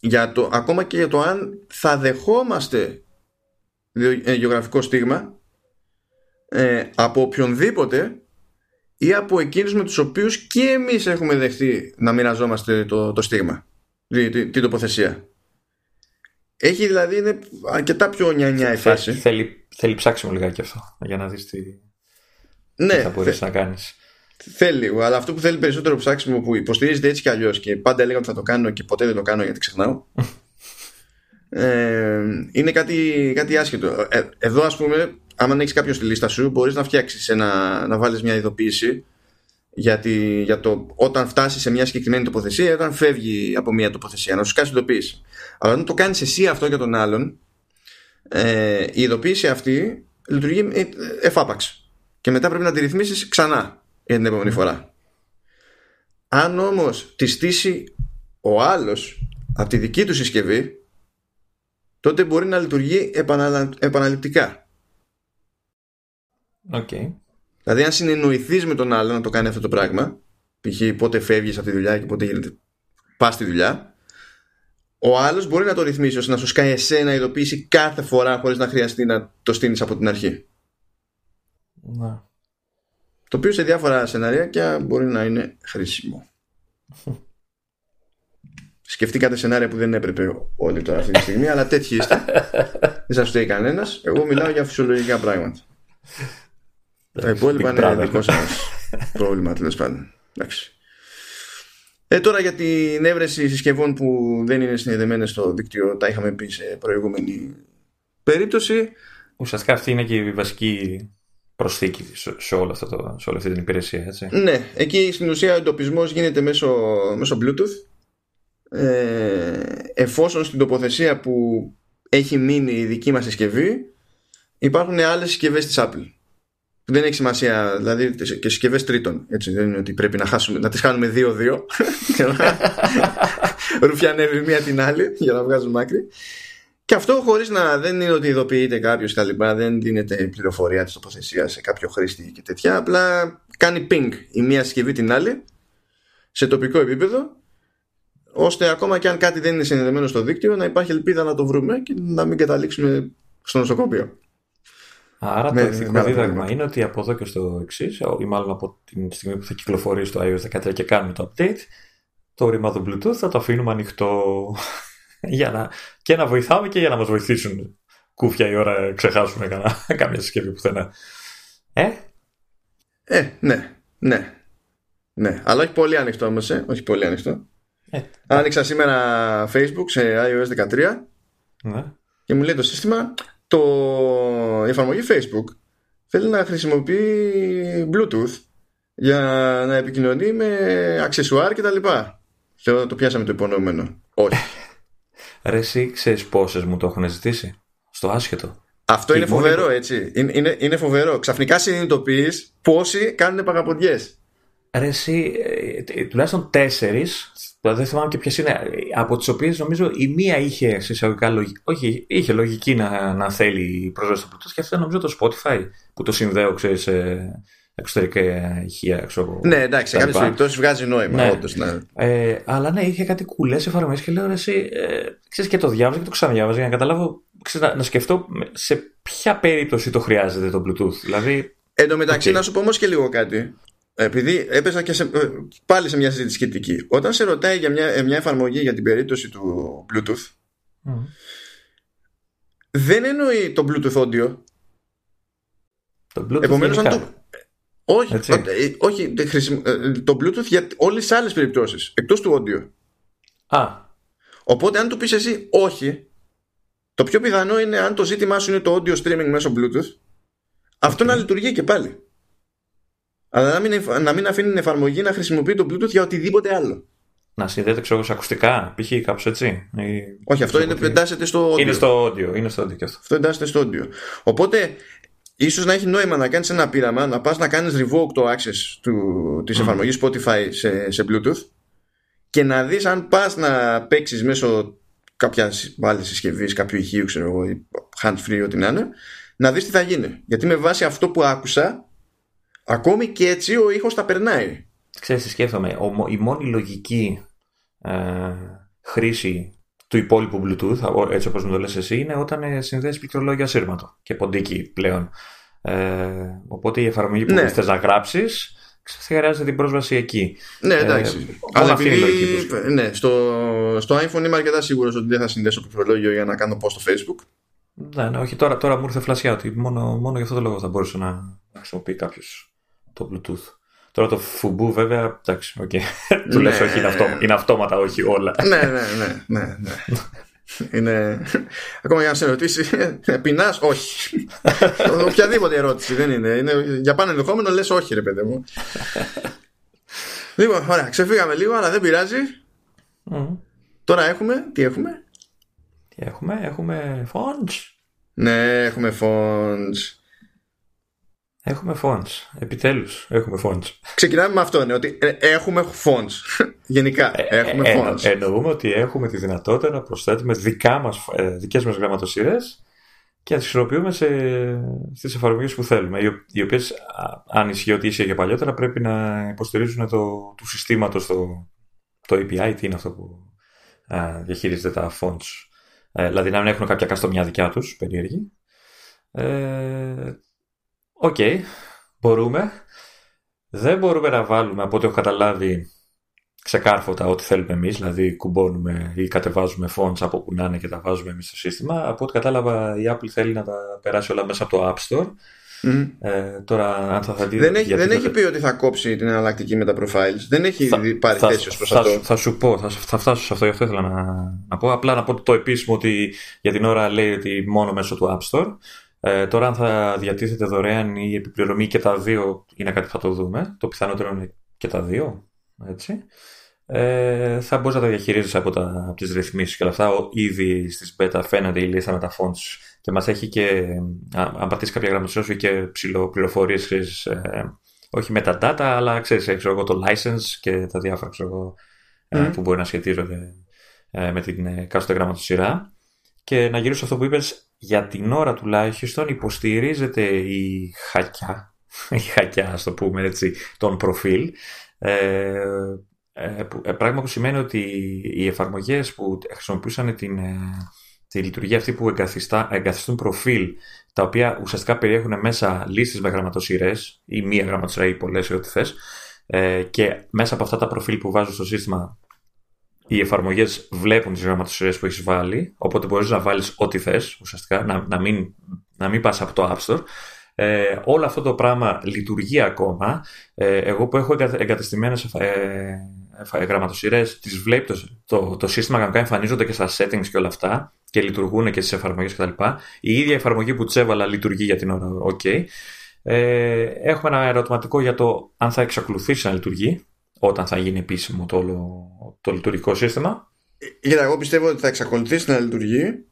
για το, ακόμα και για το αν θα δεχόμαστε ε, γεωγραφικό στίγμα ε, από οποιονδήποτε ή από εκείνους με τους οποίους και εμείς έχουμε δεχτεί να μοιραζόμαστε το, το στίγμα, την τοποθεσία. Έχει δηλαδή είναι αρκετά πιο νιανιά η φάση.
Θέλει, θέλει ψάξιμο λιγάκι αυτό για να δεις τι,
ναι,
θα μπορείς να κάνεις.
Θέλει, αλλά αυτό που θέλει περισσότερο ψάξιμο που υποστηρίζεται έτσι κι αλλιώς και πάντα έλεγα ότι θα το κάνω και ποτέ δεν το κάνω γιατί ξεχνάω. ε, είναι κάτι, κάτι άσχετο. Ε, εδώ, ας πούμε, άμα έχεις κάποιο στη λίστα σου, μπορείς να φτιάξεις να βάλεις μια ειδοποίηση γιατί, για το όταν φτάσεις σε μια συγκεκριμένη τοποθεσία, όταν φεύγει από μια τοποθεσία, να σου κάνει ειδοποίηση. Αλλά όταν το κάνεις εσύ αυτό για τον άλλον, ε, η ειδοποίηση αυτή λειτουργεί ε, εφάπαξ. Και μετά πρέπει να τη ρυθμίσεις ξανά για την επόμενη φορά. Αν όμως τη στήσει ο άλλος από τη δική του συσκευή, τότε μπορεί να λειτουργεί επαναληπτικά.
Okay.
Δηλαδή, αν συνεννοηθείς με τον άλλο να το κάνει αυτό το πράγμα, π.χ. πότε φεύγεις από τη δουλειά και πότε γίνεται πας στη δουλειά, ο άλλος μπορεί να το ρυθμίσει ώστε να σου σκάει εσένα ειδοποίηση κάθε φορά χωρίς να χρειαστεί να το στείλεις από την αρχή.
Να.
Το οποίο σε διάφορα σενάρια μπορεί να είναι χρήσιμο. Σκεφτήκατε σενάρια που δεν έπρεπε όλοι τώρα αυτή τη στιγμή, αλλά τέτοιοι είστε. δεν σας το κανένας. Εγώ μιλάω για φυσιολογικά πράγματα. Τα υπόλοιπα είναι δικό σας πρόβλημα τέλος πάντων. Εντάξει. Ε, τώρα για την έβρεση συσκευών που δεν είναι συνδεδεμένες στο δίκτυο τα είχαμε πει σε προηγούμενη περίπτωση.
Ουσιαστικά αυτή είναι και η βασική προσθήκη σε, όλο αυτό το, σε όλη αυτή την υπηρεσία. Έτσι.
Ναι, εκεί στην ουσία ο εντοπισμός γίνεται μέσω, μέσω Bluetooth. Ε, εφόσον στην τοποθεσία που έχει μείνει η δική μας συσκευή υπάρχουν άλλες συσκευές της Apple δεν έχει σημασία, δηλαδή και συσκευές τρίτων. Έτσι, δεν είναι ότι πρέπει να, χάσουμε, να τις κάνουμε δύο-δύο και να ρουφιανεύει μία την άλλη για να βγάζουμε άκρη. Και αυτό χωρίς να δεν είναι ότι ειδοποιείται κάποιος τα λοιπά, δεν δίνεται πληροφορία της τοποθεσίας σε κάποιο χρήστη και τέτοια. Απλά κάνει ping η μία συσκευή την άλλη σε τοπικό επίπεδο ώστε ακόμα και αν κάτι δεν είναι συνδεδεμένο στο δίκτυο να υπάρχει ελπίδα να το βρούμε και να μην καταλήξουμε στο νοσοκομείο.
Άρα το ηθικό δίδαγμα είναι ότι από εδώ και στο εξής, ή μάλλον από την στιγμή που θα κυκλοφορήσει το iOS 13 και κάνουμε το update, το ρημάδο Bluetooth θα το αφήνουμε ανοιχτό για να, και να βοηθάμε και για να μας βοηθήσουν κούφια η ώρα ξεχάσουμε κανένα, καμία συσκευή πουθενά. Ε;
Ε, ναι, ναι. Ναι, αλλά όχι πολύ ανοιχτό όμως, ε. όχι πολύ ανοιχτό. Ε, Άνοιξα σήμερα Facebook σε iOS 13
ναι.
και μου λέει το σύστημα το η εφαρμογή Facebook θέλει να χρησιμοποιεί Bluetooth για να επικοινωνεί με αξεσουάρ και τα λοιπά. Θεωρώ το πιάσαμε το υπονοούμενο. Όχι.
Ρε εσύ ξέρεις πόσες μου το έχουν ζητήσει; Στο άσχετο.
Αυτό είναι φοβερό έτσι. Είναι, είναι, είναι φοβερό. Ξαφνικά συνειδητοποιείς πόσοι κάνουν παγαποντιές.
Ρε εσύ, ε, τουλάχιστον τέσσερις δεν θυμάμαι και ποιες είναι. Από τις οποίες νομίζω η μία είχε εισαγωγικά λογική. Όχι, είχε λογική να, να θέλει πρόσβαση στο Bluetooth και αυτό νομίζω το Spotify που το συνδέω, ξέρεις, σε εξωτερικά ηχεία. Ξέρω,
ναι, εντάξει, σε κάποιες περιπτώσεις βγάζει νόημα. Ναι. Όντως, ναι.
Ε, αλλά ναι, είχε κάτι κουλές εφαρμογές και λέω εσύ. Ε, ξέρεις, και το διάβαζα και το ξαναδιάβαζα για να καταλάβω, ξέρεις, να, να σκεφτώ σε ποια περίπτωση το χρειάζεται το Bluetooth. Δηλαδή,
Εν τω μεταξύ, να σου πω όμως και λίγο κάτι. Επειδή έπεσα και σε, πάλι σε μια συζήτηση σχετική. Όταν σε ρωτάει για μια, μια εφαρμογή για την περίπτωση του Bluetooth, δεν εννοεί το Bluetooth audio.
Το Bluetooth Επομένως, αν το,
όχι, ε, όχι ε, το Bluetooth για όλες τις άλλες περιπτώσεις, εκτός του audio.
Α.
Οπότε αν του πεις εσύ όχι, το πιο πιθανό είναι αν το ζήτημά σου είναι το audio streaming μέσω Bluetooth, αυτό να λειτουργεί και πάλι. Αλλά να μην, να μην αφήνει την εφαρμογή να χρησιμοποιεί το Bluetooth για οτιδήποτε άλλο.
Να συνδέεται ξέρω σε ακουστικά, π.χ. κάπως έτσι.
Όχι, αυτό είναι, εντάσσεται στο audio.
Είναι στο audio, είναι στο audio και αυτό.
Αυτό εντάσσεται στο audio. Οπότε, ίσως να έχει νόημα να κάνεις ένα πείραμα, να πας να κάνεις revoke το access του, της mm. εφαρμογής Spotify σε, σε Bluetooth και να δεις αν πας να παίξεις μέσω κάποια άλλη συσκευής, κάποιου ηχείου, ξέρω εγώ, hand free, ό,τι να είναι, να δεις τι θα γίνει. Γιατί με βάση αυτό που άκουσα, ακόμη και έτσι ο ήχος τα περνάει.
Ξέρεις, σκέφτομαι, η μόνη λογική ε, χρήση του υπόλοιπου Bluetooth, έτσι όπως μου το λες εσύ, είναι όταν ε, συνδέεις πληκτρολόγιο ασύρματο και ποντίκι πλέον. Ε, οπότε η εφαρμογή που ναι. θες να γράψεις χρειάζεται την πρόσβαση εκεί.
Ναι, εντάξει. Ε, Αλλά επειδή, ναι, στο, στο iPhone είμαι αρκετά σίγουρος ότι δεν θα συνδέσω πληκτρολόγιο για να κάνω post στο Facebook.
Ναι, ναι, όχι, τώρα, τώρα μου ήρθε φλασιά ότι μόνο, μόνο για αυτό το λόγο θα μπορούσε να, να χρησιμοποιεί κάποιος το Bluetooth. Τώρα το Facebook βέβαια, εντάξει, ok. Okay. Του λες όχι, είναι, αυτό, είναι αυτόματα, όχι όλα.
ναι, ναι, ναι, ναι, ναι. είναι... Ακόμα για να σε ρωτήσει, πεινάς, όχι. Οποιαδήποτε ερώτηση δεν είναι. είναι. Για πάνω ενδεχόμενο λες όχι, ρε παιδί μου. λοιπόν, ωραία, ξεφύγαμε λίγο, αλλά δεν πειράζει. Τώρα έχουμε, τι έχουμε;
Τι έχουμε, έχουμε phones.
Ναι, έχουμε phones.
Έχουμε phones. Επιτέλους, έχουμε phones.
Ξεκινάμε με αυτό, ναι, ότι ε, έχουμε phones. Γενικά, ε, έχουμε ε, phones.
εννοούμε ότι έχουμε τη δυνατότητα να προσθέτουμε δικά μας, ε, δικές μας γραμματοσύρες και να τις χρησιμοποιούμε σε, στις εφαρμογές που θέλουμε, οι οποίες, αν ισχύει ότι ίσχυε και παλιότερα, πρέπει να υποστηρίζουν το, του συστήματος το, το API, τι είναι αυτό που α, διαχειρίζεται τα fonts. Ε, δηλαδή να μην έχουν κάποια καστομιά δικιά τους, περίεργη. Ε, Ok, okay, μπορούμε. Δεν μπορούμε να βάλουμε από ό,τι έχω καταλάβει ξεκάρφωτα ό,τι θέλουμε εμείς, δηλαδή κουμπώνουμε ή κατεβάζουμε fonts από που να είναι και τα βάζουμε εμείς στο σύστημα. Από ό,τι κατάλαβα, η Apple θέλει να τα περάσει όλα μέσα από το App Store. Mm. Ε, τώρα, αν θα, θα δει,
δεν έχει, δεν έχει πει ότι θα κόψει την εναλλακτική με τα profiles. Δεν έχει θα, πάρει θα, θέση ως προς αυτό.
Θα σου πω, θα, θα φτάσω σε αυτό, γι' αυτό ήθελα να, να πω. Απλά να πω το επίσημο ότι για την ώρα λέει ότι μόνο μέσω του App Store. Ε, τώρα, αν θα διατίθεται δωρεάν η επιπληρωμή και τα δύο, είναι κάτι που θα το δούμε. Το πιθανότερο είναι και τα δύο. Έτσι. Ε, θα μπορείς να τα διαχειρίζεσαι από, τα, από τις ρυθμίσεις και όλα αυτά. Ήδη στις beta φαίνεται η λίστα με τα fonts και μας έχει και, αν πατήσεις κάποια γραμματοσύνη, και ψηλοπληροφορίες, ε, όχι με τα data, αλλά ξέρεις, ξέρω εγώ, το license και τα διάφορα ξέρω ε, που μπορεί να σχετίζονται ε, με την εκάστοτε γραμματοσυρά. Και να γυρίσω αυτό που είπες, για την ώρα τουλάχιστον υποστηρίζεται η χακιά, η χακιά ας το πούμε έτσι, τον προφίλ, ε, ε, ε, πράγμα που σημαίνει ότι οι εφαρμογές που χρησιμοποιούσαν την, τη λειτουργία αυτή που εγκαθιστούν προφίλ τα οποία ουσιαστικά περιέχουν μέσα λίστες με γραμματοσυρές ή μία γραμματοσυρά ή πολλές ή ό,τι θες και μέσα από αυτά τα προφίλ που βάζουν στο σύστημα οι εφαρμογές βλέπουν τις γραμματοσυρές που έχεις βάλει, οπότε μπορείς να βάλεις ό,τι θες, ουσιαστικά, να, να μην, να μην πας από το App Store. Ε, όλο αυτό το πράγμα λειτουργεί ακόμα. Ε, εγώ που έχω εγκατεστημένες ε, ε, γραμματοσυρές, τις βλέπεις το, το, το σύστημα κανονικά εμφανίζονται και στα settings και όλα αυτά και λειτουργούν και στις εφαρμογές κτλ. Η ίδια εφαρμογή που τσέβαλα λειτουργεί για την ώρα. OK. Ε, έχουμε ένα ερωτηματικό για το αν θα εξακολουθήσει να λειτουργεί όταν θα γίνει επίσημο το, το λειτουργικό σύστημα.
Για εγώ πιστεύω ότι θα εξακολουθήσει να λειτουργεί,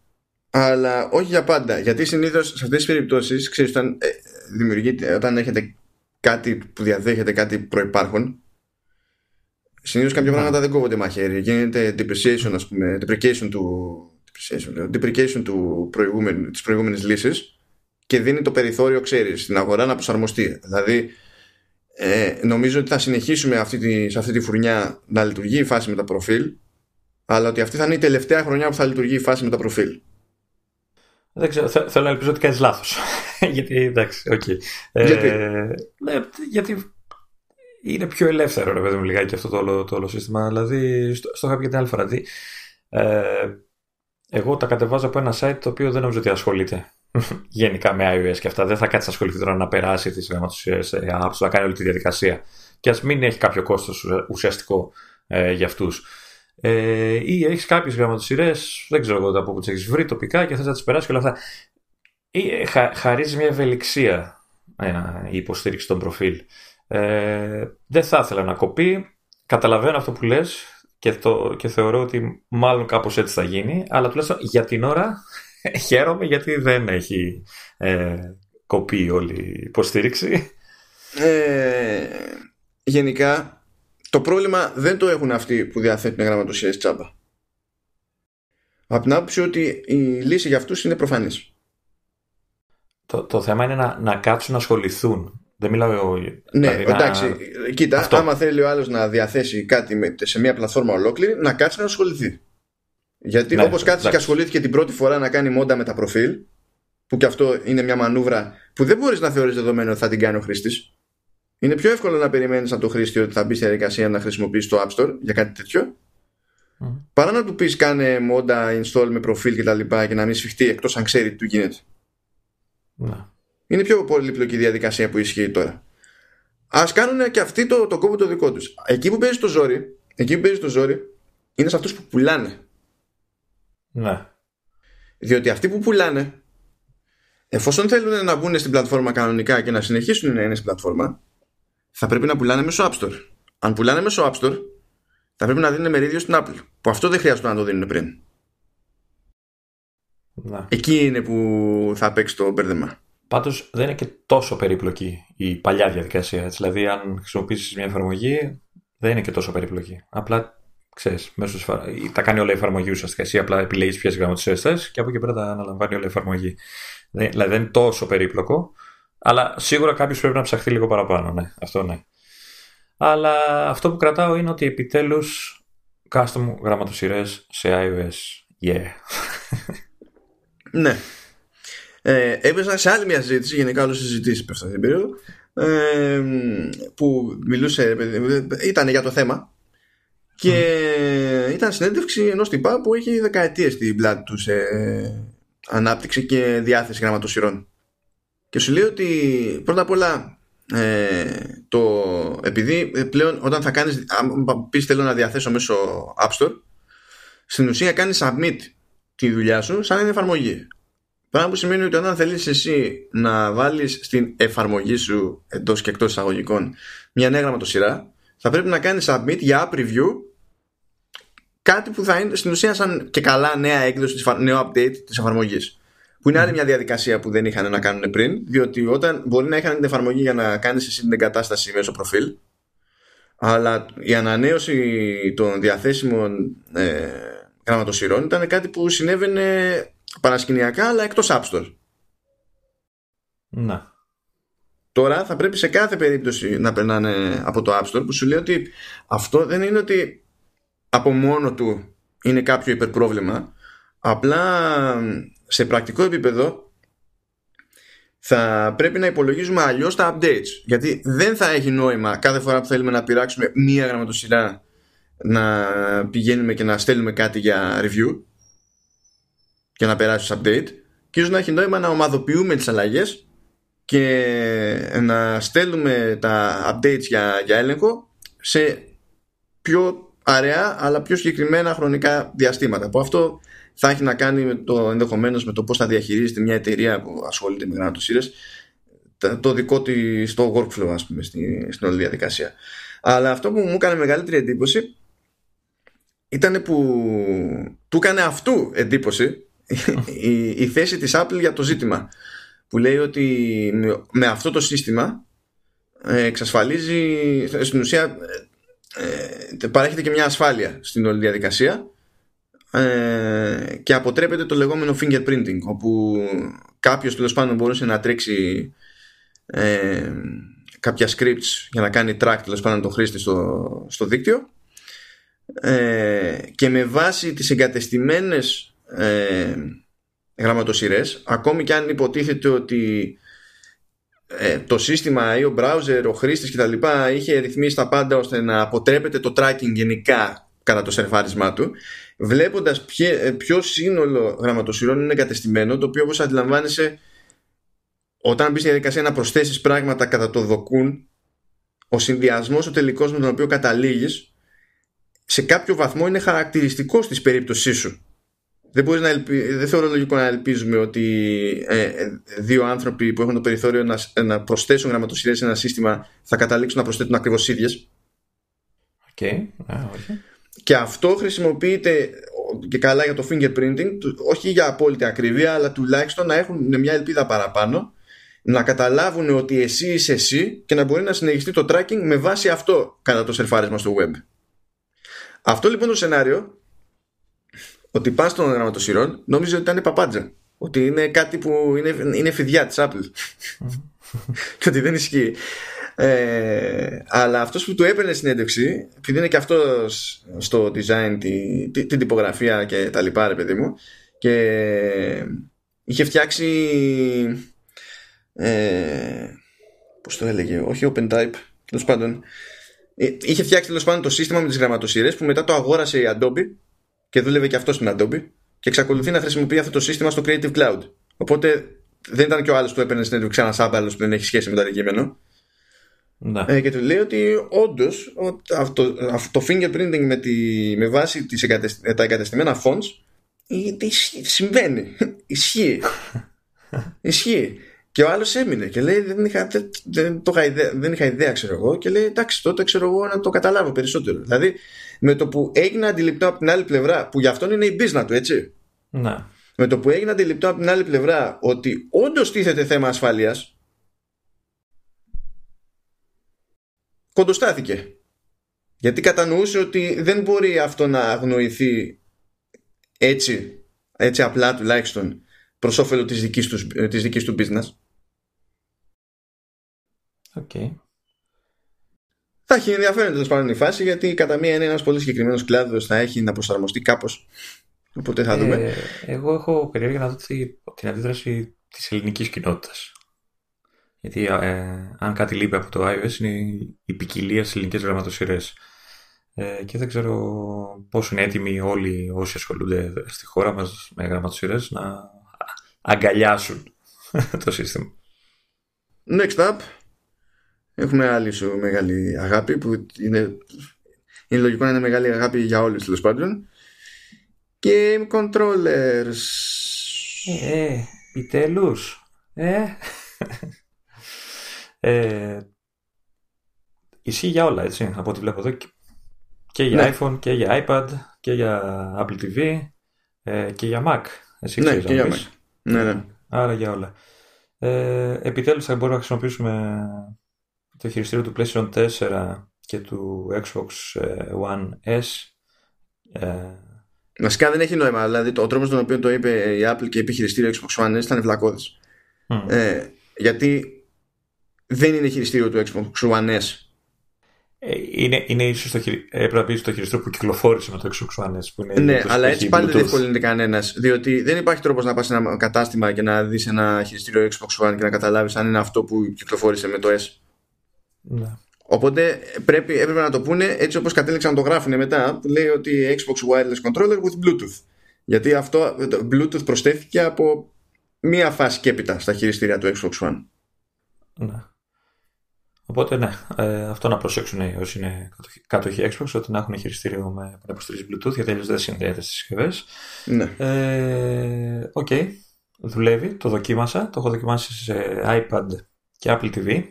αλλά όχι για πάντα. Γιατί συνήθως σε αυτές τις περιπτώσεις, ξέρεις, όταν, ε, όταν έχετε κάτι που διαδέχεται κάτι προπάρχον, συνήθως κάποια πράγματα δεν κόβονται μαχαίρι. Γίνεται depreciation, ας πούμε, deprecation του, depreciation, deprecation του προηγούμενη, της προηγούμενης λύσης και δίνει το περιθώριο, ξέρεις, στην αγορά να προσαρμοστεί. Δηλαδή, ε, νομίζω ότι θα συνεχίσουμε αυτή τη, σε αυτή τη φουρνιά να λειτουργεί η φάση με τα προφίλ αλλά ότι αυτή θα είναι η τελευταία χρονιά που θα λειτουργεί η φάση με τα προφίλ.
Δεν ξέρω, θέλω να ελπίζω ότι κάνεις λάθος. γιατί εντάξει, ok. Okay.
Γιατί;
Ε, ναι, γιατί είναι πιο ελεύθερο, ρε παιδί μου, λιγάκι αυτό το όλο, το όλο σύστημα. Δηλαδή, στο, στο είχα πει και την άλλη φορά. Δηλαδή, ε, εγώ τα κατεβάζω από ένα site το οποίο δεν νομίζω ότι ασχολείται γενικά με iOS και αυτά. Δεν θα κάτσει να ασχοληθεί τώρα να περάσει τις γραμματοσειρές σε apps, να κάνει όλη τη διαδικασία. Και ας μην έχει κάποιο κόστος ουσιαστικό ε, για αυτούς. Ε, ή έχεις κάποιες γραμματοσυρέ, δεν ξέρω εγώ από πού τις έχεις βρει τοπικά και θες να τις περάσεις και όλα αυτά. Ή, ε, χα, χαρίζει μια ευελιξία ε, η υποστήριξη των προφίλ. Ε, δεν θα ήθελα να κοπεί. Καταλαβαίνω αυτό που λες και, το, και θεωρώ ότι μάλλον κάπως έτσι θα γίνει, αλλά τουλάχιστον για την ώρα χαίρομαι γιατί δεν έχει ε, κοπεί όλη η υποστήριξη.
Ε, γενικά, το πρόβλημα δεν το έχουν αυτοί που διαθέτουν γραμματοσύρες τσάμπα. Από την άποψη ότι η λύση για αυτούς είναι προφανής.
Το, το θέμα είναι να, να κάτσουν να ασχοληθούν. Δεν μιλάω.
Ναι, δηλαδή εντάξει. Να... Κοίτα, Αυτό. άμα θέλει ο άλλος να διαθέσει κάτι σε μια πλατφόρμα ολόκληρη, να κάτσει να ασχοληθεί. Γιατί ναι, όπως κάτσε και ασχολήθηκε την πρώτη φορά να κάνει μόντα με τα προφίλ, που και αυτό είναι μια μανούβρα που δεν μπορείς να θεωρείς δεδομένο ότι θα την κάνει ο χρήστης. Είναι πιο εύκολο να περιμένεις από το χρήστη ότι θα μπει στη διαδικασία να χρησιμοποιήσει το App Store για κάτι τέτοιο. Mm. Παρά να του πεις κάνε μόντα, install με προφίλ κτλ. Και, και να μην σφιχτεί εκτός αν ξέρει τι του γίνεται.
Mm.
Είναι πιο πολύπλοκη διαδικασία που ισχύει τώρα. Α κάνουν και αυτοί το, το κόπο το δικό τους. Εκεί που παίζει το ζόρι, εκεί που παίζει το ζόρι, είναι σε αυτούς που πουλάνε.
Ναι.
Διότι αυτοί που πουλάνε, εφόσον θέλουν να μπουν στην πλατφόρμα κανονικά και να συνεχίσουν να είναι στην πλατφόρμα, θα πρέπει να πουλάνε μέσω App Store. Αν πουλάνε μέσω App Store, θα πρέπει να δίνουν μερίδιο στην Apple. Που αυτό δεν χρειάζεται να το δίνουν πριν.
Να.
Εκεί είναι που θα παίξει το μπέρδεμα.
Πάντως δεν είναι και τόσο περίπλοκη η παλιά διαδικασία. Έτσι. Δηλαδή, αν χρησιμοποιήσεις μια εφαρμογή, δεν είναι και τόσο περίπλοκη. Απλά ξέρεις, μέσως τα κάνει όλα η εφαρμογή ουσιαστικά. Εσύ απλά επιλέγεις ποιες γραμματοσύρε θε και από εκεί πέρα τα αναλαμβάνει όλα η εφαρμογή. Δηλαδή δεν είναι τόσο περίπλοκο, αλλά σίγουρα κάποιος πρέπει να ψαχθεί λίγο παραπάνω. Ναι, αυτό ναι. Αλλά αυτό που κρατάω είναι ότι επιτέλους custom γραμματοσυρές σε iOS. Yeah.
ναι. Ε, έπαιζα σε άλλη μια συζήτηση, γενικά όλες συζητήσεις πέφτουν την περίοδο, ε, που μιλούσε, ήταν για το θέμα και mm. ήταν συνέντευξη ενός τυπά που έχει δεκαετίες στην πλάτη του σε ανάπτυξη και διάθεση γραμματοσυρών. Και σου λέει ότι πρώτα απ' όλα ε, το, επειδή πλέον όταν θα κάνεις αν πεις θέλω να διαθέσω μέσω App Store στην ουσία κάνεις submit τη δουλειά σου σαν είναι εφαρμογή Πράγμα που σημαίνει ότι όταν θέλεις εσύ να βάλεις στην εφαρμογή σου εντός και εκτός εισαγωγικών μια νέα γραμματοσυρά θα πρέπει να κάνεις submit για app review κάτι που θα είναι στην ουσία σαν και καλά νέα έκδοση, νέο update της εφαρμογής. Που είναι άλλη μια διαδικασία που δεν είχαν να κάνουν πριν, διότι όταν μπορεί να είχαν την εφαρμογή για να κάνεις εσύ την εγκατάσταση μέσω προφίλ, αλλά η ανανέωση των διαθέσιμων ε, γραμματοσυρών ήταν κάτι που συνέβαινε παρασκηνιακά αλλά εκτός App Store.
Να.
Τώρα θα πρέπει σε κάθε περίπτωση να περνάνε από το App Store που σου λέει ότι αυτό δεν είναι ότι από μόνο του είναι κάποιο υπερπρόβλημα. Απλά σε πρακτικό επίπεδο θα πρέπει να υπολογίζουμε αλλιώς τα updates. Γιατί δεν θα έχει νόημα κάθε φορά που θέλουμε να πειράξουμε μία γραμματοσυρά να πηγαίνουμε και να στέλνουμε κάτι για review και να περάσει update και ίσως να έχει νόημα να ομαδοποιούμε τις αλλαγές και να στέλνουμε τα updates για, για έλεγχο σε πιο αραιά αλλά πιο συγκεκριμένα χρονικά διαστήματα που αυτό θα έχει να κάνει με το ενδεχομένως με το πώς θα διαχειρίζεται μια εταιρεία που ασχολείται με γραμματοσύρες το δικό της το workflow ας πούμε στην, στην όλη διαδικασία. Αλλά αυτό που μου έκανε μεγαλύτερη εντύπωση ήταν που του έκανε αυτού εντύπωση η, η θέση της Apple για το ζήτημα που λέει ότι με αυτό το σύστημα ε, εξασφαλίζει στην ουσία ε, παρέχεται και μια ασφάλεια στην όλη διαδικασία ε, και αποτρέπεται το λεγόμενο fingerprinting όπου κάποιος τέλος πάντων μπορούσε να τρέξει ε, κάποια scripts για να κάνει track τέλος πάντων τον χρήστη στο, στο δίκτυο ε, και με βάση τις εγκατεστημένες ε, γραμματοσυρές ακόμη και αν υποτίθεται ότι ε, το σύστημα ή ο browser, ο χρήστης κτλ. είχε ρυθμίσει τα πάντα ώστε να αποτρέπεται το tracking γενικά κατά το σερφάρισμά του βλέποντας ε, ποιο σύνολο γραμματοσυρών είναι εγκατεστημένο το οποίο όπως αντιλαμβάνεσαι όταν μπεις στη διαδικασία να προσθέσεις πράγματα κατά το δοκούν ο συνδυασμός ο τελικός με τον οποίο καταλήγεις σε κάποιο βαθμό είναι χαρακτηριστικός της περίπτωσής σου δεν, μπορείς να δεν θεωρώ λογικό να ελπίζουμε ότι ε, ε, δύο άνθρωποι που έχουν το περιθώριο να, να προσθέσουν γραμματοσυρές σε ένα σύστημα θα καταλήξουν να προσθέτουν ακριβώς ίδιες.
Okay.
Και αυτό χρησιμοποιείται και καλά για το fingerprinting, όχι για απόλυτη ακρίβεια, αλλά τουλάχιστον να έχουν μια ελπίδα παραπάνω, να καταλάβουν ότι εσύ είσαι εσύ και να μπορεί να συνεχιστεί το tracking με βάση αυτό κατά το σερφάρισμα στο web. Αυτό λοιπόν το σενάριο ότι πας στον γραμματοσυρών νόμιζε ότι ήταν παπάντζα. Ότι είναι κάτι που είναι, είναι φιδιά της Apple. και ότι δεν ισχύει. Ε, αλλά αυτός που του έπαιρνε συνέντευξη, επειδή είναι και αυτός στο design, τη, τη, την τυπογραφία και τα λοιπά, ρε παιδί μου, και είχε φτιάξει. Ε, Πώς το έλεγε, όχι OpenType, τέλος πάντων. Ε, είχε φτιάξει τέλος πάντων το σύστημα με τις γραμματοσύρε που μετά το αγόρασε η Adobe και δούλευε και αυτός στην Adobe και εξακολουθεί να χρησιμοποιεί αυτό το σύστημα στο Creative Cloud. Οπότε δεν ήταν και ο άλλος που έπαιρνε συνέντευξη ένα άλλο που δεν έχει σχέση με το αντικείμενο.
Ναι.
Ε, και του λέει ότι όντως αυτό, αυτό, το fingerprinting με, τη, με βάση τις τα εγκατεστημένα fonts συμβαίνει. Ισχύει. Ισχύει. Και ο άλλος έμεινε και λέει: Δεν είχα, δεν, δεν, το είχα ιδέα, δεν είχα ιδέα, ξέρω εγώ. Και λέει: Εντάξει, τότε ξέρω εγώ να το καταλάβω περισσότερο. Δηλαδή, με το που έγινε αντιληπτό από την άλλη πλευρά, που γι' αυτόν είναι η business του, έτσι.
Να.
Με το που έγινε αντιληπτό από την άλλη πλευρά ότι όντως τίθεται θέμα ασφαλεία, κοντοστάθηκε. Γιατί κατανοούσε ότι δεν μπορεί αυτό να αγνοηθεί έτσι, έτσι απλά τουλάχιστον προς όφελο της δικής του, της δικής του business.
Okay.
Θα έχει ενδιαφέρον τέλο πάντων η φάση γιατί κατά μία είναι ένας πολύ συγκεκριμένος κλάδος θα έχει να προσαρμοστεί κάπως. Οπότε θα δούμε. Ε,
εγώ έχω περιέργεια να δω την αντίδραση της ελληνικής κοινότητας. Γιατί ε, αν κάτι λείπει από το iOS είναι η ποικιλία στις ελληνικές γραμματοσυρές. Ε, και δεν ξέρω πόσο είναι έτοιμοι όλοι όσοι ασχολούνται στη χώρα μας με γραμματοσυρές να αγκαλιάσουν το σύστημα.
Next up, Έχουμε άλλη σου μεγάλη αγάπη που είναι, είναι λογικό να είναι μεγάλη αγάπη για όλους τέλος πάντων. Game controllers.
Ε, ε επιτέλους. Ε. ε. Ισχύει για όλα, έτσι, από ό,τι βλέπω εδώ. Και για ναι. iPhone, και για iPad, και για Apple TV, ε, και για Mac.
Εσύ ναι, και για Mac. Ναι, ναι.
Άρα για όλα. Ε, επιτέλους θα μπορούμε να χρησιμοποιήσουμε το χειριστήριο του PlayStation 4 και του Xbox ε, One S.
Ε... Βασικά δεν έχει νόημα. Δηλαδή, ο τρόπος τον οποίο το είπε η Apple και είπε χειριστήριο Xbox One S ήταν βλακώδης. Mm. Ε, γιατί δεν είναι χειριστήριο του Xbox One S.
Ε, είναι, είναι ίσως το, έπρεπε να πεις το χειριστήριο που κυκλοφόρησε με το Xbox One S. Που είναι
ναι, αλλά έτσι πάλι δεν διευκολύνεται κανένας. Διότι δεν υπάρχει τρόπος να πας σε ένα κατάστημα και να δεις ένα χειριστήριο Xbox One και να καταλάβεις αν είναι αυτό που κυκλοφόρησε με το S.
Ναι.
Οπότε πρέπει, έπρεπε να το πούνε έτσι όπως κατέληξαν να το γράφουν μετά που λέει ότι Xbox Wireless Controller with Bluetooth γιατί αυτό το Bluetooth προσθέθηκε από μία φάση και έπειτα στα χειριστήρια του Xbox One
ναι. Οπότε ναι, ε, αυτό να προσέξουν όσοι είναι κάτοχοι Xbox ότι να έχουν χειριστήριο με που Bluetooth γιατί αλλιώς δεν συνδέεται στις συσκευές
ναι.
ε, Ok, okay. δουλεύει, το δοκίμασα το έχω δοκιμάσει σε iPad και Apple TV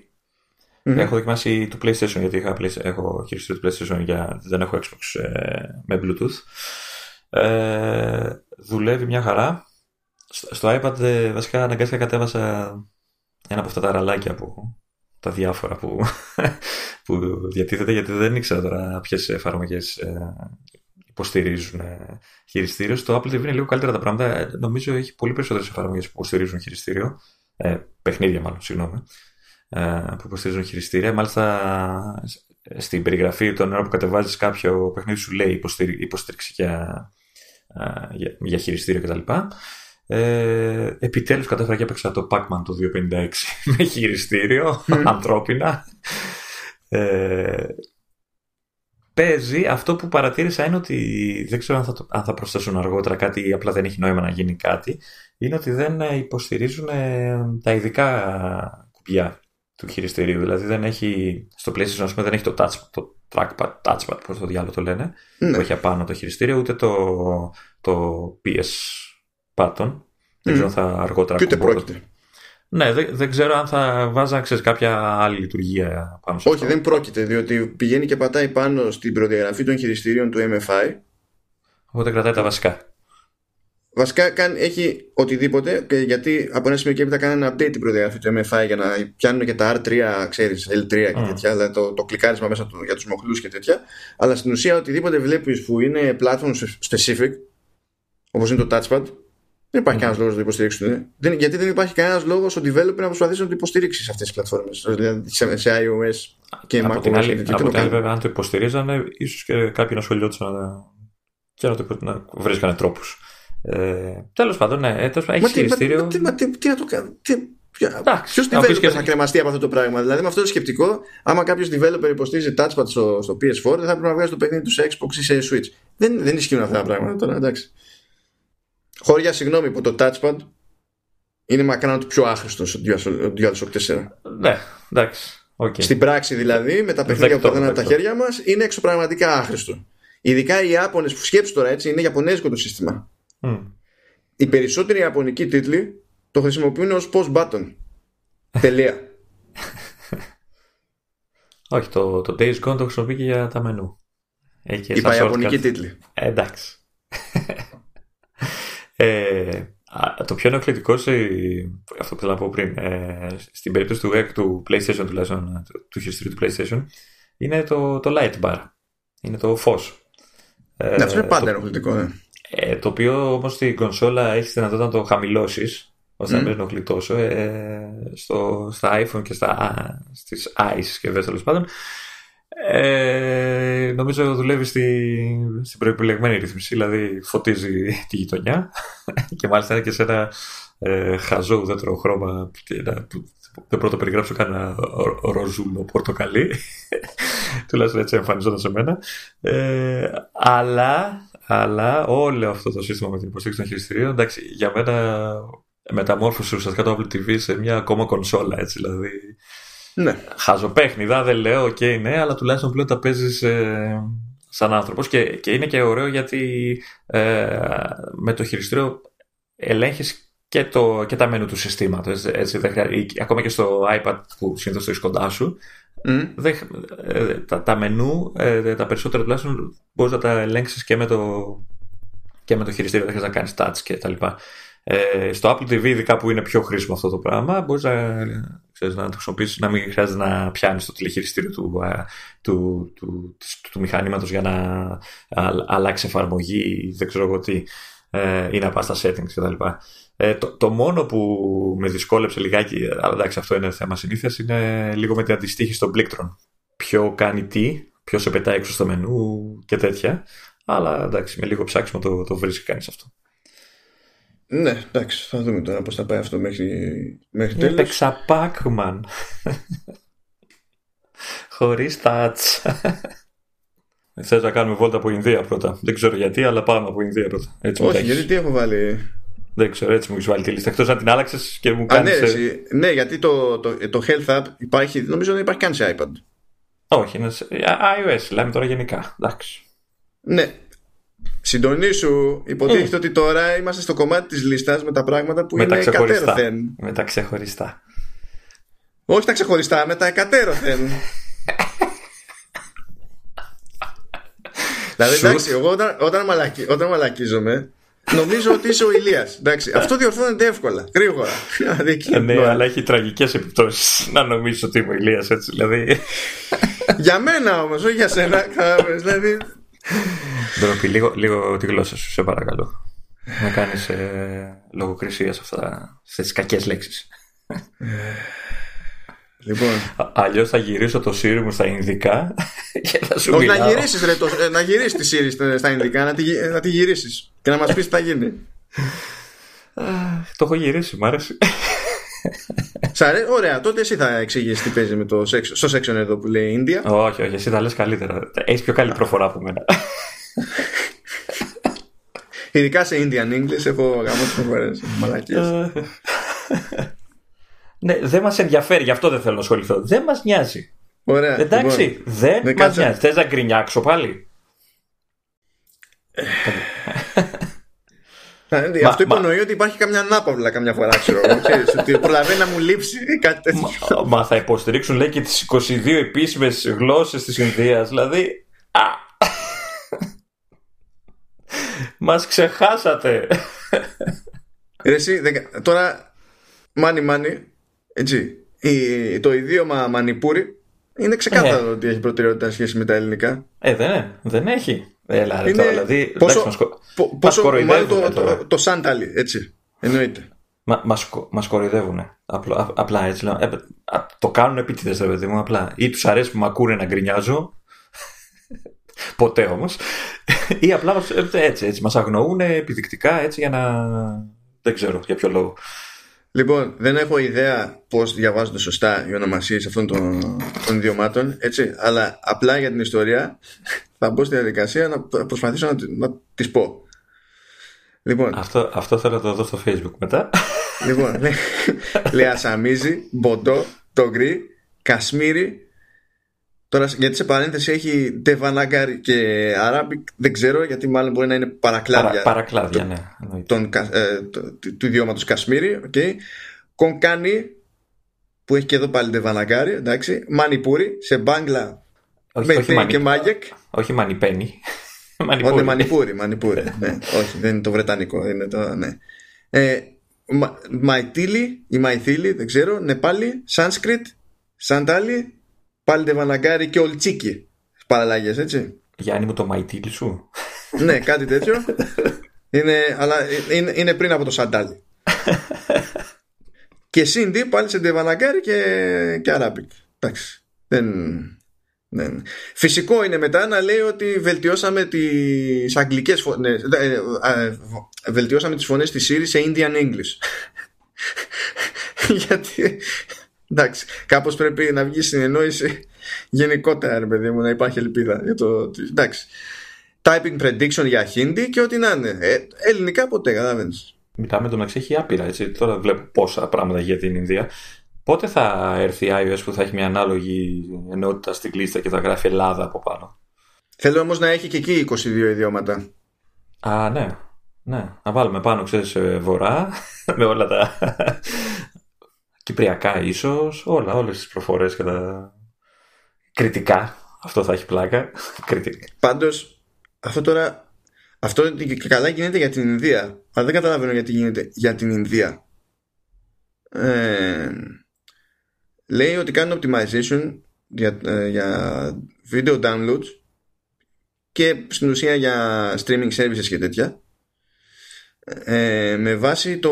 Mm-hmm. Έχω δοκιμάσει το PlayStation γιατί είχα, έχω χειριστεί το PlayStation για δεν έχω Xbox ε, με Bluetooth. Ε, δουλεύει μια χαρά. Στο, iPad ε, βασικά αναγκάστηκα κατέβασα ένα από αυτά τα ραλάκια που τα διάφορα που, που διατίθεται γιατί δεν ήξερα τώρα ποιες εφαρμογές ε, υποστηρίζουν ε, χειριστήριο. Στο Apple TV είναι λίγο καλύτερα τα πράγματα. Ε, νομίζω έχει πολύ περισσότερες εφαρμογές που υποστηρίζουν χειριστήριο. Ε, παιχνίδια μάλλον, συγγνώμη. Ε, που υποστηρίζουν χειριστήρια. Μάλιστα στην περιγραφή των ώρα που κατεβάζεις κάποιο παιχνίδι σου λέει υποστήριξη για, ε, για, για χειριστήριο κτλ. Ε, επιτέλους κατέφερα και έπαιξα το Pac-Man το 256 με χειριστήριο, ανθρώπινα. Ε, παίζει, αυτό που παρατήρησα είναι ότι δεν ξέρω αν θα, αν θα προσθέσουν αργότερα κάτι ή απλά δεν έχει νόημα να γίνει κάτι, είναι ότι δεν υποστηρίζουν τα ειδικά κουμπιά του χειριστηρίου. Δηλαδή δεν έχει, στο PlayStation πούμε, δεν έχει το, touch, το trackpad, touchpad, πώς το διάλογο το λένε, ναι. που έχει απάνω το χειριστήριο, ούτε το, το PS button. Δεν ξέρω αν θα αργότερα
Και ούτε πρόκειται.
Ναι, δεν, δεν ξέρω αν θα βάζα ξέρεις, κάποια άλλη λειτουργία πάνω σε
Όχι, δεν πρόκειται, διότι πηγαίνει και πατάει πάνω στην προδιαγραφή των χειριστήριων του MFI.
Οπότε κρατάει τα βασικά.
Βασικά καν, έχει οτιδήποτε, γιατί από ένα σημείο και έπειτα κάνει ένα update την προδιαγραφή του MFI για να πιάνουν και τα R3, ξέρεις, L3 και mm. τέτοια, δηλαδή το, το κλικάρισμα μέσα του, για τους μοχλούς και τέτοια. Αλλά στην ουσία οτιδήποτε βλέπεις που είναι platform specific, όπως είναι το touchpad, δεν υπάρχει mm. κανένας λόγος να το υποστηρίξουν. Δεν, γιατί δεν υπάρχει κανένας λόγος ο developer να προσπαθήσει να το υποστηρίξει σε αυτές τις πλατφόρμες. Δηλαδή σε, σε iOS και
από Την άλλη, από την άλλη, βέβαια, αν το υποστηρίζανε, ίσως και κάποιοι να σχολιόντουσαν να, και να, το, να βρίσκανε τρόπους. Ε, Τέλος πάντων, ναι, ε, έχεις χειριστήριο.
Τι, τι, τι, τι, να το κάνει. Ποιο developer θα κρεμαστεί από αυτό το πράγμα; Δηλαδή, με αυτό το σκεπτικό, άμα κάποιος developer υποστηρίζει touchpad στο, στο PS4, δεν θα πρέπει να βγάζει το παιχνίδι τους σε Xbox ή σε Switch. Δεν, δεν ισχύουν αυτά τα πράγματα τώρα, εντάξει. Χώρια συγγνώμη που το touchpad είναι μακράν το πιο άχρηστο στο DualShock 4.
Ναι, εντάξει. Okay.
Στην πράξη δηλαδή, με τα παιχνίδια που περνάνε από τα χέρια μας, είναι εξωπραγματικά άχρηστο. Ειδικά οι Ιάπωνες που σκέψουν τώρα έτσι, είναι Ιαπωνέζικο το σύστημα. Mm. Οι περισσότεροι Ιαπωνικοί τίτλοι το χρησιμοποιούν ως post button. Τελεία.
Όχι, το, το Days Gone το χρησιμοποιεί και για τα μενού.
Είπα Ιαπωνικοί τίτλοι.
Ε, εντάξει. Ε, το πιο ενοχλητικό σε αυτό που θέλω να πω πριν, ε, στην περίπτωση του, του PlayStation τουλάχιστον, του χειριστήριου του PlayStation, είναι το, το light bar. Είναι το φως.
Ε, ναι, αυτό είναι πάντα το, ενοχλητικό, ναι.
Ε, το οποίο όμως στην κονσόλα έχεις δυνατότητα να το χαμηλώσεις ώστε mm. να μην ενοχλεί τόσο. Ε, στο, στα iPhone και στα, στις ice συσκευές τέλος πάντων ε, νομίζω δουλεύει στη, στην προεπιλεγμένη ρύθμιση, δηλαδή φωτίζει τη γειτονιά και μάλιστα είναι και σε ένα ε, χαζό ουδέτερο χρώμα που δεν πρώτο περιγράψω κανένα ροζούλο πορτοκαλί τουλάχιστον έτσι εμφανιζόταν σε μένα ε, αλλά, αλλά όλο αυτό το σύστημα με την υποστήριξη των χειριστηρίων εντάξει για μένα μεταμόρφωσε ουσιαστικά το Apple TV σε μια ακόμα κονσόλα έτσι δηλαδή
ναι.
Χαζοπαίχνιδα, δεν λέω, ok, okay, ναι, αλλά τουλάχιστον πλέον τα παίζεις ε, σαν άνθρωπος. Και, και είναι και ωραίο γιατί ε, με το χειριστήριο ελέγχεις και, το, και τα μενού του συστήματος. ακόμα και στο iPad που συνήθως το έχεις κοντά σου. Mm. ε, τα, τα μενού, ε, τα περισσότερα τουλάχιστον, μπορείς να τα ελέγξεις και με το, και με το χειριστήριο. Δεν χρειάζεται να κάνεις touch και τα λοιπά. Ε, στο Apple TV, ειδικά που είναι πιο χρήσιμο αυτό το πράγμα, μπορείς να, ξέρεις, να το χρησιμοποιήσεις, να μην χρειάζεται να πιάνεις το τηλεχειριστήριο του, του, του, του, του μηχανήματος για να αλλάξει εφαρμογή, δεν ξέρω εγώ τι, ε, ή να πας στα settings κτλ. Ε, το, το μόνο που με δυσκόλεψε λιγάκι, αλλά εντάξει, αυτό είναι θέμα συνήθειας, είναι λίγο με την αντιστοίχηση των πλήκτρων. Ποιο κάνει τι, ποιο σε πετάει έξω στο μενού και τέτοια. Αλλά εντάξει, με λίγο ψάξιμο το, το βρίσκει κανείς αυτό.
Ναι, εντάξει, θα δούμε τώρα πώς θα πάει αυτό μέχρι, μέχρι τέλος.
Έπαιξα Pac-Man. Χωρίς touch. Θες να κάνουμε βόλτα από Ινδία πρώτα. Δεν ξέρω γιατί, αλλά πάμε από Ινδία πρώτα.
Έτσι Όχι, γιατί τι έχω βάλει;
Δεν ξέρω, έτσι μου έχεις βάλει τη λίστα. Εκτός αν την άλλαξες και μου κάνει.
Ναι, ε, ναι, γιατί το, το, το Health App υπάρχει, νομίζω δεν υπάρχει καν σε iPad.
Όχι, είναι σε iOS, λέμε τώρα γενικά. Εντάξει.
Ναι, Συντονίσου, υποτίθεται mm. ότι τώρα είμαστε στο κομμάτι της λίστας με τα πράγματα που με είναι εκατέρωθεν.
Με τα ξεχωριστά.
Όχι τα ξεχωριστά, με τα εκατέρωθεν. δηλαδή εντάξει, εγώ όταν, όταν, μαλακι, όταν μαλακίζομαι νομίζω ότι είσαι ο Ηλίας. Εντάξει, αυτό διορθώνεται εύκολα, γρήγορα.
Ε, ναι, αλλά έχει τραγικές επιπτώσεις να νομίζεις ότι είμαι ο Ηλίας έτσι, δηλαδή.
για μένα όμως, όχι για σένα. δηλαδή,
Ντροπή, λίγο, λίγο τη γλώσσα σου, σε παρακαλώ. Να κάνεις ε, λογοκρισία σε αυτά, σε κακές λέξεις.
Λοιπόν.
Αλλιώς θα γυρίσω το Siri μου στα Ινδικά και θα σου
Όχι, να γυρίσεις, ρε, το, ε, να γυρίσεις τη Siri στα Ινδικά, να τη, να τη γυρίσεις και να μας πεις τι θα γίνει.
το έχω γυρίσει, μ' άρεσε.
Σ' αρέσει, ωραία, τότε εσύ θα εξηγήσει τι παίζει με το section, στο section εδώ που λέει Ινδία.
Όχι, όχι, εσύ θα λες καλύτερα. Έχεις πιο καλή προφορά από μένα.
Ειδικά σε Indian English έχω γάμο τις προφορές. Μαλακίες.
ναι, δεν μας ενδιαφέρει, γι' αυτό δεν θέλω να ασχοληθώ. Δεν μας νοιάζει.
Ωραία.
Εντάξει,
λοιπόν.
δεν
δεν
μας
κάτσε-
νοιάζει. Θες να γκρινιάξω πάλι;
Ε,
Μα-
Αυτό
μα-
υπονοεί ότι υπάρχει καμιά ανάπαυλα καμιά φορά, ξέρω εγώ. Ξέρεις, ότι προλαβαίνει να μου λείψει ή κάτι τέτοιο.
Μα, μα θα υποστηρίξουν λέει και τις 22 επίσημες γλώσσες της Ινδίας δηλαδή α, μας ξεχάσατε
Ρε Εσύ, δεν- τώρα, μάνι μάνι, έτσι, η- το ιδίωμα Μανιπούρι είναι ξεκάθαρο ότι έχει προτεραιότητα σε σχέση με τα ελληνικά.
ε δεν, είναι, δεν έχει Έλα, ρε,
Είναι
τώρα, δηλαδή,
πόσο-
εντάξει, μας, κο-
Πο-
μας
Πόσο μάλλον
κοροϊδεύουνε
το,
τώρα.
το, το Σάνταλι, έτσι, εννοείται.
Μα, μας, κο- μας κοροϊδεύουνε. Απλά, α- απλά έτσι λέω. Ε, α, το κάνουν επίτηδες, ρε παιδί μου. Απλά. Ή τους αρέσει που με ακούνε να γκρινιάζω. Ποτέ όμως. Ή απλά μας- ε, έτσι, έτσι. Μας αγνοούν επιδεικτικά έτσι για να... Δεν ξέρω για ποιο λόγο.
Λοιπόν, δεν έχω ιδέα πώς διαβάζονται σωστά οι ονομασίες αυτών των, των ιδιωμάτων, έτσι, αλλά απλά για την ιστορία θα μπω στη διαδικασία να προσπαθήσω να, να τις πω. Λοιπόν,
Αυτό, αυτό θέλω να το δω στο facebook μετά.
λοιπόν λέει, λέει Ασαμίζη, Μποντό, Τογκρί, Κασμίρι. Τώρα, γιατί σε παρένθεση έχει Ντεβανάγκαρ και Arabic, δεν ξέρω, γιατί μάλλον μπορεί να είναι παρακλάδια
Παρα, παρακλάδια, ναι. εννοείται.
των, κα- ε, το- του, του ιδιώματος Κασμίρι, okay. Κονκάνι, που έχει και εδώ πάλι Ντεβαναγκάρι, εντάξει, Μανιπούρι, σε Μπάγκλα,
όχι, όχι,
Μπεντέι
μανι,
και Μάγεκ.
όχι μανιπένι.
Όχι,
Μανιπούρι.
Μανιπούρι, Μανιπούρι. ναι, όχι, δεν είναι το Βρετανικό, είναι το, ναι. Ε, Μα- Μαϊτίλι ή Μαϊθίλι, δεν ξέρω, Νεπάλι, Σάνσκριτ, Σαντάλι, πάλι Ντεβαναγκάρι και Ολτσίκι. Παραλλαγές, έτσι.
Γιάννη μου το μαϊτήλι σου.
ναι, κάτι τέτοιο. είναι, αλλά είναι, είναι πριν από το Σαντάλι. και Σίντι πάλι σε Ντεβαναγκάρι και, και Arabic. Εντάξει. Δεν, δεν. Φυσικό είναι μετά να λέει ότι βελτιώσαμε τις αγγλικές φωνές, ε, ε, ε, βελτιώσαμε τις φωνές της Siri σε Indian English. Γιατί εντάξει, κάπως πρέπει να βγει συνεννόηση γενικότερα, ρε παιδί μου, να υπάρχει ελπίδα. Για το, ότι- εντάξει. Typing prediction για Hindi και ό,τι να είναι. Ε, ελληνικά ποτέ, καταλαβαίνεις.
Μιλάμε το μεταξύ έχει άπειρα. Έτσι. Τώρα βλέπω πόσα πράγματα για την Ινδία. Πότε θα έρθει η iOS που θα έχει μια ανάλογη ενότητα στην λίστα και θα γράφει Ελλάδα από πάνω;
Θέλω όμως να έχει και εκεί 22 ιδιώματα.
Α, ναι. Ναι. Να βάλουμε πάνω, ξέρεις, ε, βορρά με όλα τα κυπριακά ίσως, όλα, όλες τις προφορές και τα κριτικά. Αυτό θα έχει πλάκα. Κριτικά.
Πάντως, αυτό τώρα αυτό και καλά γίνεται για την Ινδία. Αλλά δεν καταλαβαίνω γιατί γίνεται για την Ινδία. Ε, λέει ότι κάνουν optimization για, ε, για video downloads και στην ουσία για streaming services και τέτοια ε, με βάση το,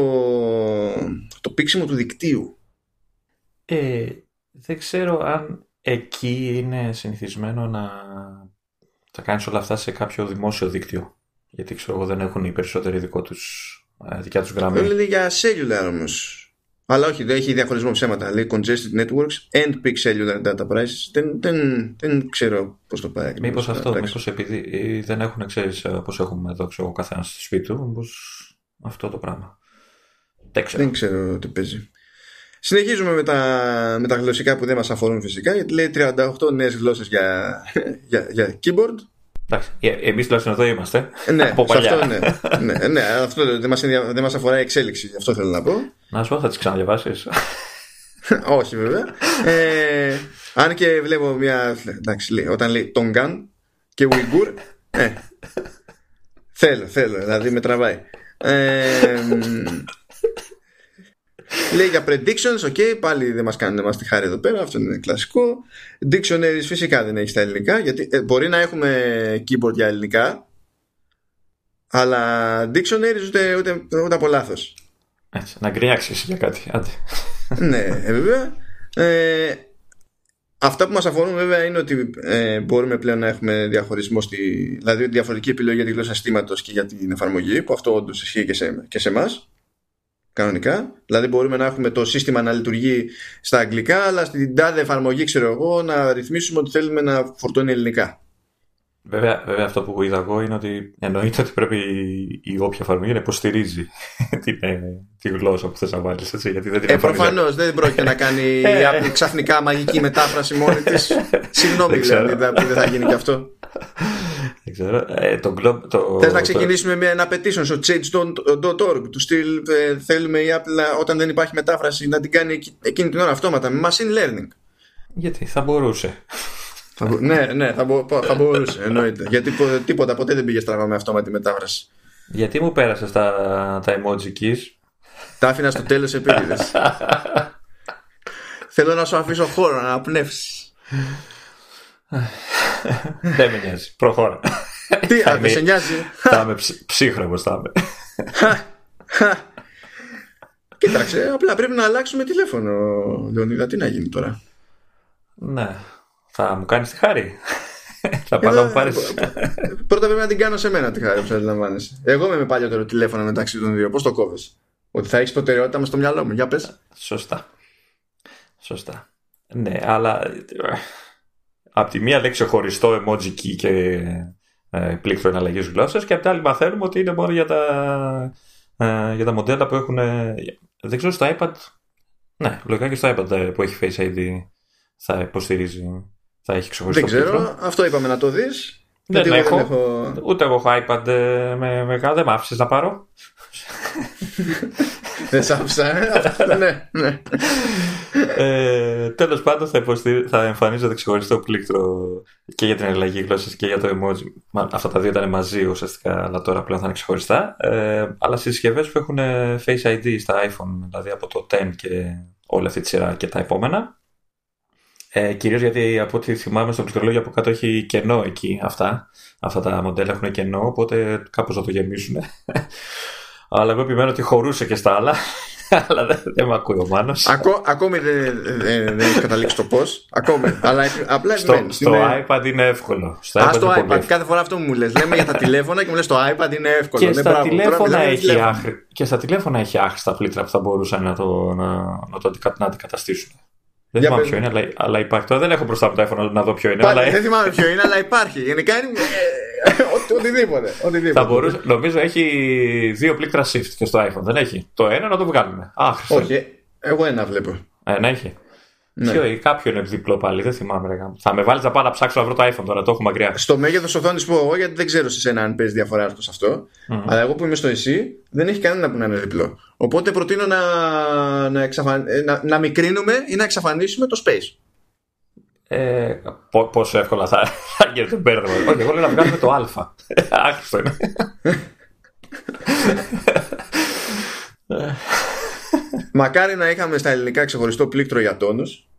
το πήξιμο του δικτύου.
Ε, δεν ξέρω αν εκεί είναι συνηθισμένο να τα κάνεις όλα αυτά σε κάποιο δημόσιο δίκτυο. Γιατί ξέρω εγώ δεν έχουν οι περισσότεροι δικό τους, ε, δικιά τους γραμμή.
Αυτό λέει για cellular όμως. Αλλά όχι, δεν έχει διαχωρισμό ψέματα. Λέει congested networks and peak cellular data prices. Δεν, δεν, δεν ξέρω πώς το πάει. ακριβώς.
Μήπως αυτό,
Εντάξει.
μήπως επειδή ε, δεν έχουν, ξέρεις, ε, όπως έχουμε εδώ, ξέρω, ο καθένας στο σπίτι του, μήπως αυτό το πράγμα. Δεν ξέρω.
Δεν ξέρω τι παίζει. Συνεχίζουμε με τα, με τα γλωσσικά που δεν μας αφορούν φυσικά γιατί λέει 38 νέες γλώσσες για, για, για keyboard.
Εντάξει, ε, εμείς τουλάχιστον εδώ είμαστε.
Ε, ναι,
από
σε
παλιά.
αυτό, ναι, ναι, ναι, αυτό δεν μας, ενδια- δεν μας αφορά η εξέλιξη, αυτό θέλω να πω.
Να σου πω, θα τις ξαναδιαβάσεις.
Όχι βέβαια. Ε, αν και βλέπω μια. Εντάξει, λέει, όταν λέει Τονγκάν και Ουιγκούρ. Ε, θέλω, θέλω, δηλαδή με τραβάει. Ε, μ, λέει για predictions, ok, πάλι δεν μας κάνουν μας τη χάρη εδώ πέρα, αυτό είναι κλασικό. Dictionaries φυσικά δεν έχει στα ελληνικά, γιατί ε, μπορεί να έχουμε keyboard για ελληνικά, αλλά dictionaries ούτε, ούτε, ούτε από λάθος.
Έτσι, να γκρινιάξεις για κάτι. Άντε.
ναι, ε, βέβαια. Ε, αυτά που μας αφορούν βέβαια είναι ότι ε, μπορούμε πλέον να έχουμε διαχωρισμό στη, δηλαδή διαφορετική επιλογή για τη γλώσσα στήματος και για την εφαρμογή που αυτό όντως ισχύει και σε, και σε εμάς κανονικά. Δηλαδή μπορούμε να έχουμε το σύστημα να λειτουργεί στα αγγλικά, αλλά στην τάδε εφαρμογή, ξέρω εγώ, να ρυθμίσουμε ότι θέλουμε να φορτώνει ελληνικά.
Βέβαια, βέβαια αυτό που είδα εγώ είναι ότι εννοείται ότι πρέπει η όποια εφαρμογή να υποστηρίζει την, ε, τη γλώσσα που θες να βάλεις, έτσι, γιατί δεν την
ε, προφανώς δεν πρόκειται να κάνει ε. ξαφνικά μαγική μετάφραση μόνη της. Συγγνώμη δηλαδή που δεν θα γίνει και αυτό.
Δεν ξέρω. Ε, το, το,
Θες να ξεκινήσουμε με ένα petition στο change.org του στυλ ε, θέλουμε η Apple όταν δεν υπάρχει μετάφραση να την κάνει εκείνη την ώρα αυτόματα με machine learning.
Γιατί θα μπορούσε
ναι, ναι, θα, μπο, θα μπορούσε, εννοείται. Γιατί τίποτα ποτέ δεν πήγε στραβά με αυτόματη μετάφραση.
Γιατί μου πέρασε τα, τα emoji keys.
Τα άφηνα στο τέλος επίτηδες. Θέλω να σου αφήσω χώρο να αναπνεύσεις.
δεν με νοιάζει. Προχώρα.
Τι, αν δεν σε νοιάζει.
Θα είμαι ψύχρεμο, θα είμαι.
Κοίταξε, απλά πρέπει να αλλάξουμε τηλέφωνο, Λεωνίδα. Τι να γίνει τώρα;
Ναι. Θα μου κάνεις τη χάρη. θα πάω να μου πάρεις.
Πρώτα πρέπει να την κάνω σε μένα τη χάρη που αντιλαμβάνεσαι. Εγώ είμαι με παλιότερο τηλέφωνο μεταξύ των δύο. Πώς το κόβεις; Ότι θα έχεις προτεραιότητα με στο μυαλό μου. Για πες.
Σωστά. Σωστά. Ναι, αλλά από τη μία λέξη χωριστό emoji key και ε, πλήκτρο εναλλαγής γλώσσας και από την άλλη μαθαίνουμε ότι είναι μόνο για τα, ε, για τα μοντέλα που έχουν. δεν ξέρω στο iPad. Ναι, λογικά και στο iPad ε, που έχει Face ID θα υποστηρίζει θα έχει ξεχωριστό
Δεν ξέρω, αυτό είπαμε να το δεις.
Δεν, έχω, δεν έχω. Ούτε εγώ έχω iPad ε, με, με Δεν με άφησες να πάρω.
δεν σ' άφησα, ε, ναι, ναι.
ε, Τέλος πάντων, θα, υποστηρι... θα εμφανίζεται ξεχωριστό πλήκτρο και για την αλλαγή γλώσσας και για το emoji. Αυτά τα δύο ήταν μαζί ουσιαστικά, αλλά τώρα πλέον θα είναι ξεχωριστά. Ε, αλλά στις συσκευές που έχουν Face ID στα iPhone, δηλαδή από το 10 και όλη αυτή τη σειρά και τα επόμενα, ε, Κυρίως γιατί από ό,τι θυμάμαι στο πληκτρολόγιο από κάτω έχει κενό εκεί αυτά. Αυτά τα μοντέλα έχουν κενό, οπότε κάπως θα το γεμίσουν. Αλλά εγώ επιμένω ότι χωρούσε και στα άλλα. Αλλά δεν, δεν με ακούει ο Μάνος.
ακόμη δεν, δεν, έχει καταλήξει το πώς. Ακόμη. Αλλά απλά
στο, στο iPad είναι εύκολο.
Στο Α, στο iPad. Κάθε φορά αυτό μου λες. Λέμε για τα τηλέφωνα και μου λες το iPad είναι εύκολο.
Και, στα, τηλέφωνα έχει και στα τηλέφωνα έχει άχρηστα πλήτρα που θα μπορούσαν να το, να, να το να αντικαταστήσουν. Δεν θυμάμαι ποιο είναι, αλλά, αλλά υπάρχει. Τώρα δεν έχω μπροστά από το iPhone να δω ποιο είναι.
Πάλι, αλλά... Δεν θυμάμαι ποιο είναι, αλλά υπάρχει. Γενικά είναι. Ε, οτιδήποτε. οτιδήποτε.
Θα μπορούσε, νομίζω έχει δύο πλήκτρα shift και στο iPhone. Δεν έχει. Το ένα να το βγάλουμε.
Αχ, Όχι, εγώ ένα βλέπω.
Ένα έχει. Ναι. Ποιο, κάποιο είναι διπλό πάλι, δεν θυμάμαι. Ρε. Θα με βάλεις να πάω να ψάξω να βρω το iPhone τώρα, το έχω μακριά.
Στο μέγεθος οθόνης που εγώ, γιατί δεν ξέρω σε ένα αν παίζει διαφορά αυτό αυτό. Mm-hmm. Αλλά εγώ που είμαι στο εσύ, δεν έχει κανένα που να είναι διπλό. Οπότε προτείνω να, να, εξαφαν... να, να μικρύνουμε ή να εξαφανίσουμε το space.
Ε, πόσο εύκολα θα, θα γίνεται μπέρδεμα. Όχι, εγώ λέω να βγάλουμε το Α. Άχρηστο είναι.
Μακάρι να είχαμε στα ελληνικά ξεχωριστό πλήκτρο για τόνους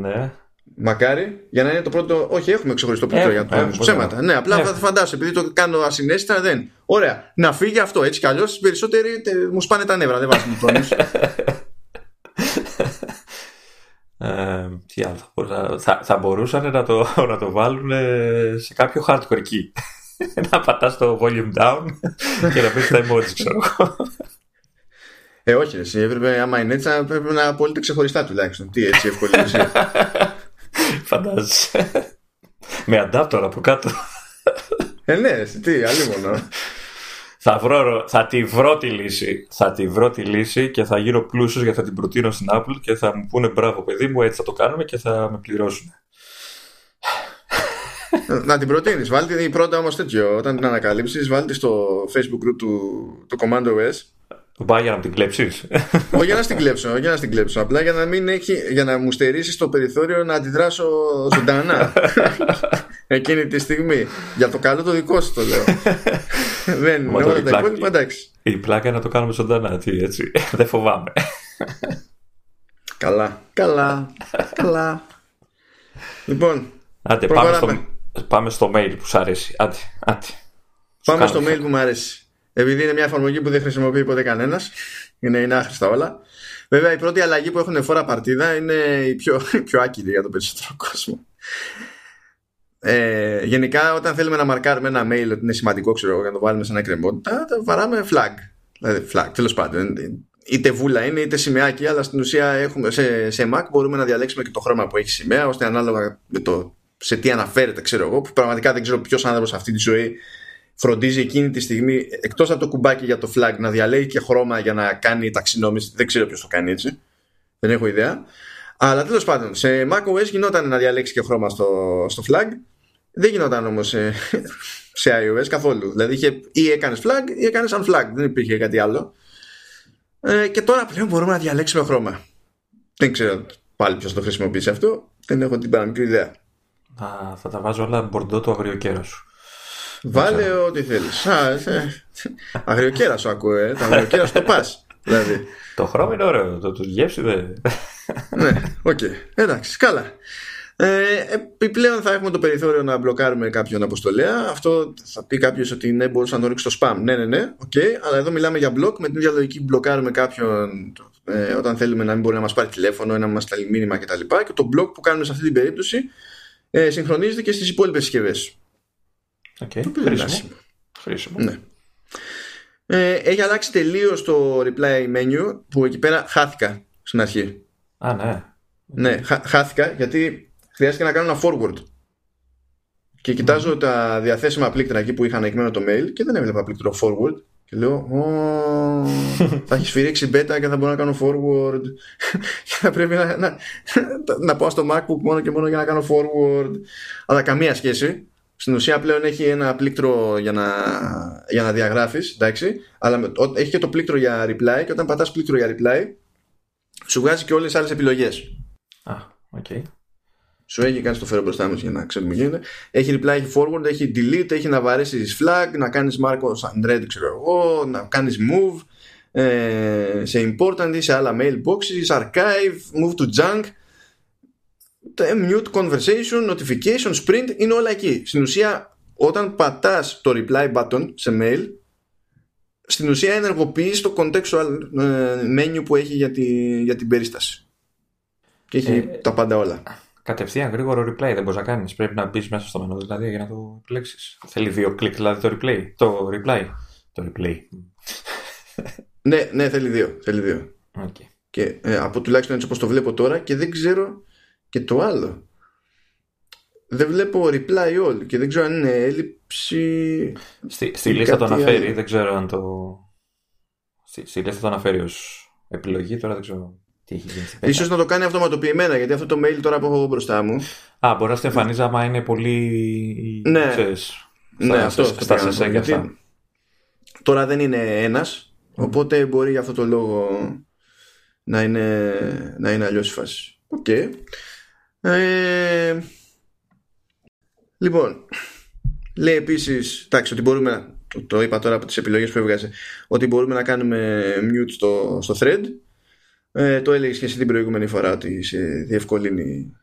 ναι.
Μακάρι, για να είναι το πρώτο. Όχι, έχουμε ξεχωριστό πλήκτρο για τόνους Ψέματα. Ναι, απλά θα φαντάσου, επειδή το κάνω ασυνέστητα, δεν. Ωραία, να φύγει αυτό έτσι κι αλλιώς. Οι περισσότεροι μου σπάνε τα νεύρα, δεν βάζουν τόνους.
Ε, τι άλλο θα, θα, θα μπορούσαν να το, να το βάλουν σε κάποιο hardcore key. να πατάς το volume down και να πεις τα emojis, ξέρω εγώ.
Ε, όχι, εσύ έπρεπε, άμα είναι έτσι, να πρέπει να απολύτω ξεχωριστά τουλάχιστον. Τι έτσι, εύκολη
Φαντάζεσαι. Με αντάπτορα από κάτω.
Ε, ναι, εσύ, τι, άλλη μόνο.
Θα, βρω, θα τη βρω τη λύση. Θα τη βρω τη λύση και θα γίνω πλούσιος γιατί θα την προτείνω στην Apple και θα μου πούνε μπράβο παιδί μου, έτσι θα το κάνουμε και θα με πληρώσουν.
να την προτείνεις. Βάλτε πρώτα όμως τέτοιο. Όταν την ανακαλύψεις, βάλτε στο Facebook group του το Command OS
Πάει για να την κλέψεις;
Όχι για να την κλέψω, για να την κλέψω. Απλά για να, μην έχει, για να μου στερήσει το περιθώριο να αντιδράσω ζωντανά. Εκείνη τη στιγμή. Για το καλό το δικό σου το λέω. Δεν είναι όλα τα υπόλοιπα, εντάξει.
Η πλάκα είναι να το κάνουμε ζωντανά, τι, έτσι. Δεν φοβάμαι.
καλά, καλά, καλά. Λοιπόν,
Άντε, πάμε στο, πάμε στο mail που σου αρέσει. Άντε, άντε.
Πάμε στο mail που μου αρέσει επειδή είναι μια εφαρμογή που δεν χρησιμοποιεί ποτέ κανένας. Είναι, είναι άχρηστα όλα. Βέβαια, η πρώτη αλλαγή που έχουν φορά παρτίδα είναι η πιο, πιο άκυρη για τον περισσότερο κόσμο. Ε, γενικά, όταν θέλουμε να μαρκάρουμε ένα mail ότι είναι σημαντικό, ξέρω για να το βάλουμε σε ένα κρεμότητα, το βαράμε flag. Δηλαδή flag, τέλος πάντων. Είτε βούλα είναι είτε σημαίακι, αλλά στην ουσία έχουμε, σε, σε Mac μπορούμε να διαλέξουμε και το χρώμα που έχει σημαία, ώστε ανάλογα με το σε τι αναφέρεται, ξέρω εγώ, που πραγματικά δεν ξέρω ποιος άνθρωπος σε αυτή τη ζωή φροντίζει εκείνη τη στιγμή, εκτός από το κουμπάκι για το flag, να διαλέγει και χρώμα για να κάνει ταξινόμηση. Δεν ξέρω ποιος το κάνει έτσι. Δεν έχω ιδέα. Αλλά τέλος πάντων, σε macOS γινόταν να διαλέξει και χρώμα στο, στο flag. Δεν γινόταν όμως σε, σε iOS καθόλου. Δηλαδή είχε, ή έκανες flag ή έκανες unflag. Δεν υπήρχε κάτι άλλο. Ε, και τώρα πλέον μπορούμε να διαλέξουμε χρώμα. Δεν ξέρω πάλι ποιος το χρησιμοποιήσει αυτό. Δεν έχω την παραμικρή ιδέα.
Α, θα τα βάζω όλα μπορντό του αγριοκέρα σου.
Βάλε ό,τι θέλεις. Αγριοκέρα σου ακούω, ε. Τα αγριοκέρα σου το πας. Δηλαδή.
Το χρώμα είναι ωραίο. Το, το γεύση δεν.
ναι, οκ. Okay. Εντάξει, καλά. Ε, επιπλέον θα έχουμε το περιθώριο να μπλοκάρουμε κάποιον αποστολέα. Αυτό θα πει κάποιος ότι ναι, μπορούσα να το ρίξει στο spam. Ναι, ναι, ναι, okay. αλλά εδώ μιλάμε για μπλοκ. Με την ίδια λογική μπλοκάρουμε κάποιον ε, όταν θέλουμε να μην μπορεί να μας πάρει τηλέφωνο ή να μας στείλει μήνυμα κτλ. Και, και το μπλοκ που κάνουμε σε αυτή την περίπτωση ε, συγχρονίζεται και στις υπόλοιπες συσκευές.
Okay. Χρήσιμο. Χρήσιμο.
Ναι. Ε, έχει αλλάξει τελείως το reply menu που εκεί πέρα χάθηκα στην αρχή.
Α, ναι.
Ναι, χάθηκα γιατί χρειάστηκε να κάνω ένα forward. Και κοιτάζω τα διαθέσιμα πλήκτρα εκεί που είχα ανακοινωμένο το mail και δεν έβλεπα πλήκτρο forward. Και λέω, θα έχεις σφυρίξει beta και θα μπορώ να κάνω forward. και θα πρέπει να, να, να πάω στο MacBook μόνο και μόνο για να κάνω forward. Αλλά καμία σχέση. Στην ουσία πλέον έχει ένα πλήκτρο για να, για να διαγράφεις, εντάξει, αλλά έχει και το πλήκτρο για reply και όταν πατάς πλήκτρο για reply σου βγάζει και όλες τις άλλες επιλογές.
Α, οκ. Okay.
Σου έχει κάνει το φέρω μπροστά μου για να ξέρουμε τι γίνεται. Έχει reply, έχει forward, έχει delete, έχει να βαρέσεις flag, να κάνεις mark as unread, ξέρω εγώ, να κάνεις move ε, σε important ή σε άλλα mailboxes, archive, move to junk. Mute conversation, notification, sprint είναι όλα εκεί. Στην ουσία, όταν πατάς το reply button σε mail, στην ουσία ενεργοποιείς το contextual ε, menu που έχει για, τη, για την περίσταση. Και έχει ε, τα πάντα όλα
κατευθείαν γρήγορο replay δεν μπορείς να κάνεις. Πρέπει να μπεις μέσα στο μενού δηλαδή για να το επιλέξεις. Θέλει δύο κλικ δηλαδή το replay. Το replay. Το replay.
ναι, ναι, θέλει δύο. Θέλει δύο.
Okay.
Και ε, από τουλάχιστον έτσι όπως το βλέπω τώρα και δεν ξέρω και το άλλο. Δεν βλέπω reply all και δεν ξέρω αν είναι έλλειψη.
Στη, στη λίστα το αναφέρει, δεν ξέρω αν το. Στη, στη λίστα το αναφέρει ως επιλογή, τώρα δεν ξέρω τι έχει γίνει.
Ίσως να το κάνει αυτοματοποιημένα γιατί αυτό το mail τώρα που έχω μπροστά μου.
Α, μπορεί να το εμφανίζει άμα είναι πολύ.
Ναι, ξέρεις, ναι αυτό. Στα, στα γιατί Τώρα δεν είναι ένας, οπότε μπορεί για αυτό το λόγο να είναι, να είναι αλλιώς η φάση. Οκ. Okay. Ε, λοιπόν, λέει επίσης, εντάξει, ότι μπορούμε, το, το είπα τώρα από τις επιλογές που έβγαζε, ότι μπορούμε να κάνουμε mute στο, στο thread. Ε, το έλεγες και εσύ την προηγούμενη φορά ότι σε διευκολύνει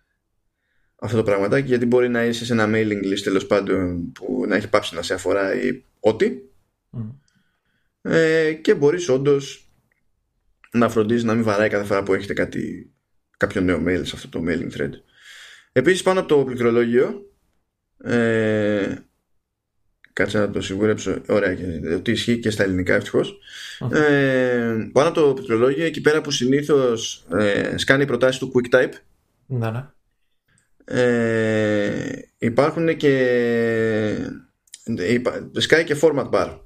αυτό το πραγματάκι γιατί μπορεί να είσαι σε ένα mailing list τέλος πάντων που να έχει πάψει να σε αφορά ή ό,τι. Ε, και μπορείς όντως να φροντίζεις να μην βαράει κάθε φορά που έχετε κάτι, κάποιο νέο mail σε αυτό το mailing thread. Επίσης πάνω από το πληκτρολόγιο ε, Κάτσε να το σιγουρέψω. Ωραία, ότι ισχύει και στα ελληνικά ευτυχώς. Ε, πάνω από το πληκτρολόγιο, εκεί πέρα που συνήθως ε, σκάνει προτάσεις του QuickType.
Ναι, ναι.
Ε, υπάρχουν και. Σκάει και format bar.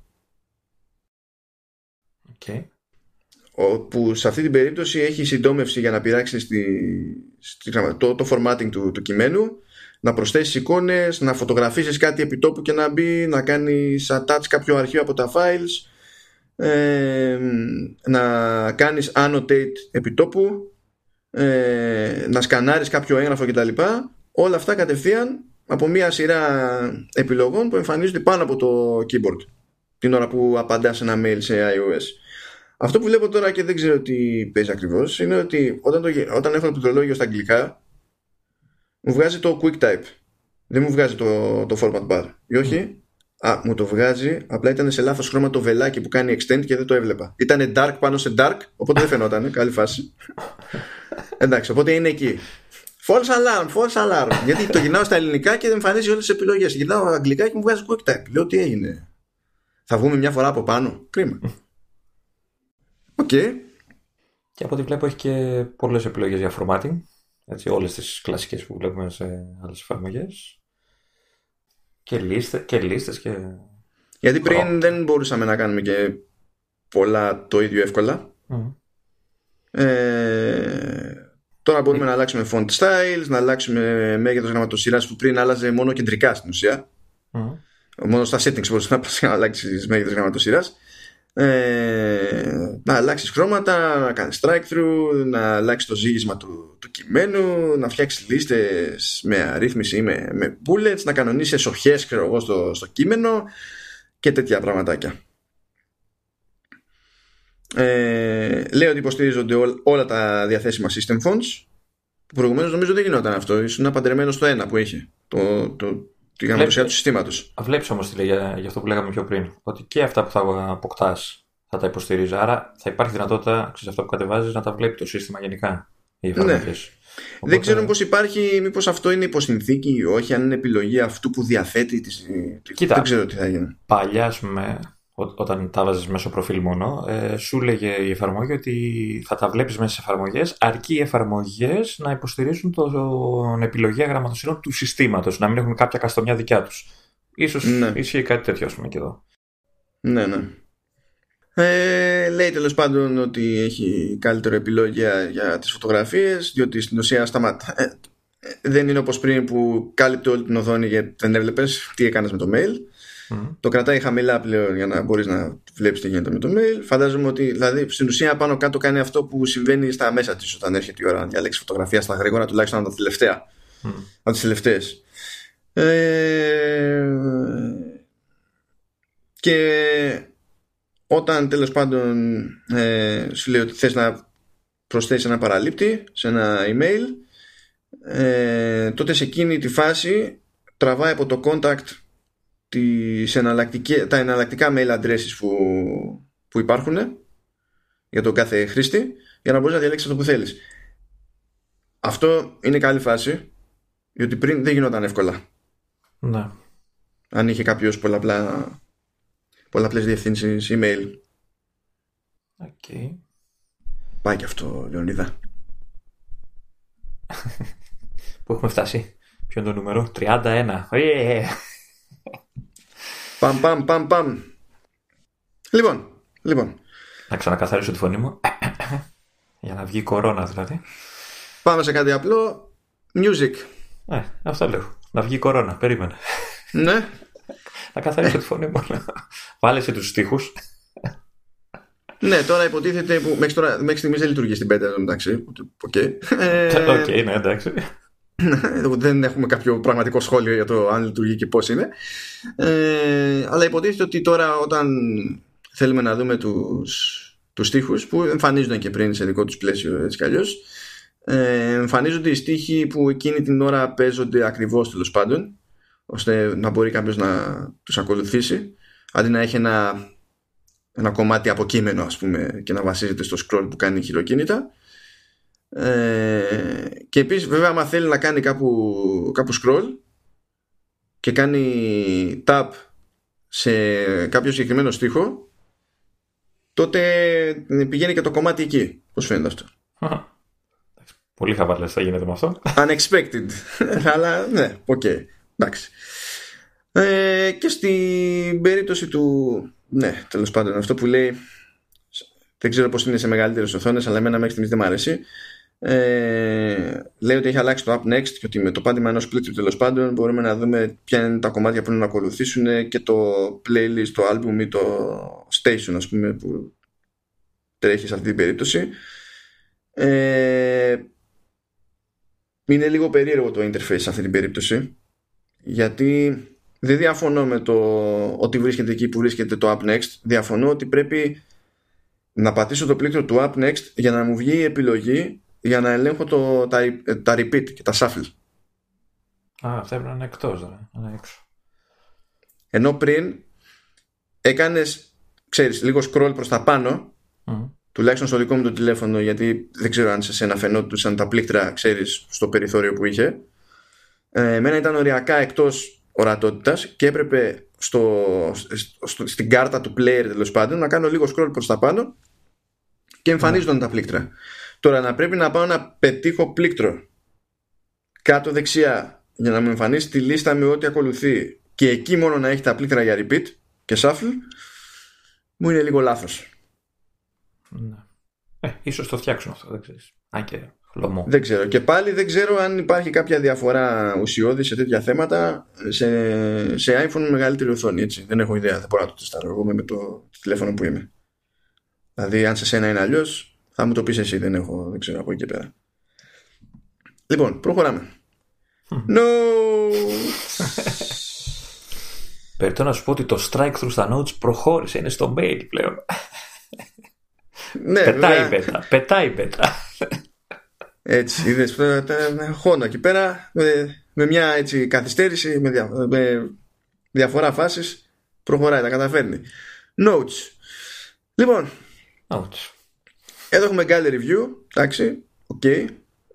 Okay.
Που σε αυτή την περίπτωση έχει συντόμευση για να πειράξεις στη, το, το formatting του, του κειμένου να προσθέσεις εικόνες, να φωτογραφίσεις κάτι επιτόπου και να μπει, να κάνεις attach κάποιο αρχείο από τα files, ε, να κάνεις annotate επιτόπου, ε, να σκανάρεις κάποιο έγγραφο κτλ. Όλα αυτά κατευθείαν από μια σειρά επιλογών που εμφανίζονται πάνω από το keyboard την ώρα που απαντάς ένα mail σε iOS. Αυτό που βλέπω τώρα και δεν ξέρω τι παίζει ακριβώς είναι ότι όταν, το, όταν έχω το πληκτρολόγιο στα αγγλικά μου βγάζει το quick type. Δεν μου βγάζει το, το format bar. Ή όχι; Α, μου το βγάζει. Απλά ήταν σε λάθος χρώμα το βελάκι που κάνει extend και δεν το έβλεπα. Ήταν dark πάνω σε dark, οπότε δεν φαινόταν. Καλή φάση. Εντάξει, οπότε είναι εκεί. False alarm, false alarm. Γιατί το γυρνάω στα ελληνικά και δεν εμφανίζει όλες τις επιλογές. Γυρνάω αγγλικά και μου βγάζει quick type. Λέω τι έγινε; Θα βγούμε μια φορά από πάνω; Κρίμα. Οκ.
Και από ό,τι βλέπω έχει και πολλές επιλογές για formatting. Έτσι, όλες τις κλασικές που βλέπουμε σε άλλες εφαρμογές. Και, λίστες, και λίστες και...
Γιατί πριν δεν μπορούσαμε να κάνουμε και πολλά το ίδιο εύκολα. Ε, τώρα μπορούμε να αλλάξουμε font styles, να αλλάξουμε μέγεθος γραμματοσύρας που πριν άλλαζε μόνο κεντρικά στην ουσία. Μόνο στα settings μπορούσε να αλλάξει μέγεθος γραμματοσύρας. Ε, να αλλάξεις χρώματα, να κάνεις strike through, να αλλάξεις το ζύγισμα του, του κειμένου, να φτιάξεις λίστες με αρρύθμιση ή με, με bullets, να κανονίσεις εσοχές στο, στο κείμενο και τέτοια πραγματάκια. Ε, λέει ότι υποστηρίζονται όλα τα διαθέσιμα system fonts. Προηγουμένως νομίζω δεν γινόταν αυτό. Ήσουν παντρεμένο στο ένα που είχε. Το, το, τη γραμματοσία του συστήματος.
Βλέπεις όμως τι λέει για, για αυτό που λέγαμε πιο πριν. Ότι και αυτά που θα αποκτάς θα τα υποστηρίζει. Άρα θα υπάρχει δυνατότητα, ξέρεις αυτό που κατεβάζεις, να τα βλέπει το σύστημα γενικά. Οι ναι. Οπότε...
Δεν ξέρω πώς υπάρχει, μήπως αυτό είναι υποσυνθήκη ή όχι, αν είναι επιλογή αυτού που διαθέτει. Τις...
Κοίτα,
δεν ξέρω τι θα γίνει.
Παλιά, ας πούμε, όταν τα βάζεις μέσω προφίλ μόνο, ε, σου λέγε η εφαρμογή ότι θα τα βλέπεις μέσα σε εφαρμογές, αρκεί οι εφαρμογές να υποστηρίζουν τον επιλογή γραμματοσύνων του συστήματος, να μην έχουν κάποια καστομιά δικιά τους. Ίσως ναι. ισχύει κάτι τέτοιο, ας πούμε, και εδώ.
Ναι, ναι. Ε, λέει τέλος πάντων ότι έχει καλύτερο επιλογία για τις φωτογραφίες, διότι στην ουσία σταματά... Ε, ε, δεν είναι όπως πριν που κάλυπτε όλη την οθόνη γιατί δεν έβλεπες τι έκανες με το mail. Το κρατάει χαμηλά πλέον για να μπορείς να βλέπεις τι γίνεται με το mail. Φαντάζομαι ότι δηλαδή, στην ουσία πάνω κάτω κάνει αυτό που συμβαίνει στα μέσα της όταν έρχεται η ώρα να διαλέξει φωτογραφία στα γρήγορα, τουλάχιστον από τα τελευταία. Mm. Από τις τελευταίες. Ε, και όταν τέλος πάντων ε, σου λέει ότι θες να προσθέσεις ένα παραλήπτη σε ένα email ε, τότε σε εκείνη τη φάση τραβάει από το contact τις τα εναλλακτικά mail addresses που, που υπάρχουν για τον κάθε χρήστη για να μπορείς να διαλέξεις αυτό που θέλεις. Αυτό είναι καλή φάση γιατί πριν δεν γινόταν εύκολα.
Ναι.
Αν είχε κάποιος πολλαπλά, πολλαπλές διευθύνσεις email.
Okay.
Πάει και αυτό, Λεωνίδα.
Πού έχουμε φτάσει. Ποιο είναι το νούμερο; 31. Yeah.
Παμ, παμ, παμ, παμ. Λοιπόν, λοιπόν.
Να ξανακαθαρίσω τη φωνή μου. Για να βγει η κορώνα δηλαδή.
Πάμε σε κάτι απλό. Music.
Ε, αυτό λέω. Να βγει η κορώνα. Περίμενε.
Ναι.
να καθαρίσω τη φωνή μου. Βάλε σε τους στίχους.
ναι, τώρα υποτίθεται που μέχρι, τώρα, μέχρι στιγμής δεν λειτουργεί στην πέντε εντάξει. Οκ. Okay.
okay, ναι, εντάξει.
δεν έχουμε κάποιο πραγματικό σχόλιο για το αν λειτουργεί και πώς είναι. Ε, αλλά υποτίθεται ότι τώρα όταν θέλουμε να δούμε τους, τους στίχους που εμφανίζονται και πριν σε δικό τους πλαίσιο έτσι κι αλλιώς ε, εμφανίζονται οι στίχοι που εκείνη την ώρα παίζονται ακριβώς τέλος πάντων ώστε να μπορεί κάποιος να τους ακολουθήσει αντί να έχει ένα, ένα κομμάτι από κείμενο ας πούμε και να βασίζεται στο scroll που κάνει χειροκίνητα ε, και επίσης βέβαια άμα θέλει να κάνει κάπου, κάπου scroll και κάνει tap σε κάποιο συγκεκριμένο στίχο τότε πηγαίνει και το κομμάτι εκεί. Πώς φαίνεται αυτό.
Πολύ χαβαλές θα γίνεται με αυτό.
Unexpected. Αλλά ναι, οκ. Okay. Εντάξει. Ε, και στην περίπτωση του ναι, τέλος πάντων αυτό που λέει δεν ξέρω πώς είναι σε μεγαλύτερες οθόνες αλλά εμένα μέχρι στιγμής δεν μου αρέσει ε, λέει ότι έχει αλλάξει το Up Next και ότι με το πάτημα ενός πλήκτρου τέλος πάντων μπορούμε να δούμε ποια είναι τα κομμάτια που είναι να ακολουθήσουν και το playlist, το album ή το station ας πούμε που τρέχει σε αυτή την περίπτωση. Ε, είναι λίγο περίεργο το interface σε αυτή την περίπτωση γιατί δεν διαφωνώ με το ότι βρίσκεται εκεί που βρίσκεται το Up Next. Διαφωνώ ότι πρέπει να πατήσω το πλήκτρο του Up Next για να μου βγει η επιλογή για να ελέγχω το, τα, τα repeat και τα shuffle.
Α, αυτά έπρεπε να είναι εκτός, δηλαδή, έξω.
Ενώ πριν έκανες, ξέρεις, λίγο scroll προς τα πάνω, τουλάχιστον στο δικό μου το τηλέφωνο, γιατί δεν ξέρω αν σε σένα φαινόντουσαν τα πλήκτρα, ξέρεις, στο περιθώριο που είχε. Ε, εμένα ήταν οριακά εκτός ορατότητας και έπρεπε στο, στο, στην κάρτα του player τέλος πάντων να κάνω λίγο scroll προς τα πάνω και εμφανίζονταν τα πλήκτρα. Τώρα να πρέπει να πάω να πετύχω πλήκτρο κάτω δεξιά για να μου εμφανίσει τη λίστα με ό,τι ακολουθεί και εκεί μόνο να έχει τα πλήκτρα για repeat και shuffle μου είναι λίγο λάθος.
Ναι. Ε, ίσως το φτιάξουν αυτό, δεν ξέρεις. Αν και χλωμό.
Δεν ξέρω. Και πάλι δεν ξέρω αν υπάρχει κάποια διαφορά ουσιώδης σε τέτοια θέματα σε, σε iPhone με μεγαλύτερη οθόνη. Έτσι. Δεν έχω ιδέα. Δεν μπορώ να το τεστάρω εγώ με το τηλέφωνο που είμαι. Δηλαδή, αν σε σένα είναι αλλιώς, θα μου το πεις εσύ. Δεν έχω, δεν ξέρω από εκεί και πέρα. Λοιπόν, προχωράμε. No!
Περιτώ να σου πω ότι το strike through στα notes προχώρησε. Είναι στο mail πλέον.
ναι,
πετάει
βέβαια.
πέτα. Πετάει πέτα.
Έτσι, είδες, τα- τα- χώνα εκεί πέρα με, με μια έτσι καθυστέρηση, με, δια- με διαφορά φάσης προχωράει, τα καταφέρνει. Notes. Λοιπόν,
Notes.
Εδώ έχουμε gallery view, εντάξει, οκ.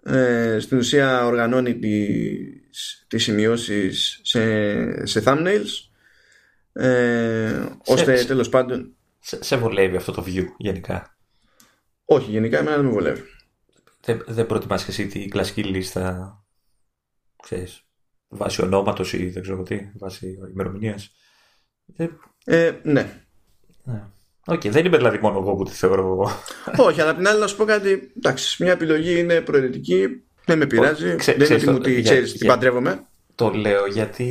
Ε, στην ουσία οργανώνει τις, τις σημειώσεις σε, σε thumbnails ε, ώστε
σε-
τέλος πάντων
Σε, σε βολεύει αυτό το view γενικά;
όχι γενικά εμένα δεν με βολεύει
Δεν, δεν προτιμάς και εσύ την κλασική λίστα, ξέρεις, βάσει ονόματος ή δεν ξέρω τι, βάσει ημερομηνίας; Δεν,
ε, ναι
ναι. Οκ, δεν είμαι δηλαδή μόνο εγώ που τη θεωρώ.
Όχι, αλλά απ' την άλλη να σου πω κάτι. Εντάξει, μια επιλογή είναι προαιρετική. Δεν με πειράζει.
Ξέ-
δεν είναι
ξέρεις
ότι μου
το-
τη
για-
ξέρεις, την
για-
παντρεύομαι.
Το λέω γιατί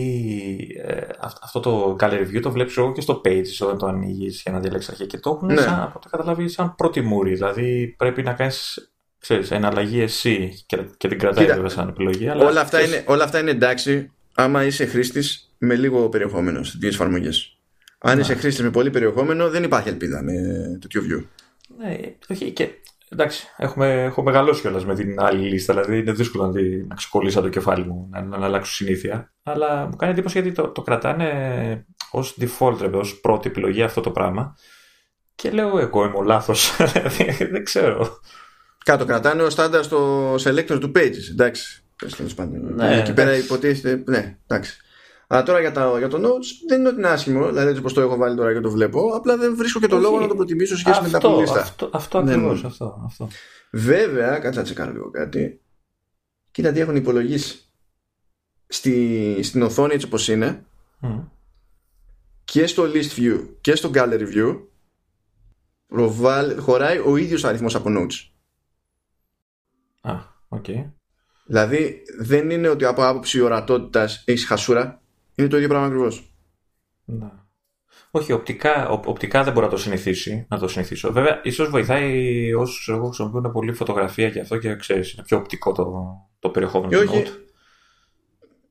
ε, αυ- αυτό το gallery review το βλέπεις εγώ και στο page όταν το ανοίγεις για να διαλέξεις αρχεία και το έχουν
Ναι.
σαν, από το καταλάβεις σαν πρώτη μούρη. Δηλαδή πρέπει να κάνεις ξέρεις, εναλλαγή εσύ και, και την κρατάει
Κοίτα,
βέβαια σαν επιλογή. Αλλά
Όλα αυτά,
ξέρεις,
είναι, όλα αυτά είναι εντάξει άμα είσαι χρήστης με λίγο περιεχόμενος στις εφαρμογές. Αν είσαι χρήστη με πολύ περιεχόμενο, δεν υπάρχει ελπίδα με τέτοιο view.
Ναι, όχι και εντάξει, έχουμε, έχω μεγαλώσει κιόλας με την άλλη λίστα. Δηλαδή είναι δύσκολο να, τη- να ξεκολλήσω το κεφάλι μου, να, να αλλάξω συνήθεια. Αλλά μου κάνει εντύπωση γιατί το, το κρατάνε ως default, ρε, ως πρώτη επιλογή αυτό το πράγμα. Και λέω εγώ είμαι ο λάθος. δεν ξέρω.
Κάτω κρατάνε ως στάνταρ στο selector του pages. Εντάξει. Πες, τέλος πάντων.
Ναι,
Εκεί πέρα
εντάξει.
υποτίθεται. Ναι, εντάξει. Αλλά τώρα για, τα, για το Notes δεν είναι ότι είναι άσχημο, δηλαδή έτσι όπως το έχω βάλει τώρα και το βλέπω. Απλά δεν βρίσκω και το
Όχι.
λόγο να το προτιμήσω σε σχέση με τα
αυτό,
απλή λίστα.
αυτό, αυτό
Ναι,
ακριβώς.
ναι.
Αυτό, αυτό.
Βέβαια, κάτσε να τσεκάρω λίγο κάτι. Κοίτα τι έχουν υπολογίσει. Στη, στην οθόνη έτσι όπως είναι
Μμ.
και στο list view και στο gallery view προβάλλ- χωράει ο ίδιος αριθμός από notes.
Α, οκ.
Δηλαδή δεν είναι ότι από άποψη ορατότητας έχεις χασούρα. Είναι το ίδιο πράγμα ακριβώς.
Ναι. Όχι, οπτικά, οπ- οπτικά δεν μπορώ να το συνηθίσει, να το συνηθίσω. Βέβαια, ίσως βοηθάει όσους εγώ χρησιμοποιούν πολύ φωτογραφία και αυτό και ξέρεις, είναι πιο οπτικό το, το περιεχόμενο
Και
του
όχι.
Note.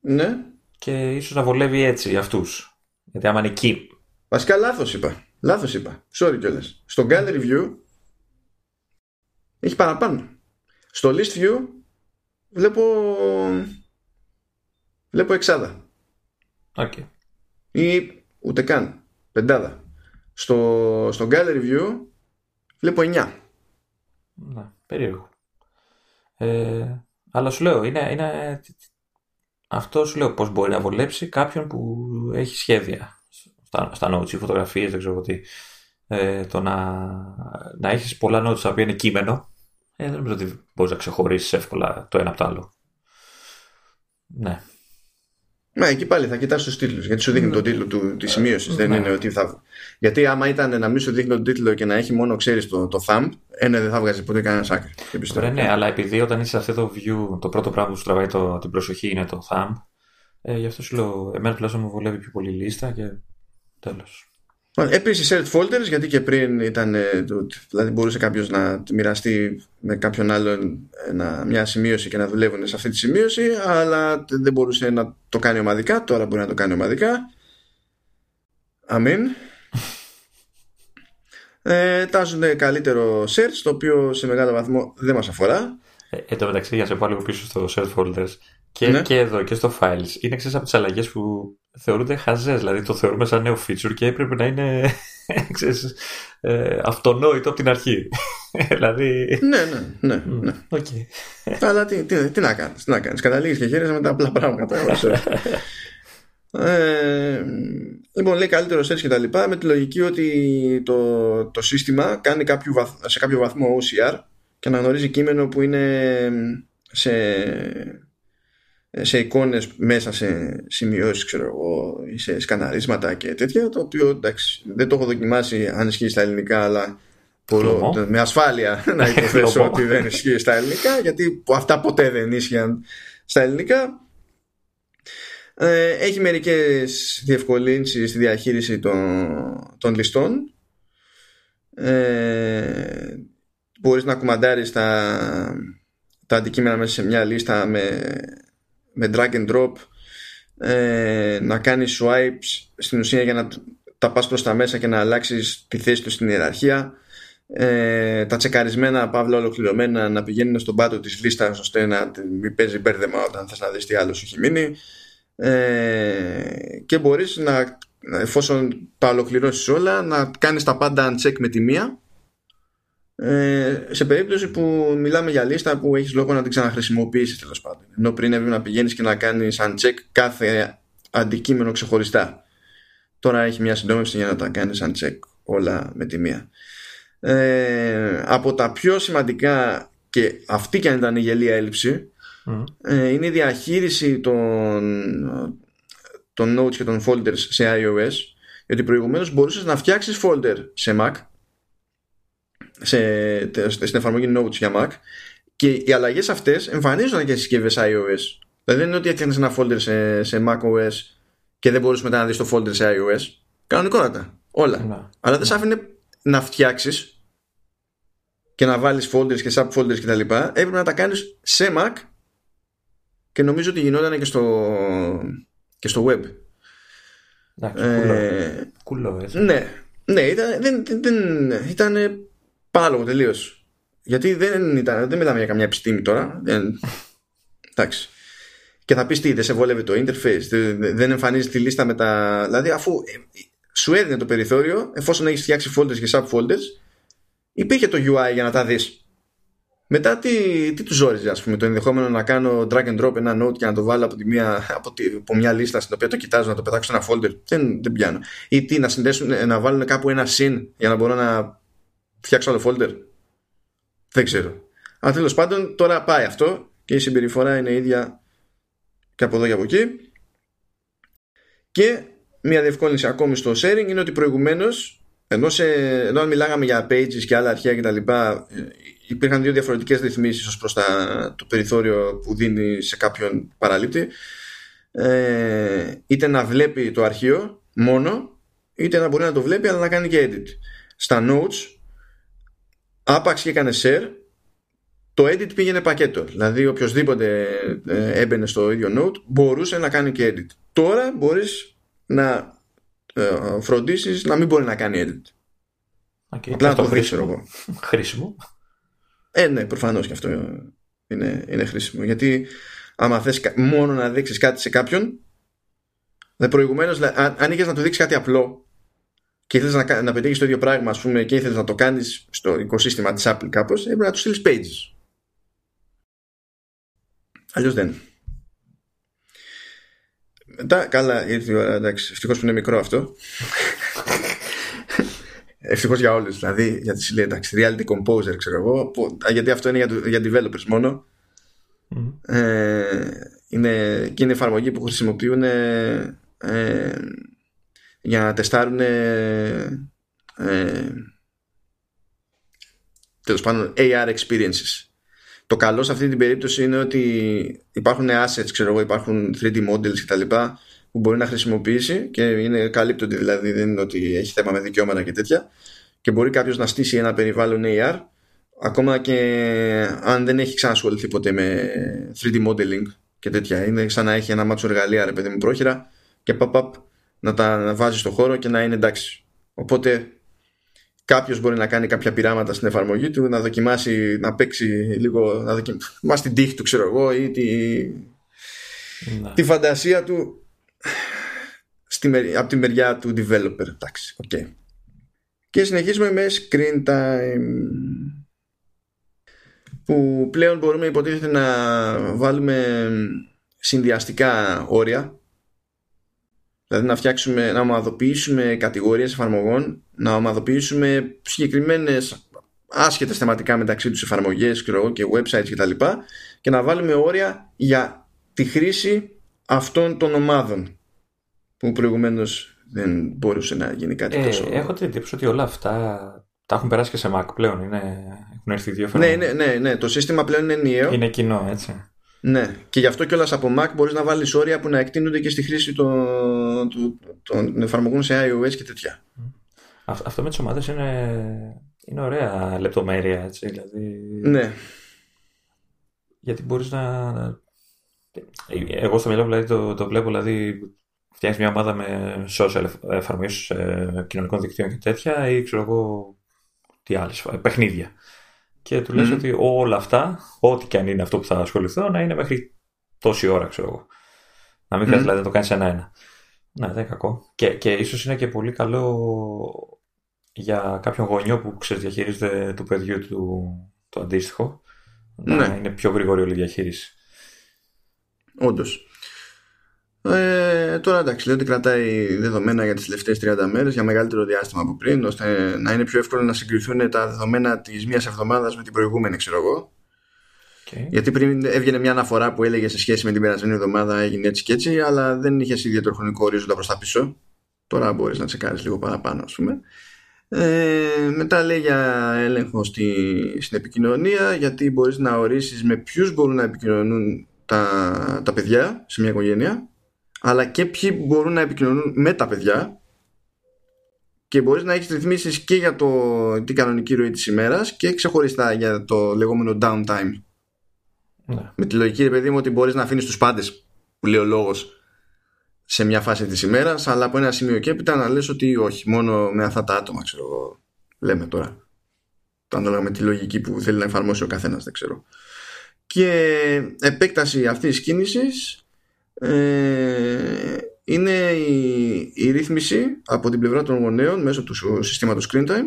Ναι.
Και ίσως να βολεύει έτσι αυτούς. Γιατί άμα είναι εκεί.
Βασικά λάθος είπα. Λάθος είπα. Sorry κιόλας. Στο gallery view έχει παραπάνω. Στο list view βλέπω βλέπω εξάδα.
Οκ.
ή ούτε καν πεντάδα στο, στο gallery view βλέπω 9
Ναι, περίεργο. Ε, αλλά σου λέω, είναι, είναι... αυτό σου λέω πώς μπορεί να βολέψει κάποιον που έχει σχέδια στα, στα notes ή φωτογραφίες, δεν ξέρω εγώ τι. Ε, το να, να έχεις πολλά notes τα οποία είναι κείμενο, ε, δεν νομίζω ότι μπορείς να ξεχωρίσεις εύκολα το ένα από το άλλο. Ναι.
Μα εκεί πάλι θα κοιτάς τους τίτλους γιατί σου δείχνει τον τίτλο του, της σημείωσης δεν
Ναι.
είναι ότι θα... γιατί άμα ήταν να μην σου δείχνει τον τίτλο και να έχει μόνο ξέρεις το, το thumb ένα δεν θα βγάζει ποτέ κανένα άκρη δεν πιστεύω.
Ωραία, ναι, αλλά επειδή όταν είσαι σε αυτό το view, το πρώτο πράγμα που σου τραβάει το, την προσοχή είναι το thumb, ε, γι' αυτό σου λέω, εμένα τουλάχιστον μου βολεύει πιο πολύ η λίστα και τέλος.
Επίσης shared folders γιατί και πριν ήταν ε, το- δηλαδή μπορούσε κάποιος να μοιραστεί με κάποιον άλλον ένα, μια σημείωση και να δουλεύουν σε αυτή τη σημείωση αλλά δεν μπορούσε να το κάνει ομαδικά τώρα μπορεί να το κάνει ομαδικά. Αμήν. Ε, τάζουν καλύτερο search το οποίο σε μεγάλο βαθμό δεν μας αφορά.
Ε, εν τω μεταξύ, για να σε πάω λίγο πίσω στο shared folders και,
Ναι.
και εδώ και στο files, είναι ξέρεις από τις αλλαγές που θεωρούνται χαζές. Δηλαδή το θεωρούμε σαν νέο feature και έπρεπε να είναι ξέρεις, ε, αυτονόητο από την αρχή. δηλαδή.
ναι ναι ναι, ναι.
οκ.
Αλλά τι, τι, τι να κάνεις, τι να κάνεις. Καταλήγεις και χαίρεσαι με τα απλά πράγματα. εγώ ξέρω. ε, Λοιπόν, λέει καλύτερο search και τα λοιπά με τη λογική ότι το, το σύστημα κάνει κάποιο σε κάποιο βαθμό OCR και αναγνωρίζει κείμενο που είναι σε, σε εικόνες μέσα σε σημειώσεις ξέρω εγώ ή σε σκαναρίσματα και τέτοια το οποίο εντάξει δεν το έχω δοκιμάσει αν ισχύει στα ελληνικά αλλά μπορώ με ασφάλεια να υποθέσω ότι δεν ισχύει στα ελληνικά γιατί αυτά ποτέ δεν ίσχυαν στα ελληνικά. Ε, έχει μερικές διευκολύνσεις στη διαχείριση των, των ληστών. Ε, μπορείς να κουμαντάρεις τα, τα αντικείμενα μέσα σε μια λίστα με, με drag and drop ε, να κάνεις swipes στην ουσία για να τα πας προς τα μέσα και να αλλάξεις τη θέση του στην ιεραρχία. Ε, τα τσεκαρισμένα παύλα ολοκληρωμένα να πηγαίνουν στον πάτο της λίστας ώστε να μην παίζει μπέρδεμα όταν θες να δεις τι άλλο σου έχει μείνει. Ε, και μπορείς να εφόσον τα ολοκληρώσεις όλα να κάνεις τα πάντα uncheck με τη μία ε, σε περίπτωση που μιλάμε για λίστα που έχεις λόγο να την ξαναχρησιμοποιήσεις τέλος πάντων. Ενώ πριν έπρεπε να πηγαίνεις και να κάνεις uncheck κάθε αντικείμενο ξεχωριστά. Τώρα έχει μια συντόμευση για να τα κάνεις uncheck όλα με τη μία. Ε, από τα πιο σημαντικά και αυτή και αν ήταν η γελία έλλειψη ε, είναι η διαχείριση των, των notes και των folders σε iOS. Γιατί προηγουμένως μπορούσες να φτιάξεις folder σε Mac σε, στην εφαρμογή Notes για Mac. Και οι αλλαγές αυτές εμφανίζονταν και στις συσκευές iOS. Δηλαδή δεν είναι ότι έφτιαξες ένα folder σε, σε macOS και δεν μπορούσες μετά να δεις το folder σε iOS. Κανονικότατα. Όλα. Ναι. αλλά δεν σ' άφηνε να φτιάξεις και να βάλεις folders και subfolders κτλ έπρεπε να τα κάνεις σε Mac και νομίζω ότι γινόταν και στο, και στο web.
Εντάξει, κουλό, ε,
Ναι, ναι ήταν, δεν, δεν, ήταν παράλογο τελείως. Γιατί δεν, ήταν, δεν μιλάμε για καμιά επιστήμη τώρα. Δεν, εντάξει. Και θα πεις τι, δεν σε βόλευε το interface, δεν εμφανίζει τη λίστα με τα. Δηλαδή, αφού ε, σου έδινε το περιθώριο, εφόσον έχεις φτιάξει folders και subfolders, υπήρχε το UI για να τα δεις. Μετά τι, τι τους ζόριζε, ας πούμε, το ενδεχόμενο να κάνω drag and drop ένα note και να το βάλω από, τη μία, από, τη, από μια λίστα στην οποία το κοιτάζω, να το πετάξω σε ένα folder. Δεν, δεν πιάνω. Ή τι, να συνδέσουν, να βάλουν κάπου ένα συν για να μπορώ να φτιάξω άλλο folder; Δεν ξέρω. Αλλά τέλος πάντων τώρα πάει αυτό και η συμπεριφορά είναι ίδια και από εδώ και από εκεί. Και μια διευκόλυνση ακόμη στο sharing είναι ότι προηγουμένως, ενώ, ενώ μιλάγαμε για pages και άλλα αρχεία κτλ., υπήρχαν δύο διαφορετικές ρυθμίσεις ως προς το περιθώριο που δίνει σε κάποιον παραλήπτη ε, είτε να βλέπει το αρχείο μόνο είτε να μπορεί να το βλέπει αλλά να κάνει και edit στα notes άπαξ και έκανε share το edit πήγαινε πακέτο δηλαδή οποιοδήποτε ε, έμπαινε στο ίδιο note μπορούσε να κάνει και edit τώρα μπορείς να ε, φροντίσεις να μην μπορεί να κάνει edit
Okay, Απλά να το χρήσιμο. χρήσιμο.
Ε, ναι, προφανώς και αυτό είναι, είναι χρήσιμο. Γιατί άμα θες μόνο να δείξεις κάτι σε κάποιον, δε προηγουμένως, αν, αν είχες να του δείξεις κάτι απλό και ήθελες να, να πετύχεις το ίδιο πράγμα, ας πούμε, και ήθελες να το κάνεις στο οικοσύστημα της Apple κάπως, έπρεπε να τους στείλεις pages. Αλλιώς δεν. Μετά, καλά, ήρθε η ώρα, εντάξει, ευτυχώς που είναι μικρό αυτό. Ευτυχώς για όλους. Δηλαδή για τη εντάξει, Reality Composer, ξέρω εγώ. Που, γιατί αυτό είναι για, για developers μόνο. Ε, είναι, και είναι εφαρμογή που χρησιμοποιούν ε, για να τεστάρουν ε, τέλος πάντων AR experiences. Το καλό σε αυτή την περίπτωση είναι ότι υπάρχουν assets, ξέρω εγώ, υπάρχουν 3D models κτλ που μπορεί να χρησιμοποιήσει και είναι καλύπτονται. Δηλαδή δεν είναι ότι έχει θέμα με δικαιώματα και τέτοια. Και μπορεί κάποιος να στήσει ένα περιβάλλον AR ακόμα και αν δεν έχει ξανασχοληθεί ποτέ με 3D modeling και τέτοια. Είναι σαν να έχει ένα μάτσο εργαλεία ρε παιδί μου πρόχειρα και παπ, παπ να τα βάζεις στο χώρο και να είναι εντάξει οπότε κάποιος μπορεί να κάνει κάποια πειράματα στην εφαρμογή του να δοκιμάσει να παίξει λίγο να δοκιμάσει την τύχη του ξέρω εγώ ή τη, τη φαντασία του στη, από τη μεριά του developer. Εντάξει, okay. Και συνεχίζουμε με screen time που πλέον μπορούμε υποτίθεται να βάλουμε συνδυαστικά όρια Δηλαδή να φτιάξουμε, να ομαδοποιήσουμε κατηγορίες εφαρμογών, να ομαδοποιήσουμε συγκεκριμένες άσχετες θεματικά μεταξύ τους εφαρμογές και websites κτλ. Και, και να βάλουμε όρια για τη χρήση αυτών των ομάδων που προηγουμένως δεν μπορούσε να γίνει κάτι
ε,
τόσο.
Έχω την εντύπωση ότι όλα αυτά τα έχουν περάσει και σε Mac πλέον. Είναι, έχουν έρθει δύο
φορέ. Ναι, ναι, ναι, ναι, το σύστημα πλέον είναι ενιαίο.
Είναι κοινό, έτσι.
Ναι, και γι' αυτό κιόλας από Mac μπορείς να βάλεις όρια που να εκτείνονται και στη χρήση των, των, εφαρμογών σε iOS και τέτοια.
Αυτό με τις ομάδες είναι, είναι ωραία λεπτομέρεια, έτσι. Δηλαδή...
Ναι.
Γιατί μπορείς να. Εγώ στο μυαλό δηλαδή, το, το βλέπω, δηλαδή, φτιάχνεις μια ομάδα με social εφαρμογές ε, κοινωνικών δικτύων και τέτοια, ή ξέρω εγώ. Τι άλλες, παιχνίδια και του λες ότι όλα αυτά, ό,τι και αν είναι αυτό που θα ασχοληθώ, να είναι μέχρι τόση ώρα, ξέρω εγώ. Να μην χρειάζεται δηλαδή να το κάνεις ένα-ένα. Ναι, δεν είναι κακό. Και, και ίσως είναι και πολύ καλό για κάποιον γονιό που ξέρεις διαχειρίζεται του παιδιού του το αντίστοιχο. Ναι. Να είναι πιο γρήγορη όλη η διαχείριση.
Όντως. Ε, τώρα εντάξει, λέω ότι κρατάει δεδομένα για τις τελευταίες 30 μέρες για μεγαλύτερο διάστημα από πριν, ώστε να είναι πιο εύκολο να συγκριθούν τα δεδομένα της μία εβδομάδας με την προηγούμενη, ξέρω εγώ. Okay. Γιατί πριν έβγαινε μια αναφορά που έλεγε σε σχέση με την περασμένη εβδομάδα έγινε έτσι και έτσι, αλλά δεν είχε ιδιαίτερο χρονικό ορίζοντα προς τα πίσω. Τώρα μπορείς να τσεκάρεις λίγο παραπάνω, ας πούμε. Ε, μετά λέει για έλεγχο στη, στην επικοινωνία, γιατί μπορείς να ορίσεις με ποιους μπορούν να επικοινωνούν τα, τα παιδιά σε μια οικογένεια αλλά και ποιοι μπορούν να επικοινωνούν με τα παιδιά και μπορείς να έχεις ρυθμίσεις και για το, την κανονική ροή της ημέρας και ξεχωριστά για το λεγόμενο downtime. Ναι. Με τη λογική, ρε παιδί μου, ότι μπορείς να αφήνεις τους πάντες, που λέει ο λόγος, σε μια φάση της ημέρας, αλλά από ένα σημείο και έπειτα να λες ότι όχι, μόνο με αυτά τα άτομα, ξέρω εγώ, λέμε τώρα. Το ανάλογα με τη λογική που θέλει να εφαρμόσει ο καθένας, δεν ξέρω. Και επέκταση αυτής της κίνησης ε, είναι η, η ρύθμιση από την πλευρά των γονέων μέσω του συστήματος screen time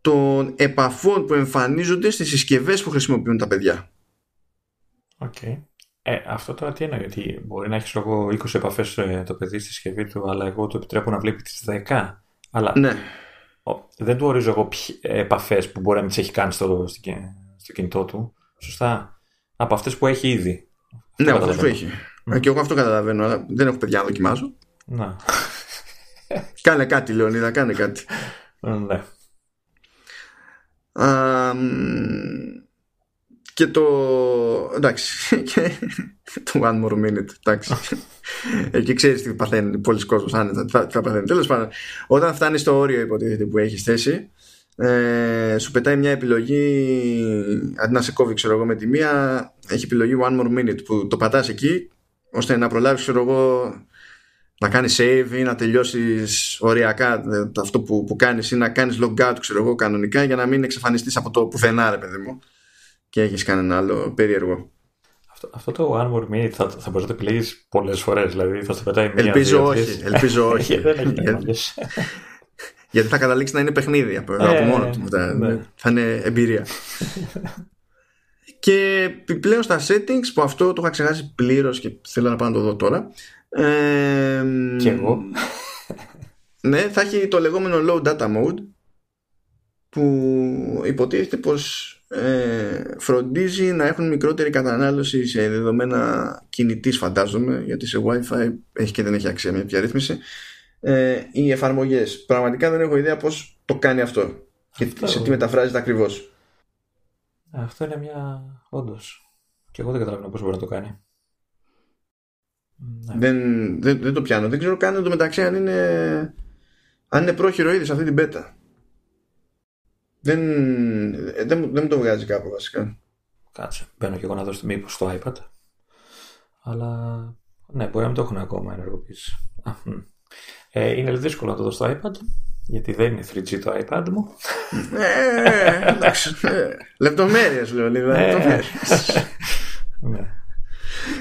των επαφών που εμφανίζονται στις συσκευές που χρησιμοποιούν τα παιδιά.
OK. Okay. Ε, αυτό τώρα τι εννοεί, ότι μπορεί να έχει ξέρω εγώ 20 επαφές ε, το παιδί στη συσκευή του, αλλά εγώ του επιτρέπω να βλέπει τις 10. Αλλά
ναι.
δεν του ορίζω εγώ επαφές που μπορεί να μην τις έχει κάνει στο, στο, κινητό του. Σωστά. Από αυτές που έχει ήδη.
Ναι, από αυτές που έχει. Mm. Και εγώ αυτό καταλαβαίνω, αλλά δεν έχω παιδιά να δοκιμάζω.
Να.
κάνε κάτι, Λεωνίδα, κάνε κάτι.
Ναι.
και το. Εντάξει. Και το One More Minute. Εντάξει. Εκεί ξέρεις τι παθαίνει πολλοί κόσμοι άνετα. Τι θα, παθαίνει. Τέλος πάντων, όταν φτάνεις στο όριο, υποτίθεται που έχεις θέσει, ε, σου πετάει μια επιλογή. Αντί να σε κόβει, ξέρω εγώ, με τη μία, έχει επιλογή One More Minute που το πατάς εκεί ώστε να προλάβεις ξέρω εγώ να κάνεις save ή να τελειώσεις οριακά αυτό που, που κάνεις ή να κάνεις logout ξέρω εγώ κανονικά για να μην εξαφανιστείς από το πουθενά ρε παιδί μου. Και έχεις κάνει ένα άλλο περίεργο.
Αυτό, αυτό το one more minute θα, θα μπορείς να το επιλέγεις πολλές φορές δηλαδή θα στο πετάει μία
ελπίζω όχι, ελπίζω όχι. Γιατί θα καταλήξεις να είναι παιχνίδι από, από ε, μόνο του. ναι. θα είναι εμπειρία Και επιπλέον στα settings που αυτό το είχα ξεχάσει πλήρως και θέλω να πάω να το δω τώρα. Ε,
και εγώ.
Ναι, θα έχει το λεγόμενο low data mode που υποτίθεται πως ε, φροντίζει να έχουν μικρότερη κατανάλωση σε δεδομένα κινητής φαντάζομαι γιατί σε wifi έχει και δεν έχει αξία μια πια ρύθμιση ε, οι εφαρμογές πραγματικά δεν έχω ιδέα πως το κάνει αυτό, αυτό... και σε τι μεταφράζεται ακριβώς
αυτό είναι μια. όντως. Και εγώ δεν καταλαβαίνω πώς μπορεί να το κάνει.
Ναι. Δεν, δεν, δεν το πιάνω. Δεν ξέρω καν το μεταξύ αν είναι, αν είναι πρόχειρο ήδη σε αυτή την πέτα. Δεν, δεν, δεν μου το βγάζει κάπου βασικά.
Κάτσε. Μπαίνω και εγώ να δω μήπως στο iPad. Αλλά ναι, μπορεί να μην το έχουν ακόμα ενεργοποιήσει. Ε, είναι δύσκολο να το δω στο iPad γιατί δεν είναι 3G το iPad μου.
Ε, εντάξει. Λεπτομέρειες, λέω λίγο. Λεπτομέρειες.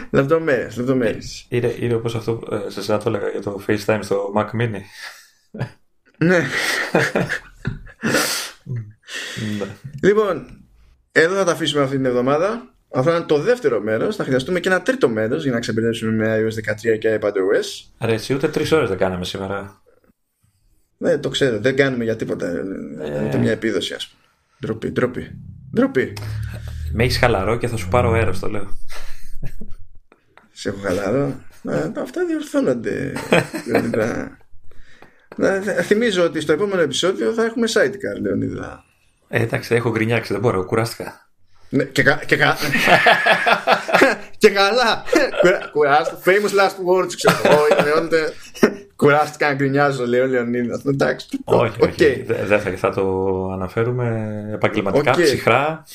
Λεπτομέρειες, λεπτομέρειες.
Είναι, είναι όπως αυτό ε, σε εσά το έλεγα για το FaceTime στο Mac Mini.
Ναι. Λοιπόν, εδώ θα τα αφήσουμε αυτή την εβδομάδα. Αυτό είναι το δεύτερο μέρος. Θα χρειαστούμε και ένα τρίτο μέρος για να ξεμπερδέψουμε με iOS 13 και iPadOS.
Ρε, εσύ ούτε τρεις ώρες δεν κάναμε σήμερα.
Ναι, το ξέρω. Δεν κάνουμε για τίποτα. Ε... Ούτε μια επίδοση, ας πούμε. Ντροπή, ντροπή. Ντροπή.
Με έχεις χαλαρό και θα σου πάρω αέρα, το λέω.
Σε έχω χαλαρό. αυτά διορθώνονται. Να, θυμίζω ότι στο επόμενο επεισόδιο θα έχουμε sidecar, Λεωνίδα.
Ε, εντάξει, έχω γκρινιάξει, δεν μπορώ, κουράστηκα.
Ναι, και, κα, και, κα... και καλά. Κουράστηκα. Famous last words, ξέρω εγώ. Κουράστηκα να γκρινιάζω, λέει ο Λεωνίδα. Εντάξει.
Όχι, όχι. Δεν θα, θα το αναφέρουμε επαγγελματικά, okay. ψυχρά.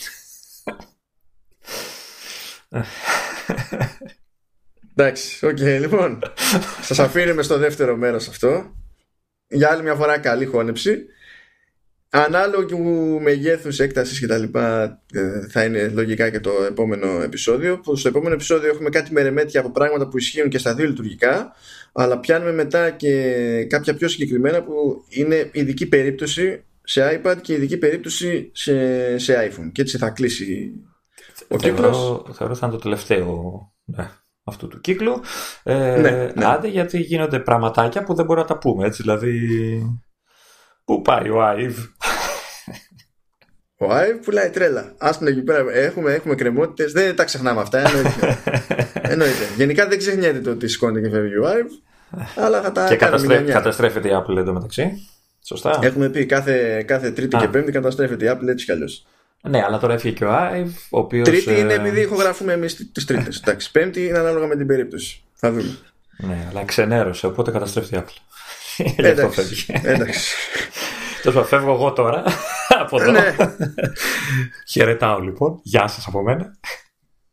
Εντάξει, OK, okay, λοιπόν. Σας αφήνουμε στο δεύτερο μέρος αυτό για άλλη μια φορά καλή χώνεψη ανάλογου μεγέθους έκτασης και τα λοιπά ε, θα είναι λογικά και το επόμενο επεισόδιο που στο επόμενο επεισόδιο έχουμε κάτι μερεμέτια από πράγματα που ισχύουν και στα δύο λειτουργικά αλλά πιάνουμε μετά και κάποια πιο συγκεκριμένα που είναι ειδική περίπτωση σε iPad και ειδική περίπτωση σε, σε iPhone και έτσι θα κλείσει ο κύκλος
Θεωρώ θα είναι το τελευταίο ναι αυτού του κύκλου. Ε, ναι, ναι. Άντε γιατί γίνονται πραγματάκια που δεν μπορούμε να τα πούμε. Έτσι, δηλαδή, πού πάει ο Άιβ;
Ο Άιβ πουλάει τρέλα. Άστον εκεί πέρα. Έχουμε, έχουμε κρεμότητε. Δεν τα ξεχνάμε αυτά. Εννοείται. εννοείται. Γενικά δεν ξεχνιέται το ότι σηκώνεται και φεύγει ο Άιβ. Αλλά θα τα
Και καταστρέφεται η Apple εντωμεταξύ. Σωστά.
Έχουμε πει κάθε, κάθε Τρίτη Α. και Πέμπτη καταστρέφεται η Apple έτσι κι αλλιώς.
Ναι, αλλά τώρα έφυγε και ο Άιβ. Ο οποίος,
Τρίτη είναι ε, επειδή ηχογραφούμε εμείς τις Τρίτες. Εντάξει, Πέμπτη είναι ανάλογα με την περίπτωση. Θα δούμε.
Ναι, αλλά ξενέρωσε, οπότε καταστρέφει η Apple.
Εντάξει. εντάξει.
Τόσο φεύγω εγώ τώρα από εδώ. Ναι. Χαιρετάω λοιπόν. Γεια σας από μένα.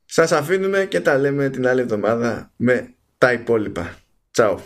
Σας αφήνουμε και τα λέμε την άλλη εβδομάδα με τα υπόλοιπα. Τσάου.